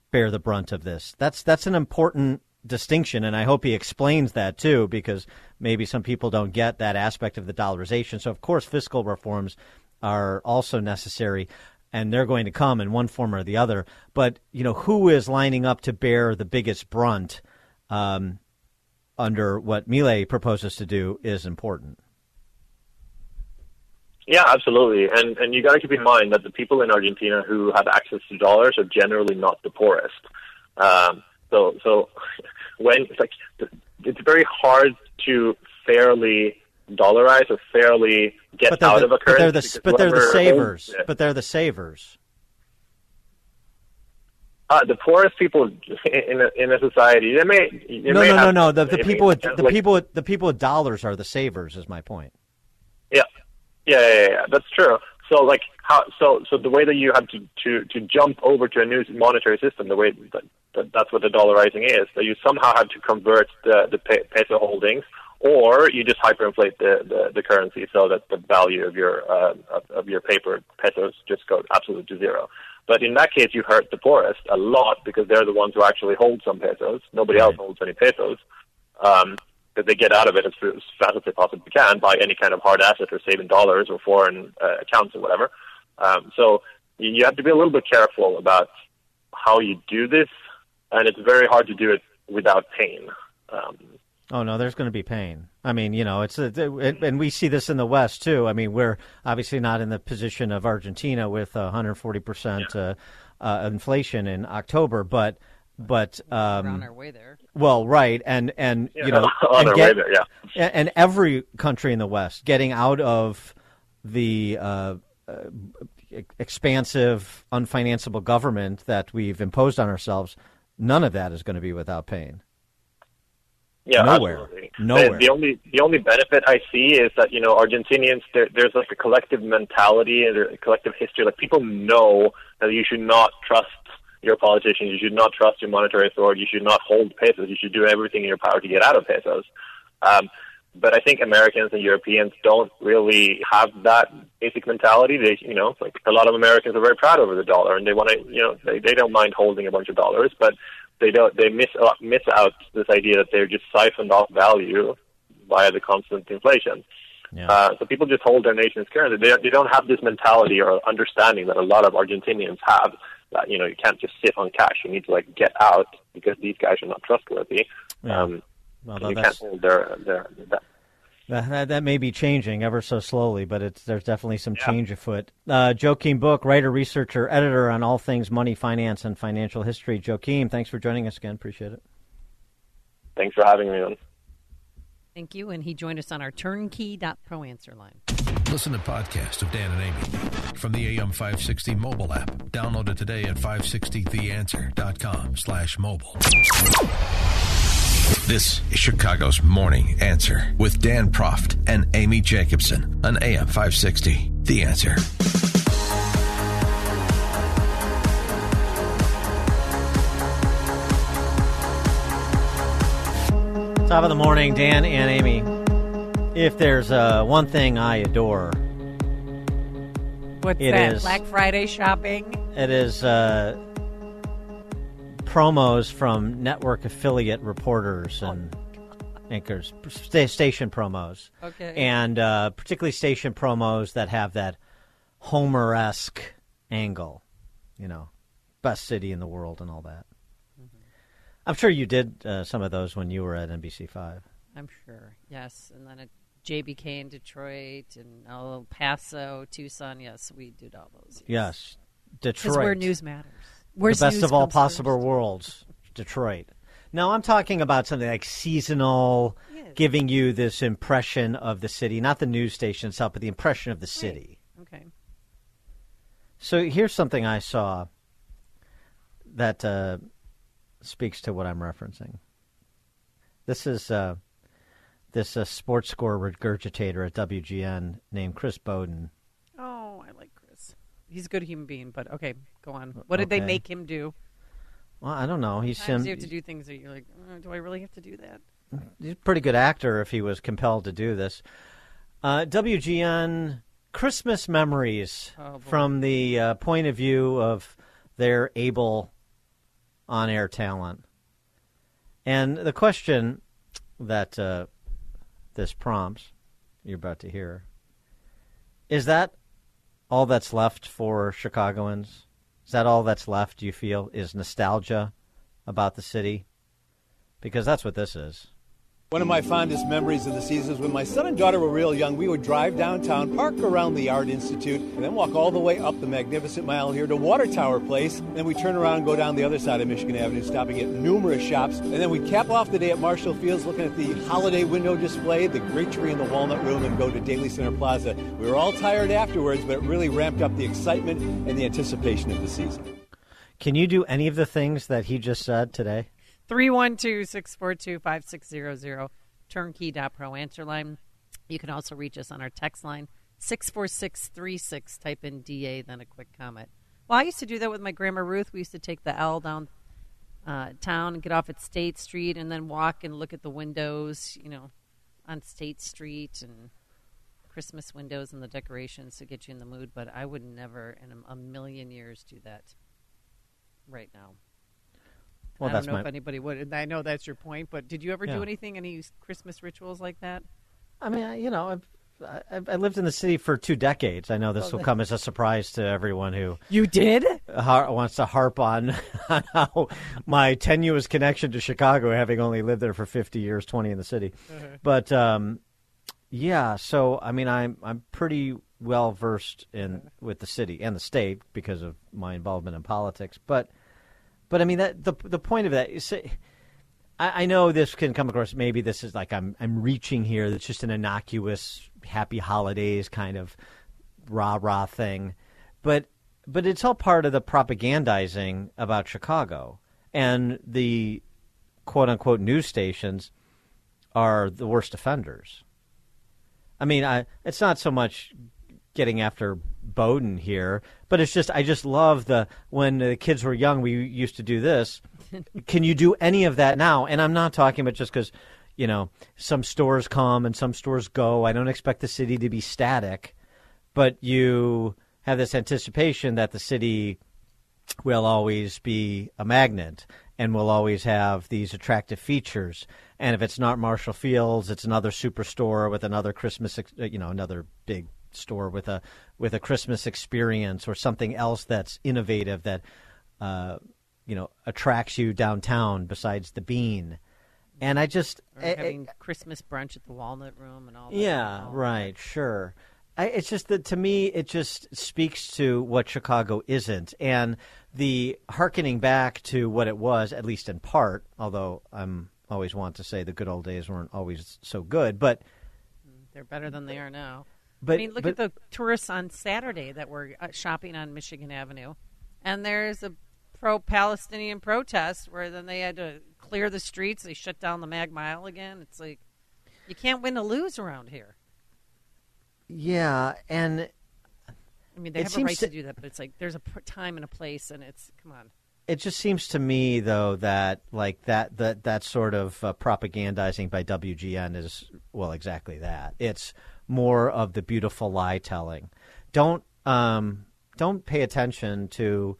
[SPEAKER 2] bear the brunt of this. That's that's an important distinction, and I hope he explains that too, because maybe some people don't get that aspect of the dollarization. So, of course, fiscal reforms are also necessary, and they're going to come in one form or the other. But you know, who is lining up to bear the biggest brunt um, under what Milei proposes to do is important.
[SPEAKER 19] Yeah, absolutely. And and you got to keep in mind that the people in Argentina who have access to dollars are generally not the poorest. Um, so so *laughs* when it's like it's very hard to fairly dollarize or fairly get out
[SPEAKER 2] the,
[SPEAKER 19] of a
[SPEAKER 2] but
[SPEAKER 19] currency.
[SPEAKER 2] they're the but they're the savers. But they're the savers.
[SPEAKER 19] Uh, the poorest people in a, in a society, they may. They
[SPEAKER 2] no,
[SPEAKER 19] may
[SPEAKER 2] no, no,
[SPEAKER 19] have-
[SPEAKER 2] no. The, the people
[SPEAKER 19] mean,
[SPEAKER 2] with the
[SPEAKER 19] like-
[SPEAKER 2] people with the people with dollars are the savers. Is my point.
[SPEAKER 19] Yeah, yeah, yeah, yeah, yeah. That's true. So, like, how? So, so the way that you have to to to jump over to a new monetary system, the way that, that that's what the dollarizing is, that you somehow have to convert the the peso holdings, or you just hyperinflate the, the the currency so that the value of your uh, of, of your paper pesos just goes absolutely to zero. But in that case, you hurt the poorest a lot because they're the ones who actually hold some pesos. Nobody else holds any pesos. Um, because they get out of it as, as fast as they possibly can by any kind of hard asset or saving dollars or foreign uh, accounts or whatever. Um, so you have to be a little bit careful about how you do this, and it's very hard to do it without pain. Um,
[SPEAKER 2] Oh no, there's going to be pain. I mean, you know, it's a, it, and we see this in the West too. I mean, we're obviously not in the position of Argentina with 140 percent uh, uh, inflation in October, but but um,
[SPEAKER 3] on our way there.
[SPEAKER 2] Well, right, and and
[SPEAKER 19] Yeah,
[SPEAKER 2] you know, *laughs*
[SPEAKER 19] on
[SPEAKER 2] and
[SPEAKER 19] our
[SPEAKER 2] get-
[SPEAKER 19] way there, yeah.
[SPEAKER 2] and every country in the West getting out of the uh, uh, expansive, unfinanceable government that we've imposed on ourselves. None of that is going to be without pain.
[SPEAKER 19] Yeah,
[SPEAKER 2] Nowhere.
[SPEAKER 19] absolutely.
[SPEAKER 2] Nowhere.
[SPEAKER 19] The, the only the only benefit I see is that you know Argentinians there, there's like a collective mentality and a collective history. Like people know that you should not trust your politicians, you should not trust your monetary authority, you should not hold pesos, you should do everything in your power to get out of pesos. Um, but I think Americans and Europeans don't really have that basic mentality. They, you know, like a lot of Americans are very proud over the dollar, and they want to, you know, they, they don't mind holding a bunch of dollars, but they don't. They miss out, miss out this idea that they're just siphoned off value via the constant inflation. Uh, so people just hold their nation's currency. They, they don't have this mentality or understanding that a lot of Argentinians have. That you know, you can't just sit on cash. You need to like get out because these guys are not trustworthy.
[SPEAKER 2] Yeah.
[SPEAKER 19] Um,
[SPEAKER 2] Well,
[SPEAKER 19] you
[SPEAKER 2] that's-
[SPEAKER 19] can't hold their their. That.
[SPEAKER 2] That, that, that may be changing ever so slowly, but it's there's definitely some change afoot. Uh, Joakim Book, writer, researcher, editor on all things money, finance, and financial history. Joakim, thanks for joining us again. Appreciate it.
[SPEAKER 19] Thanks for having me on.
[SPEAKER 3] Thank you. And he joined us on our turnkey.pro answer line.
[SPEAKER 1] Listen to podcast of Dan and Amy from the AM 560 mobile app. Download it today at 560theanswer.com slash mobile. This is Chicago's Morning Answer with Dan Proft and Amy Jacobson on AM 560. The Answer.
[SPEAKER 2] Top of the morning, Dan and Amy. If there's uh, one thing I adore,
[SPEAKER 3] What's
[SPEAKER 2] It
[SPEAKER 3] that?
[SPEAKER 2] is-
[SPEAKER 3] Black Friday shopping?
[SPEAKER 2] it is uh, promos from network affiliate reporters and anchors, sta- station promos.
[SPEAKER 3] Okay.
[SPEAKER 2] And uh, particularly station promos that have that Homer esque angle, you know, best city in the world and all that. I'm sure you did uh, some of those when you were at NBC5.
[SPEAKER 3] I'm sure. Yes, and then at JBK in Detroit and El Paso, Tucson. Yes, we did all those.
[SPEAKER 2] Yes, Detroit.
[SPEAKER 3] Because where news matters.
[SPEAKER 2] The best of all possible
[SPEAKER 3] first.
[SPEAKER 2] worlds, Detroit. Now I'm talking about something like seasonal, giving you this impression of the city, not the news station itself, but the impression of the city.
[SPEAKER 3] Okay.
[SPEAKER 2] So here's something I saw that uh, speaks to what I'm referencing. This is uh, this uh, sports score regurgitator at WGN named Chris Bowden.
[SPEAKER 3] Oh, I like Chris. He's a good human being, but okay, go on. What did they
[SPEAKER 2] Okay.
[SPEAKER 3] make him do?
[SPEAKER 2] Well, I don't know. He's
[SPEAKER 3] Sometimes you have to do things that you're like, "Uh, do I really have to do that?
[SPEAKER 2] he's a pretty good actor if he was compelled to do this. Uh, WGN Christmas memories
[SPEAKER 3] Oh, boy.
[SPEAKER 2] from the uh, point of view of their able on-air talent, and the question that uh, this prompts you're about to hear is that all that's left for Chicagoans? Is that all that's left? Do you feel is nostalgia about the city? Because that's what this is.
[SPEAKER 20] One of my fondest memories of the season is when my son and daughter were real young. We would drive downtown, park around the Art Institute, and then walk all the way up the magnificent mile here to Water Tower Place. Then we turn around and go down the other side of Michigan Avenue, stopping at numerous shops. And then we'd cap off the day at Marshall Fields, looking at the holiday window display, the great tree in the Walnut Room, and go to Daley Center Plaza. We were all tired afterwards, but it really ramped up the excitement and the anticipation of the season.
[SPEAKER 2] Can you do any of the things that he just said today?
[SPEAKER 3] 312 642 5600, turnkey.pro answer line. You can also reach us on our text line, 64636. Type in DA, then a quick comment. Well, I used to do that with my grandma Ruth. We used to take the L down uh, town and get off at State Street and then walk and look at the windows, you know, on State Street and Christmas windows and the decorations to get you in the mood. But I would never in a, a million years do that right now.
[SPEAKER 2] Well,
[SPEAKER 3] I don't know
[SPEAKER 2] my-
[SPEAKER 3] if anybody would. and I know that's your point, but did you ever
[SPEAKER 2] Yeah.
[SPEAKER 3] do anything, any Christmas rituals like that?
[SPEAKER 2] I mean, you know, I've, I, I lived in the city for two decades. I know this will come as a surprise to everyone who
[SPEAKER 3] You did?
[SPEAKER 2] har- wants to harp on, *laughs* on how my tenuous connection to Chicago, having only lived there for 50 years, 20 in the city.
[SPEAKER 3] Uh-huh.
[SPEAKER 2] But um, yeah, so I mean, I'm I'm pretty well versed in with the city and the state because of my involvement in politics. But but I mean that the the point of that is. I, I know this can come across. Maybe this is like I'm I'm reaching here. It's just an innocuous happy holidays kind of rah rah thing, but but it's all part of the propagandizing about Chicago and the quote unquote news stations are the worst offenders. I mean, I it's not so much getting after Bowden here, but it's just I just love the when the kids were young we used to do this. *laughs* Can you do any of that now? And I'm not talking about just because you know some stores come and some stores go. I don't expect the city to be static, but you have this anticipation that the city will always be a magnet and will always have these attractive features. And if it's not Marshall Fields, it's another superstore with another Christmas, you know, another big store with a with a Christmas experience or something else that's innovative that uh, you know attracts you downtown besides the bean. And I just
[SPEAKER 3] Or
[SPEAKER 2] I- I-
[SPEAKER 3] Christmas brunch at the Walnut Room and all that.
[SPEAKER 2] yeah, right, sure. I, it's just that to me, it just speaks to what Chicago isn't, and the hearkening back to what it was, at least in part. Although I'm always want to say the good old days weren't always so good, but
[SPEAKER 3] They're better than they are now.
[SPEAKER 2] But-
[SPEAKER 3] I mean, look
[SPEAKER 2] but-
[SPEAKER 3] at the tourists on Saturday that were uh, shopping on Michigan Avenue, and there's a pro-Palestinian protest where then they had to clear the streets. They shut down the Mag Mile again. It's like you can't win or lose around here.
[SPEAKER 2] yeah, and
[SPEAKER 3] I mean, they have a right to
[SPEAKER 2] to-
[SPEAKER 3] do that, but it's like there's a time and a place, and it's come on.
[SPEAKER 2] it just seems to me though that like that that that sort of uh, propagandizing by WGN is well exactly that. It's more of the beautiful lie telling. Don't um don't pay attention to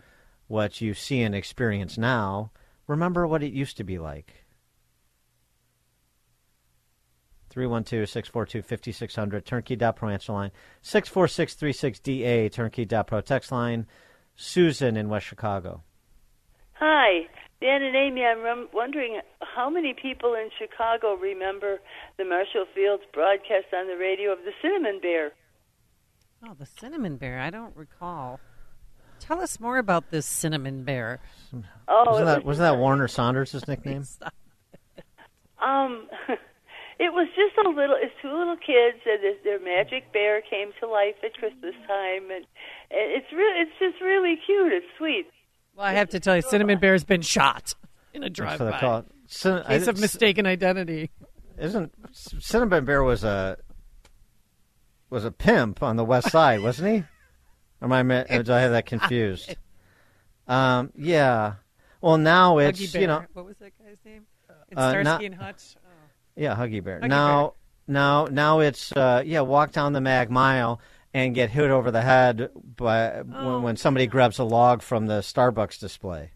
[SPEAKER 2] what you see and experience now. remember what it used to be like. 312-642-5600, turnkey.pro answer line, 64636DA, turnkey.pro text line. Susan in West Chicago.
[SPEAKER 21] Hi, Dan and Amy. I'm rem- wondering how many people in Chicago remember the Marshall Fields broadcast on the radio of the Cinnamon Bear.
[SPEAKER 3] Oh, the cinnamon bear. I don't recall. Tell us more about this cinnamon bear.
[SPEAKER 21] Oh,
[SPEAKER 2] wasn't
[SPEAKER 21] it
[SPEAKER 2] that
[SPEAKER 21] was-
[SPEAKER 2] wasn't that Warner Saunders' nickname? *laughs*
[SPEAKER 21] Um, *laughs* it was just a little. It's two little kids, and this, their magic bear came to life at Christmas time, and, and it's really, it's just really cute. It's sweet.
[SPEAKER 3] Well, I have to tell you, cinnamon bear's been shot in a
[SPEAKER 2] That's what they
[SPEAKER 3] drive-by.
[SPEAKER 2] call it. Cin-
[SPEAKER 3] Case
[SPEAKER 2] I-
[SPEAKER 3] of mistaken identity.
[SPEAKER 2] Isn't Cinnamon Bear was a was a pimp on the West Side, *laughs* wasn't he? Or am I? ma- or Did I have that confused? *laughs* Um, yeah. Well, now it's
[SPEAKER 3] Huggy bear.
[SPEAKER 2] you know
[SPEAKER 3] what was that guy's name? In
[SPEAKER 2] Uh,
[SPEAKER 3] Starsky
[SPEAKER 2] not-
[SPEAKER 3] and Hutch.
[SPEAKER 2] Yeah, Huggy Bear.
[SPEAKER 3] Huggy
[SPEAKER 2] now, now, now it's uh, yeah. Walk down the Mag Mile and get hit over the head by
[SPEAKER 3] Oh,
[SPEAKER 2] when, when oh. somebody grabs a log from the Starbucks display.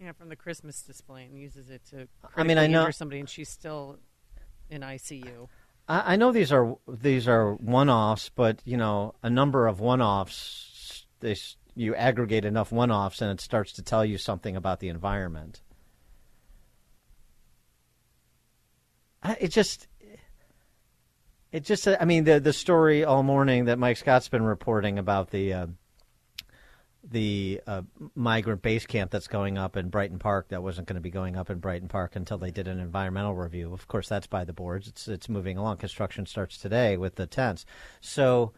[SPEAKER 3] Yeah, from the Christmas display and uses it to.
[SPEAKER 2] I mean, I know-
[SPEAKER 3] somebody, and she's still in ICU.
[SPEAKER 2] I, I know these are these are one-offs, but you know, a number of one-offs. They you aggregate enough one-offs, and it starts to tell you something about the environment. It just, it just. I mean, the the story all morning that Mike Scott's been reporting about the. Uh, the uh, migrant base camp that's going up in Brighton Park that wasn't going to be going up in Brighton Park until they did an environmental review. Of course, that's by the boards. It's it's moving along. Construction starts today with the tents. So,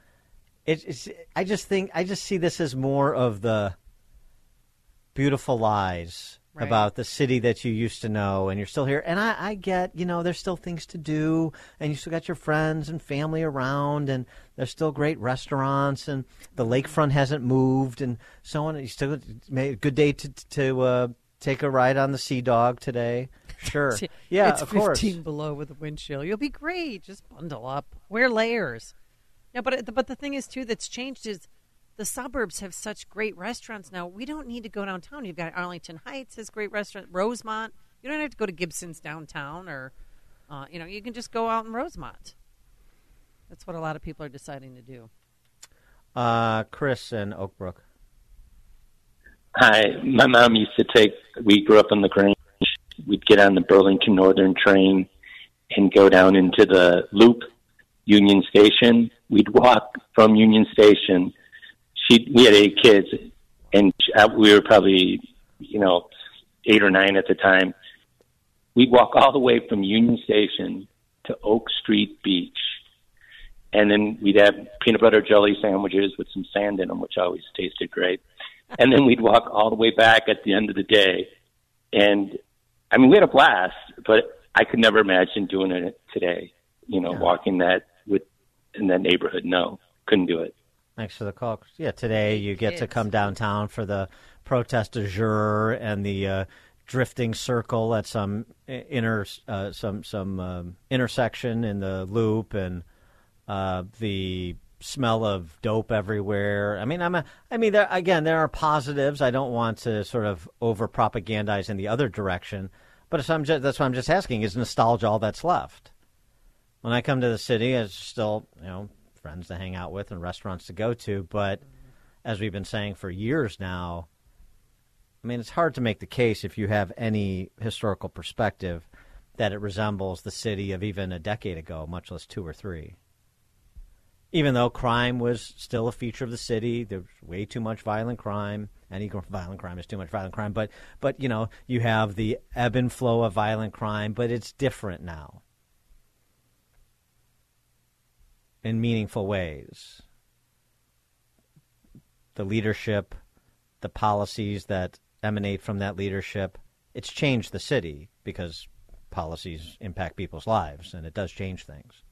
[SPEAKER 2] it, it's. I just think I just see this as more of the beautiful lies
[SPEAKER 3] Right.
[SPEAKER 2] about the city that you used to know, and you're still here. And I, I get, you know, there's still things to do, and you still got your friends and family around, and there's still great restaurants, and the lakefront hasn't moved, and so on. You still made a good day to to uh, take a ride on the Sea Dog today. *laughs* Sure, yeah,
[SPEAKER 3] it's
[SPEAKER 2] of course.
[SPEAKER 3] 15 below with a wind chill. You'll be great. Just bundle up. Wear layers. No, but but the thing is too that's changed is the suburbs have such great restaurants now. We don't need to go downtown. You've got Arlington Heights has great restaurant. Rosemont. You don't have to go to Gibson's downtown, or uh, you know, you can just go out in Rosemont. That's what a lot of people are deciding to do.
[SPEAKER 2] Uh, Chris and Oakbrook.
[SPEAKER 22] Hi, my mom used to take. We grew up on the Grange. We'd get on the Burlington Northern train and go down into the Loop, Union Station. We'd walk from Union Station. She, we had eight kids, and uh, we were probably, you know, eight or nine at the time. We'd walk all the way from Union Station to Oak Street Beach, and then we'd have peanut butter jelly sandwiches with some sand in them, which always tasted great and then we'd walk all the way back at the end of the day. And I mean, we had a blast, but I could never imagine doing it today. You know, walking that with in that neighborhood. No, couldn't do it.
[SPEAKER 2] Thanks for the call. Yeah, today you get to come downtown for the protest du jour and the uh, drifting circle at some inner uh, some some um, intersection in the loop and uh, the smell of dope everywhere. I mean, I'm a, I mean, there, again, there are positives. I don't want to sort of over propagandize in the other direction, but just, that's what I'm just asking: is nostalgia all that's left? When I come to the city, it's still you know friends to hang out with and restaurants to go to, but as we've been saying for years now, I mean, it's hard to make the case if you have any historical perspective that it resembles the city of even a decade ago, much less two or three. Even though crime was still a feature of the city, there was way too much violent crime. Any violent crime is too much violent crime, but but you know you have the ebb and flow of violent crime, but it's different now in meaningful ways. The leadership, the policies that emanate from that leadership, it's changed the city because policies impact people's lives and it does change things.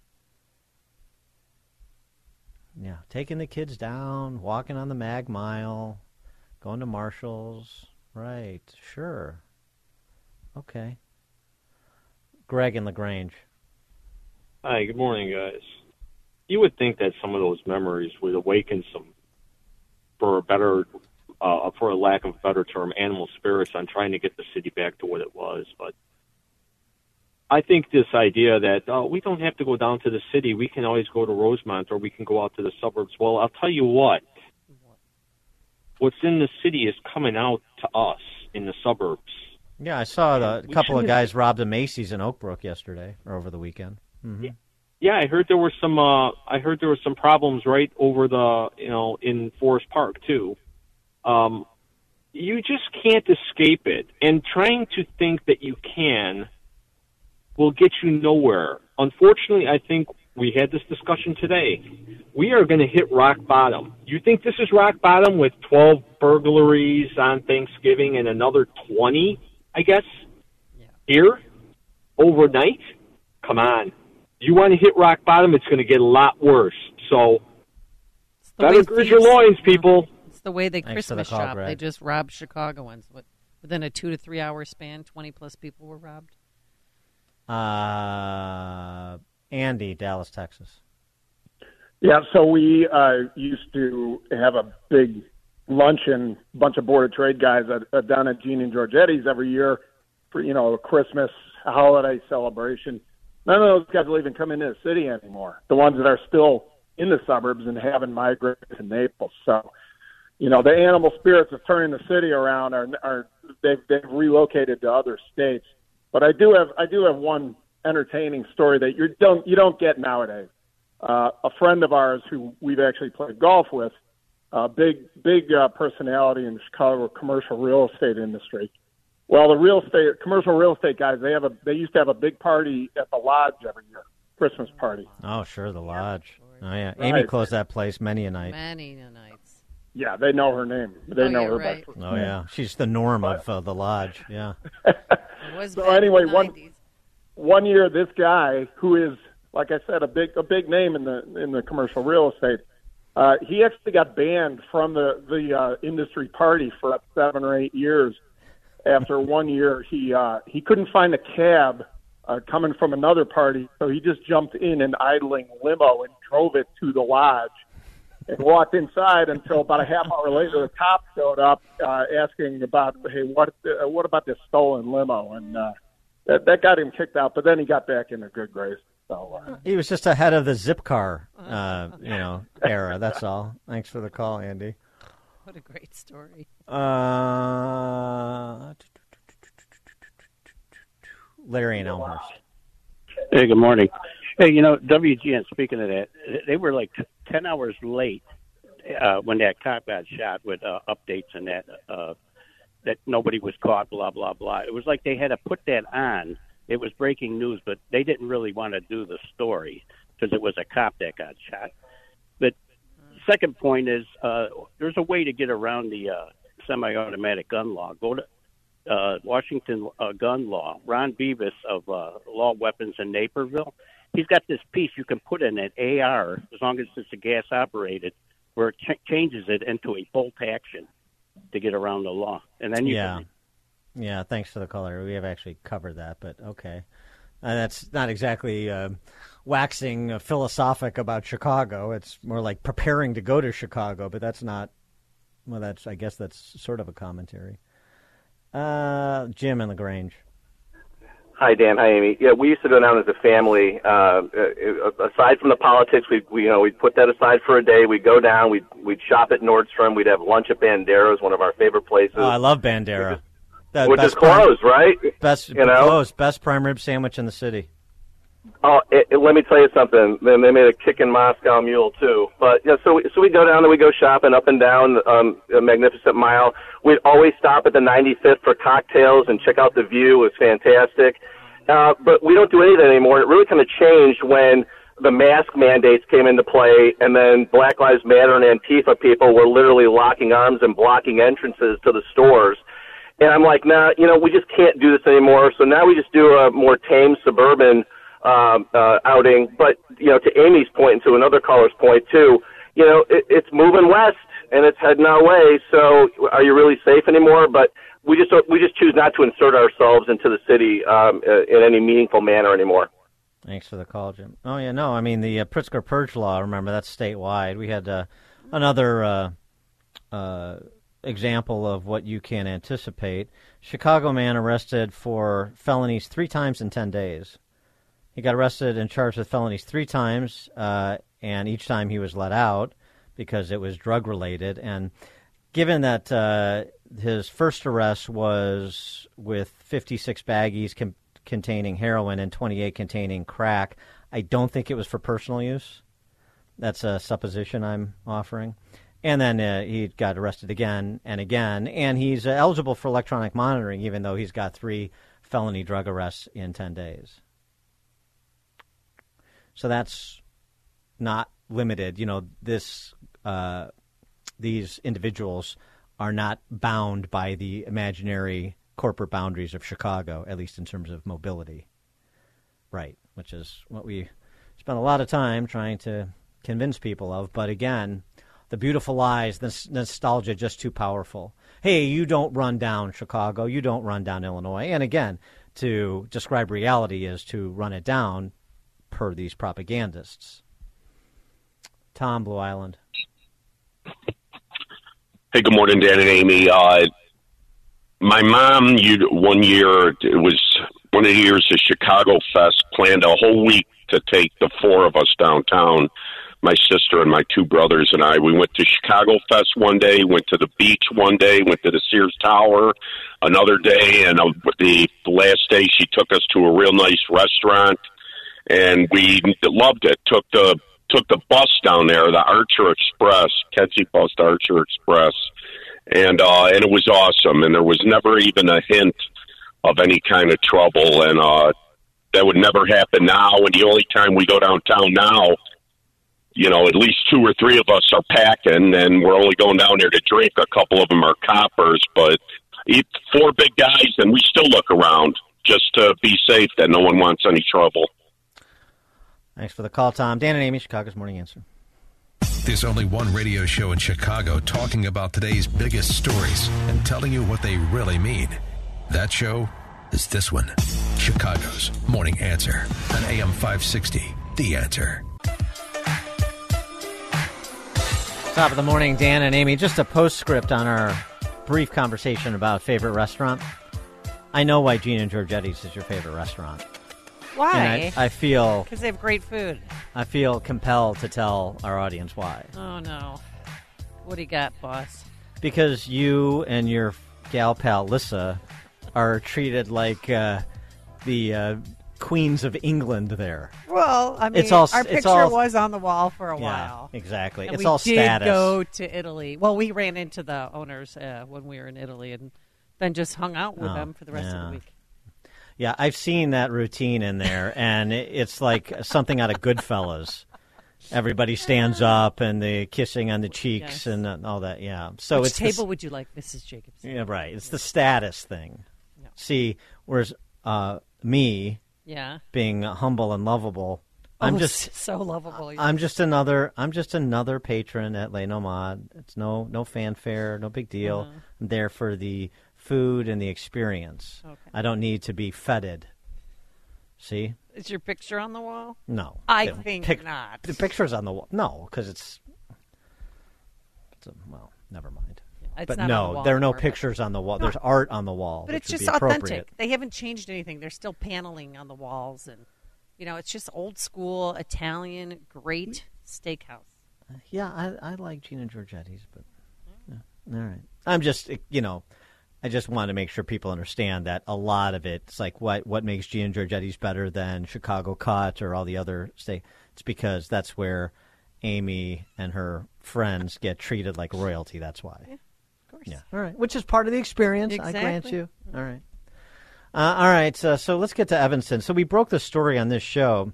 [SPEAKER 2] Yeah, taking the kids down, walking on the Mag Mile, going to Marshall's. Right, sure. Okay. Greg in LaGrange.
[SPEAKER 23] Hi, good morning, guys. You would think that some of those memories would awaken some for a better uh, for a lack of a better term, animal spirits on trying to get the city back to what it was. But I think this idea that uh, we don't have to go down to the city, we can always go to Rosemont or we can go out to the suburbs. Well, I'll tell you what, what's in the city is coming out to us in the suburbs.
[SPEAKER 2] Yeah, I saw a couple of guys robbed a Macy's in Oakbrook yesterday or over the weekend. hmm
[SPEAKER 23] Yeah, I heard there were some. Uh, I heard there were some problems right over the, you know, in Forest Park too. Um, you just can't escape it, and trying to think that you can will get you nowhere. Unfortunately, I think we had this discussion today. We are going to hit rock bottom. You think this is rock bottom with 12 burglaries on Thanksgiving and another 20, I guess, here overnight? Come on. You want to hit rock bottom, it's going to get a lot worse. So,
[SPEAKER 3] the
[SPEAKER 23] better
[SPEAKER 3] way
[SPEAKER 23] gird your loins, people.
[SPEAKER 3] It's the way they
[SPEAKER 2] Thanks for the
[SPEAKER 3] Christmas
[SPEAKER 2] call,
[SPEAKER 3] shop. They just robbed Chicagoans. What, within a two to three hour span, 20 plus people were robbed.
[SPEAKER 2] Uh, Andy, Dallas, Texas.
[SPEAKER 24] Yeah, so we uh, used to have a big luncheon, bunch of board of trade guys at, at, down at Gene and Georgetti's every year for you know a Christmas holiday celebration. None of those guys will even come into the city anymore. The ones that are still in the suburbs and haven't migrated to Naples. So, you know, the animal spirits of turning the city around are are they've they've relocated to other states. But I do have I do have one entertaining story that you don't you don't get nowadays. Uh, a friend of ours who we've actually played golf with, a big big uh, personality in the Chicago commercial real estate industry. Well, the real estate commercial real estate guys they have a they used to have a big party at the lodge every year, Christmas party.
[SPEAKER 2] Oh, sure, the lodge. Oh yeah,
[SPEAKER 24] Right.
[SPEAKER 2] Amy closed that place many a night.
[SPEAKER 3] Many a nights.
[SPEAKER 24] Yeah, they know her name. They
[SPEAKER 3] Oh,
[SPEAKER 24] know
[SPEAKER 3] you're
[SPEAKER 24] her
[SPEAKER 3] right.
[SPEAKER 24] by
[SPEAKER 2] Oh yeah, she's the norm of uh, the lodge. Yeah.
[SPEAKER 3] It was *laughs*
[SPEAKER 24] so
[SPEAKER 3] back in
[SPEAKER 24] anyway,
[SPEAKER 3] the
[SPEAKER 24] one
[SPEAKER 3] 90s.
[SPEAKER 24] one year, this guy who is, like I said, a big a big name in the in the commercial real estate, uh, he actually got banned from the the uh, industry party for about seven or eight years. After one year, he uh, he couldn't find a cab uh, coming from another party, so he just jumped in an idling limo and drove it to the lodge. And walked inside until about a half hour later, the cop showed up uh, asking about, "Hey, what uh, what about this stolen limo?" And uh, that that got him kicked out. But then he got back into good grace. So uh,
[SPEAKER 2] He was just ahead of the zip car, uh, *laughs* you know, era. That's all. Thanks for the call, Andy. *laughs*
[SPEAKER 3] What a great story.
[SPEAKER 2] Uh, Larry and Elmhurst.
[SPEAKER 25] Hey, good morning. Hey, you know, WGN, speaking of that, they were like 10 hours late uh, when that cop got shot with uh, updates and that, uh, that nobody was caught, blah, blah, blah. It was like they had to put that on. It was breaking news, but they didn't really want to do the story because it was a cop that got shot. Second point is uh, there's a way to get around the uh, semi-automatic gun law. Go to uh, Washington uh, gun law. Ron Bevis of uh, Law Weapons in Naperville. He's got this piece you can put in an AR as long as it's a gas operated, where it ch- changes it into a bolt action to get around the law, and then you
[SPEAKER 2] yeah,
[SPEAKER 25] can
[SPEAKER 2] yeah. Thanks for the caller. We have actually covered that, but okay. Uh, that's not exactly uh, waxing uh, philosophic about Chicago. It's more like preparing to go to Chicago, but that's not. Well, that's I guess that's sort of a commentary. Uh, Jim in the Grange.
[SPEAKER 26] Hi, Dan. Hi, Amy. Yeah, we used to go down as a family. Uh, uh, aside from the politics, we we you know we'd put that aside for a day. We'd go down. We'd we'd shop at Nordstrom. We'd have lunch at Bandera's, one of our favorite places.
[SPEAKER 2] Oh, I love Bandera. The
[SPEAKER 26] which is
[SPEAKER 2] best prime-
[SPEAKER 26] closed, right?
[SPEAKER 2] Best
[SPEAKER 26] you know.
[SPEAKER 2] closed. Best prime rib sandwich in the city.
[SPEAKER 26] Oh, it, it, let me tell you something. Then they made a kickin' Moscow Mule too. But yeah, so we, so we go down and we go shopping up and down um, a Magnificent Mile. We'd always stop at the 95th for cocktails and check out the view. It was fantastic. Uh, but we don't do any of that anymore. It really kind of changed when the mask mandates came into play, and then Black Lives Matter and Antifa people were literally locking arms and blocking entrances to the stores. And I'm like, nah, you know, we just can't do this anymore. So now we just do a more tame suburban um, uh, outing. But you know, to Amy's point and to another caller's point too, you know, it, it's moving west and it's heading our way. So are you really safe anymore? But we just we just choose not to insert ourselves into the city um, in any meaningful manner anymore.
[SPEAKER 2] Thanks for the call, Jim. Oh yeah, no, I mean the uh, Pritzker Purge law. Remember that's statewide. We had uh, another uh, uh, example of what you can anticipate. Chicago man arrested for felonies three times in 10 days. He got arrested and charged with felonies three times, uh, and each time he was let out because it was drug related. And given that uh, his first arrest was with 56 baggies com- containing heroin and 28 containing crack, I don't think it was for personal use. That's a supposition I'm offering. And then uh, he got arrested again and again, and he's uh, eligible for electronic monitoring, even though he's got three felony drug arrests in 10 days. So that's not limited. You know, this uh, these individuals are not bound by the imaginary corporate boundaries of Chicago, at least in terms of mobility. Right, which is what we spent a lot of time trying to convince people of. But again, the beautiful lies, the nostalgia, just too powerful. Hey, you don't run down Chicago, you don't run down Illinois. And again, to describe reality is to run it down per these propagandists. Tom, Blue Island.
[SPEAKER 27] Hey, good morning, Dan and Amy. Uh, my mom, you one year it was one of the years of Chicago Fest planned a whole week to take the four of us downtown. My sister and my two brothers and I. We went to Chicago Fest one day, went to the beach one day, went to the Sears Tower another day, and uh, the last day she took us to a real nice restaurant, and we loved it. Took the took the bus down there, the Archer Express, Kedzie Bus Archer Express, and uh, and it was awesome. And there was never even a hint of any kind of trouble, and uh, that would never happen now. And the only time we go downtown now, you know, at least two or three of us are packing, and we're only going down there to drink. A couple of them are coppers, but four big guys, and we still look around just to be safe that no one wants any trouble.
[SPEAKER 2] Thanks for the call, Tom. Dan and Amy, Chicago's Morning Answer.
[SPEAKER 1] There's only one radio show in Chicago talking about today's biggest stories and telling you what they really mean. That show is this one Chicago's Morning Answer on AM 560. The Answer.
[SPEAKER 2] Top of the morning, Dan and Amy. Just a postscript on our brief conversation about favorite restaurant. I know why Gene and Georgetti's is your favorite restaurant.
[SPEAKER 3] Why?
[SPEAKER 2] I, I, feel
[SPEAKER 3] because they have great food.
[SPEAKER 2] I feel compelled to tell our audience why.
[SPEAKER 3] Oh no! What do you got, boss?
[SPEAKER 2] Because you and your gal pal Lissa are treated like uh, the uh, queens of England. There.
[SPEAKER 3] Well, I mean,
[SPEAKER 2] it's all,
[SPEAKER 3] our picture
[SPEAKER 2] all,
[SPEAKER 3] was on the wall for a
[SPEAKER 2] yeah,
[SPEAKER 3] while.
[SPEAKER 2] Exactly.
[SPEAKER 3] And
[SPEAKER 2] it's
[SPEAKER 3] we
[SPEAKER 2] all
[SPEAKER 3] did
[SPEAKER 2] status.
[SPEAKER 3] Go to Italy. Well, we ran into the owners uh, when we were in Italy, and then just hung out with
[SPEAKER 2] oh,
[SPEAKER 3] them for the rest
[SPEAKER 2] yeah.
[SPEAKER 3] of the week.
[SPEAKER 2] Yeah, I've seen that routine in there, and it's like something out of Goodfellas. Everybody stands up and the kissing on the cheeks
[SPEAKER 3] Yes.
[SPEAKER 2] and all that. Yeah. So
[SPEAKER 3] Which
[SPEAKER 2] it's
[SPEAKER 3] table
[SPEAKER 2] this-
[SPEAKER 3] would you like, Mrs. Jacobs?
[SPEAKER 2] yeah, right. It's the status thing. See, whereas uh, me,
[SPEAKER 3] Yeah.
[SPEAKER 2] being humble and lovable, I'm
[SPEAKER 3] Oh,
[SPEAKER 2] just *laughs*
[SPEAKER 3] so lovable. you
[SPEAKER 2] I'm just another. I'm just another patron at Le Nomad. It's no no fanfare, no big deal.
[SPEAKER 3] Uh-huh.
[SPEAKER 2] I'm there for the food and the experience.
[SPEAKER 3] Okay.
[SPEAKER 2] I don't need to be feted. See?
[SPEAKER 3] Is your picture on the wall?
[SPEAKER 2] No.
[SPEAKER 3] I
[SPEAKER 2] The
[SPEAKER 3] think
[SPEAKER 2] pic-
[SPEAKER 3] not.
[SPEAKER 2] The picture's on the wall. No, because it's, it's a, well, never mind.
[SPEAKER 3] It's
[SPEAKER 2] but no,
[SPEAKER 3] the
[SPEAKER 2] there are no
[SPEAKER 3] anymore,
[SPEAKER 2] pictures on the wall. There's art on the wall.
[SPEAKER 3] But it's
[SPEAKER 2] would
[SPEAKER 3] just authentic. They haven't changed anything. There's still paneling on the walls, and you know, it's just old school Italian, great steakhouse.
[SPEAKER 2] Uh, yeah, I, I like Gene and Georgetti's, but yeah. all right. I'm just eh, you know, I just want to make sure people understand that a lot of it, it's like what what makes Gene and Georgetti's better than Chicago Cut or all the other steak. It's because that's where Amy and her friends get treated like royalty. That's why.
[SPEAKER 3] of course.
[SPEAKER 2] Yeah. All right. Which is part of the experience. I grant you. All right. Uh, all right. Uh, so let's get to Evanston. So we broke the story on this show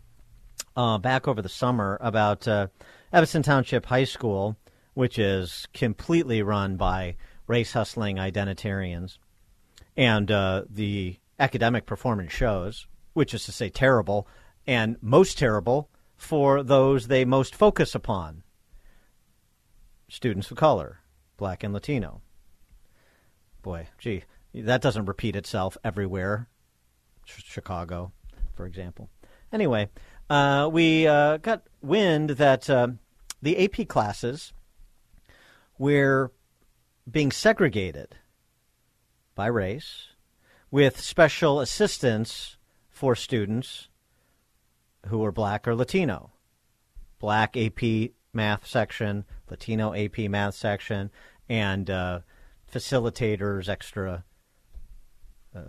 [SPEAKER 2] uh, back over the summer about uh, Evanston Township High School, which is completely run by race hustling identitarians, and uh, the academic performance shows, which is to say terrible, and most terrible for those they most focus upon students of color, black and Latino. Boy, gee, that doesn't repeat itself everywhere. Ch- Chicago, for example. Anyway, uh, we uh, got wind that uh, the AP classes, where being segregated by race with special assistance for students who are black or Latino. Black AP math section, Latino AP math section, and uh, facilitators, extra uh,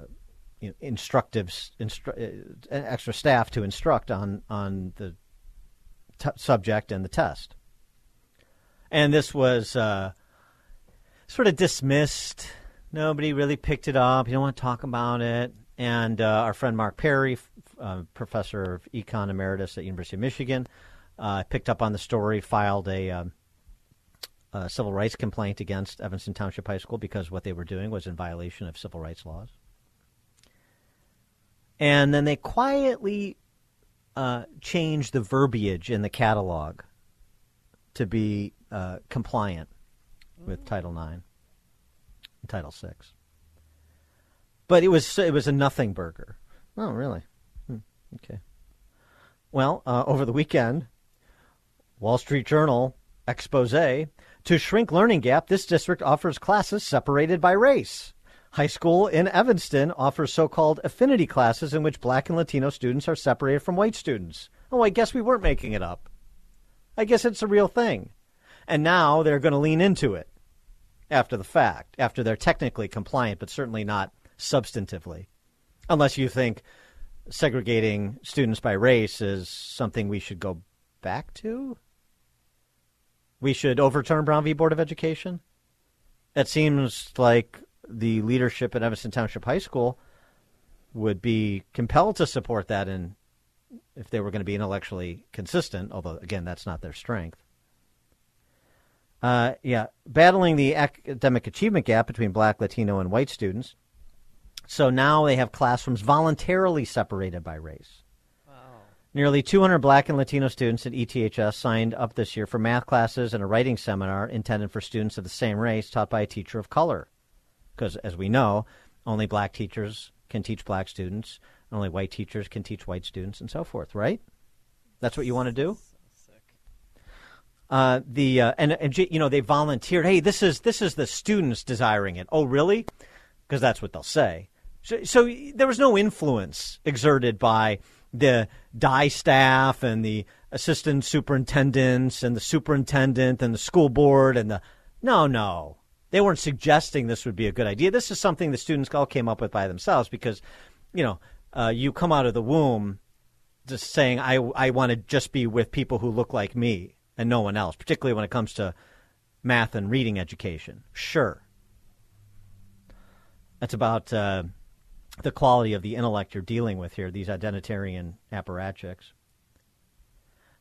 [SPEAKER 2] you know, instructive, instru- uh, extra staff to instruct on on the t- subject and the test. And this was uh, sort of dismissed. Nobody really picked it up. You don't want to talk about it. And uh, our friend Mark Perry, uh, professor of econ emeritus at University of Michigan, uh, picked up on the story, filed a, um, a, civil rights complaint against Evanston Township High School because what they were doing was in violation of civil rights laws. And then they quietly uh, changed the verbiage in the catalog to be uh, compliant with Title IX, and Title VI. But it was it was a nothing burger. Oh, really? Hmm. Okay. Well, uh, over the weekend, Wall Street Journal expose to shrink learning gap. This district offers classes separated by race. High school in Evanston offers so-called affinity classes in which black and Latino students are separated from white students. Oh, I guess we weren't making it up. I guess it's a real thing. And now they're going to lean into it after the fact, after they're technically compliant, but certainly not substantively. Unless you think segregating students by race is something we should go back to? We should overturn Brown v. Board of Education? It seems like the leadership at Evanston Township High School would be compelled to support that in if they were going to be intellectually consistent, although again that's not their strength. Uh, yeah, battling the academic achievement gap between black, Latino, and white students. So now they have classrooms voluntarily separated by race. Nearly 200 black and Latino students at ETHS signed up this year for math classes and a writing seminar intended for students of the same race taught by a teacher of color. Because, as we know, only black teachers can teach black students, only white teachers can teach white students, and so forth, right? That's what you want to do? Uh, the uh, and, and you know they volunteered. Hey, this is this is the students desiring it. Oh, really? Because that's what they'll say. So, so there was no influence exerted by the die staff and the assistant superintendents and the superintendent and the school board and the no, no. They weren't suggesting this would be a good idea. This is something the students all came up with by themselves because, you know, uh, you come out of the womb just saying I I want to just be with people who look like me and no one else, particularly when it comes to math and reading education. Sure. That's about uh, the quality of the intellect you're dealing with here, these identitarian apparatchiks.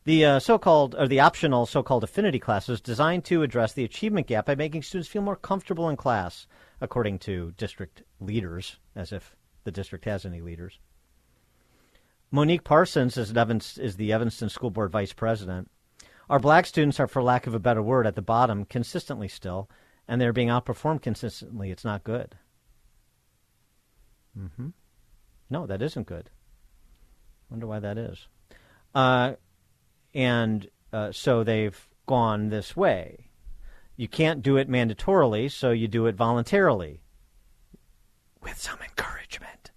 [SPEAKER 2] The uh, so-called or the optional so-called affinity classes designed to address the achievement gap by making students feel more comfortable in class, according to district leaders, as if the district has any leaders. Monique Parsons is, is the Evanston School Board vice president. Our black students are, for lack of a better word, at the bottom consistently still, and they're being outperformed consistently. It's not good. Mm-hmm. No, that isn't good. Wonder why that is. Uh, and uh, so they've gone this way. You can't do it mandatorily, so you do it voluntarily with some encouragement.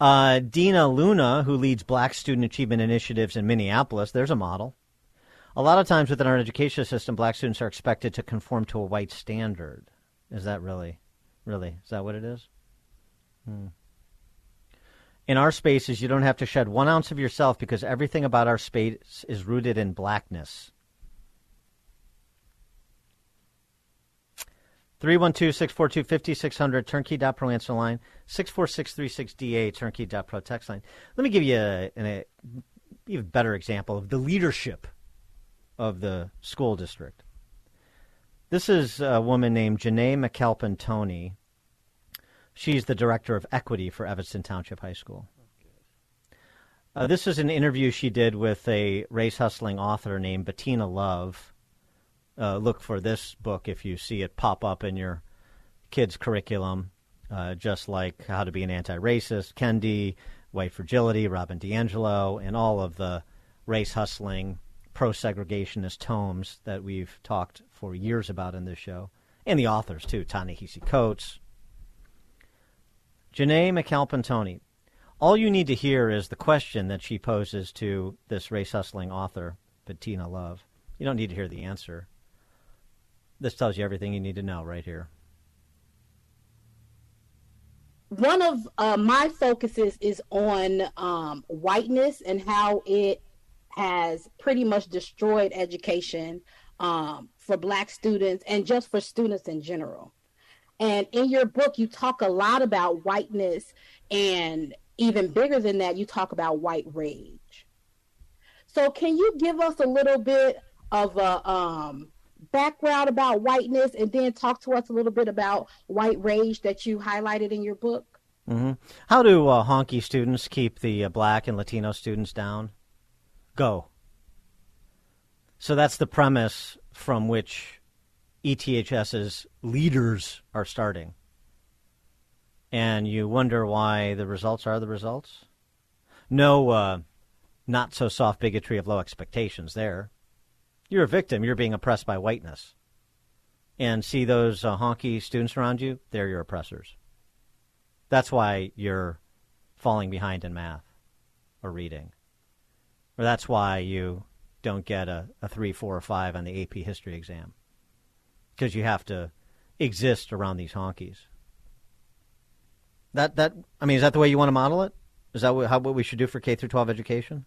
[SPEAKER 2] Uh, Dina Luna, who leads Black Student Achievement Initiatives in Minneapolis, there's a model. A lot of times within our education system, black students are expected to conform to a white standard. Is that really, really, is that what it is? Hmm. In our spaces, you don't have to shed one ounce of yourself because everything about our space is rooted in blackness. 312-642-5600, turnkey.pro answer line, 64636DA, turnkey.pro text line. Let me give you a, a, even better example of the leadership of the school district. This is a woman named Janae McAlpin Tony. She's the director of equity for Evanston Township High School. Uh, this is an interview she did with a race hustling author named Bettina Love. Uh, look for this book if you see it pop up in your kids' curriculum, uh, just like How to Be an Anti-Racist, Kendi, White Fragility, Robin DiAngelo, and all of the race hustling pro segregationist tomes that we've talked for years about in this show, and the authors too, Ta-Nehisi Coates. Janae McAlpin Tony. All you need to hear is the question that she poses to this race hustling author, Bettina Love. You don't need to hear the answer. This tells you everything you need to know right here.
[SPEAKER 28] One of uh, my focuses is on um, whiteness and how it has pretty much destroyed education um, for Black students and just for students in general. And in your book, you talk a lot about whiteness, and even bigger than that, you talk about white rage. So, can you give us a little bit of a um, background about whiteness and then talk to us a little bit about white rage that you highlighted in your book?
[SPEAKER 2] Mm-hmm. How do uh, honky students keep the uh, black and Latino students down? Go. So that's the premise from which ETHS's leaders are starting. And you wonder why the results are the results? No, uh, not so soft bigotry of low expectations there. You're a victim. You're being oppressed by whiteness. And see those uh, honky students around you? They're your oppressors. That's why you're falling behind in math or reading. Or that's why you don't get a, a 3, 4, or 5 on the AP history exam because you have to exist around these honkies. That that I mean, is that the way you want to model it? Is that what, how what we should do for K through 12 education?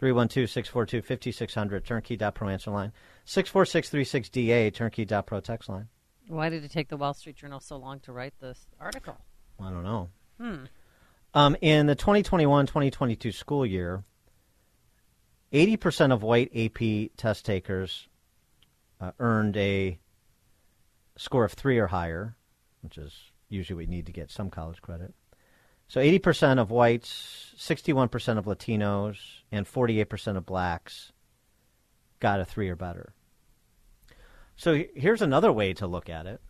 [SPEAKER 2] 312-642-5600 turnkey.pro answer line 64636DA turnkey.pro text line.
[SPEAKER 3] Why did it take the Wall Street Journal so long to write this article?
[SPEAKER 2] I don't know.
[SPEAKER 3] Hmm.
[SPEAKER 2] Um, in the 2021-2022 school year, 80% of white AP test takers uh, earned a score of three or higher, which is usually we need to get some college credit. So 80% of whites, 61% of Latinos, and 48% of blacks got a three or better. So here's another way to look at it.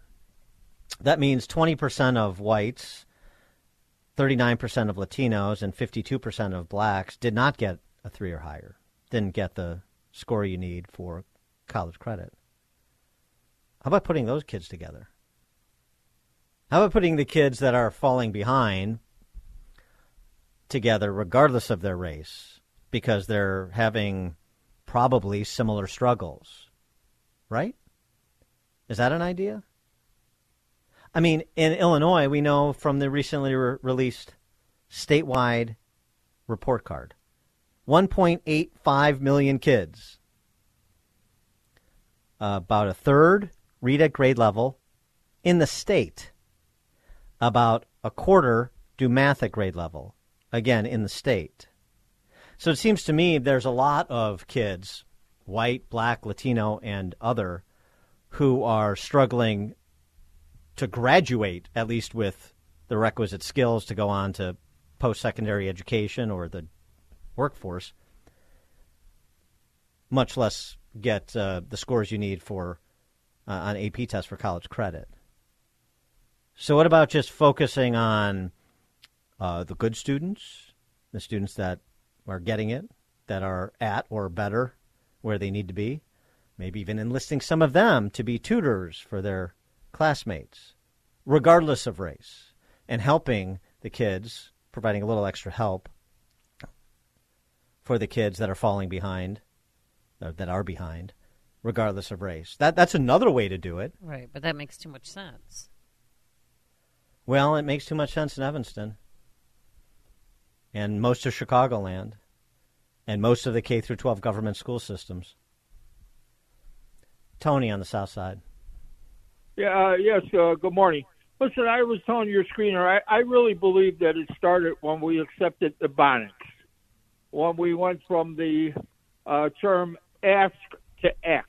[SPEAKER 2] That means 20% of whites, 39% of Latinos, and 52% of blacks did not get a three or higher, didn't get the score you need for college credit. How about putting those kids together? How about putting the kids that are falling behind together, regardless of their race, because they're having probably similar struggles? Right? Is that an idea? I mean, in Illinois, we know from the recently re- released statewide report card 1.85 million kids. Uh, about a third read at grade level in the state. About a quarter do math at grade level, again, in the state. So it seems to me there's a lot of kids, white, black, Latino, and other, who are struggling to graduate, at least with the requisite skills to go on to post secondary education or the workforce, much less get uh, the scores you need for uh, AP tests for college credit. So, what about just focusing on uh, the good students, the students that are getting it, that are at or better where they need to be? Maybe even enlisting some of them to be tutors for their classmates, regardless of race, and helping the kids, providing a little extra help for the kids that are falling behind, uh, that are behind, regardless of race. That that's another way to do it.
[SPEAKER 3] Right, but that makes too much sense.
[SPEAKER 2] Well, it makes too much sense in Evanston and most of Chicagoland and most of the K through 12 government school systems. Tony on the south side.
[SPEAKER 29] Yeah, uh, yes, uh, good morning. Listen, I was telling your screener, I, I really believe that it started when we accepted the Ebonics, when we went from the uh, term ask to X.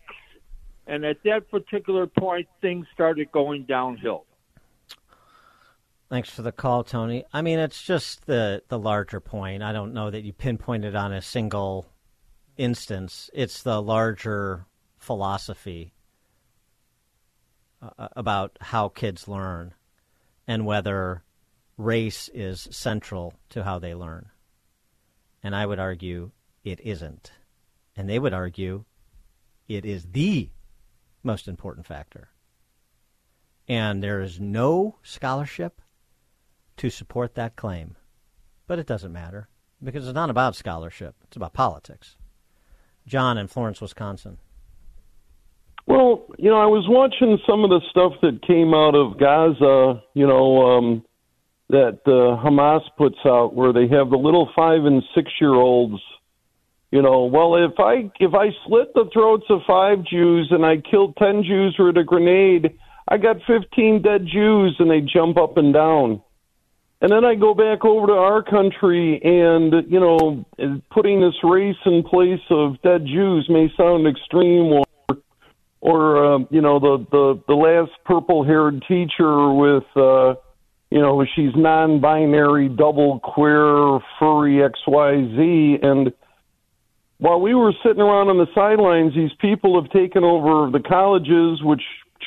[SPEAKER 29] And at that particular point, things started going downhill.
[SPEAKER 2] Thanks for the call, Tony. I mean, it's just the the larger point. I don't know that you pinpointed on a single instance. It's the larger philosophy uh, about how kids learn and whether race is central to how they learn. And I would argue it isn't. And they would argue it is the most important factor. And there is no scholarship to support that claim. But it doesn't matter because it's not about scholarship, it's about politics. John in Florence, Wisconsin.
[SPEAKER 30] Well, you know, I was watching some of the stuff that came out of Gaza, you know, um, that uh, Hamas puts out where they have the little five and six year olds. You know, well, if I if I slit the throats of five Jews and I killed ten Jews with a grenade, I got fifteen dead Jews, and they jump up and down. And then I go back over to our country, and you know, putting this race in place of dead Jews may sound extreme, or or uh, you know, the the the last purple-haired teacher with, uh, you know, she's non-binary, double queer, furry X Y Z, and while we were sitting around on the sidelines, these people have taken over the colleges, which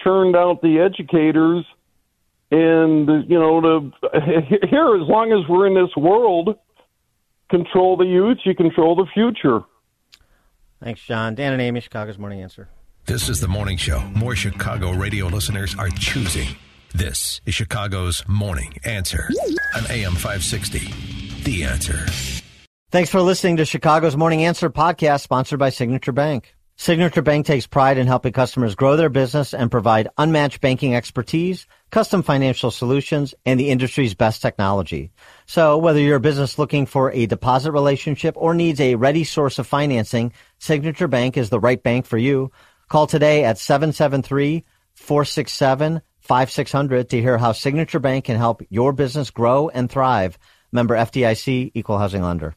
[SPEAKER 30] churned out the educators. And you know to *laughs* here as long as we're in this world control the youth you control the future.
[SPEAKER 2] Thanks john. Dan and amy chicago's morning answer
[SPEAKER 1] this is the morning show more chicago radio listeners are choosing this is chicago's morning answer on am 560 the answer
[SPEAKER 2] thanks for listening to chicago's morning answer podcast sponsored by signature bank Signature Bank takes pride in helping customers grow their business and provide unmatched banking expertise, custom financial solutions, and the industry's best technology. So whether you're a business looking for a deposit relationship or needs a ready source of financing, Signature Bank is the right bank for you. Call today at 773-467-5600 to hear how Signature Bank can help your business grow and thrive. Member FDIC, Equal Housing Lender.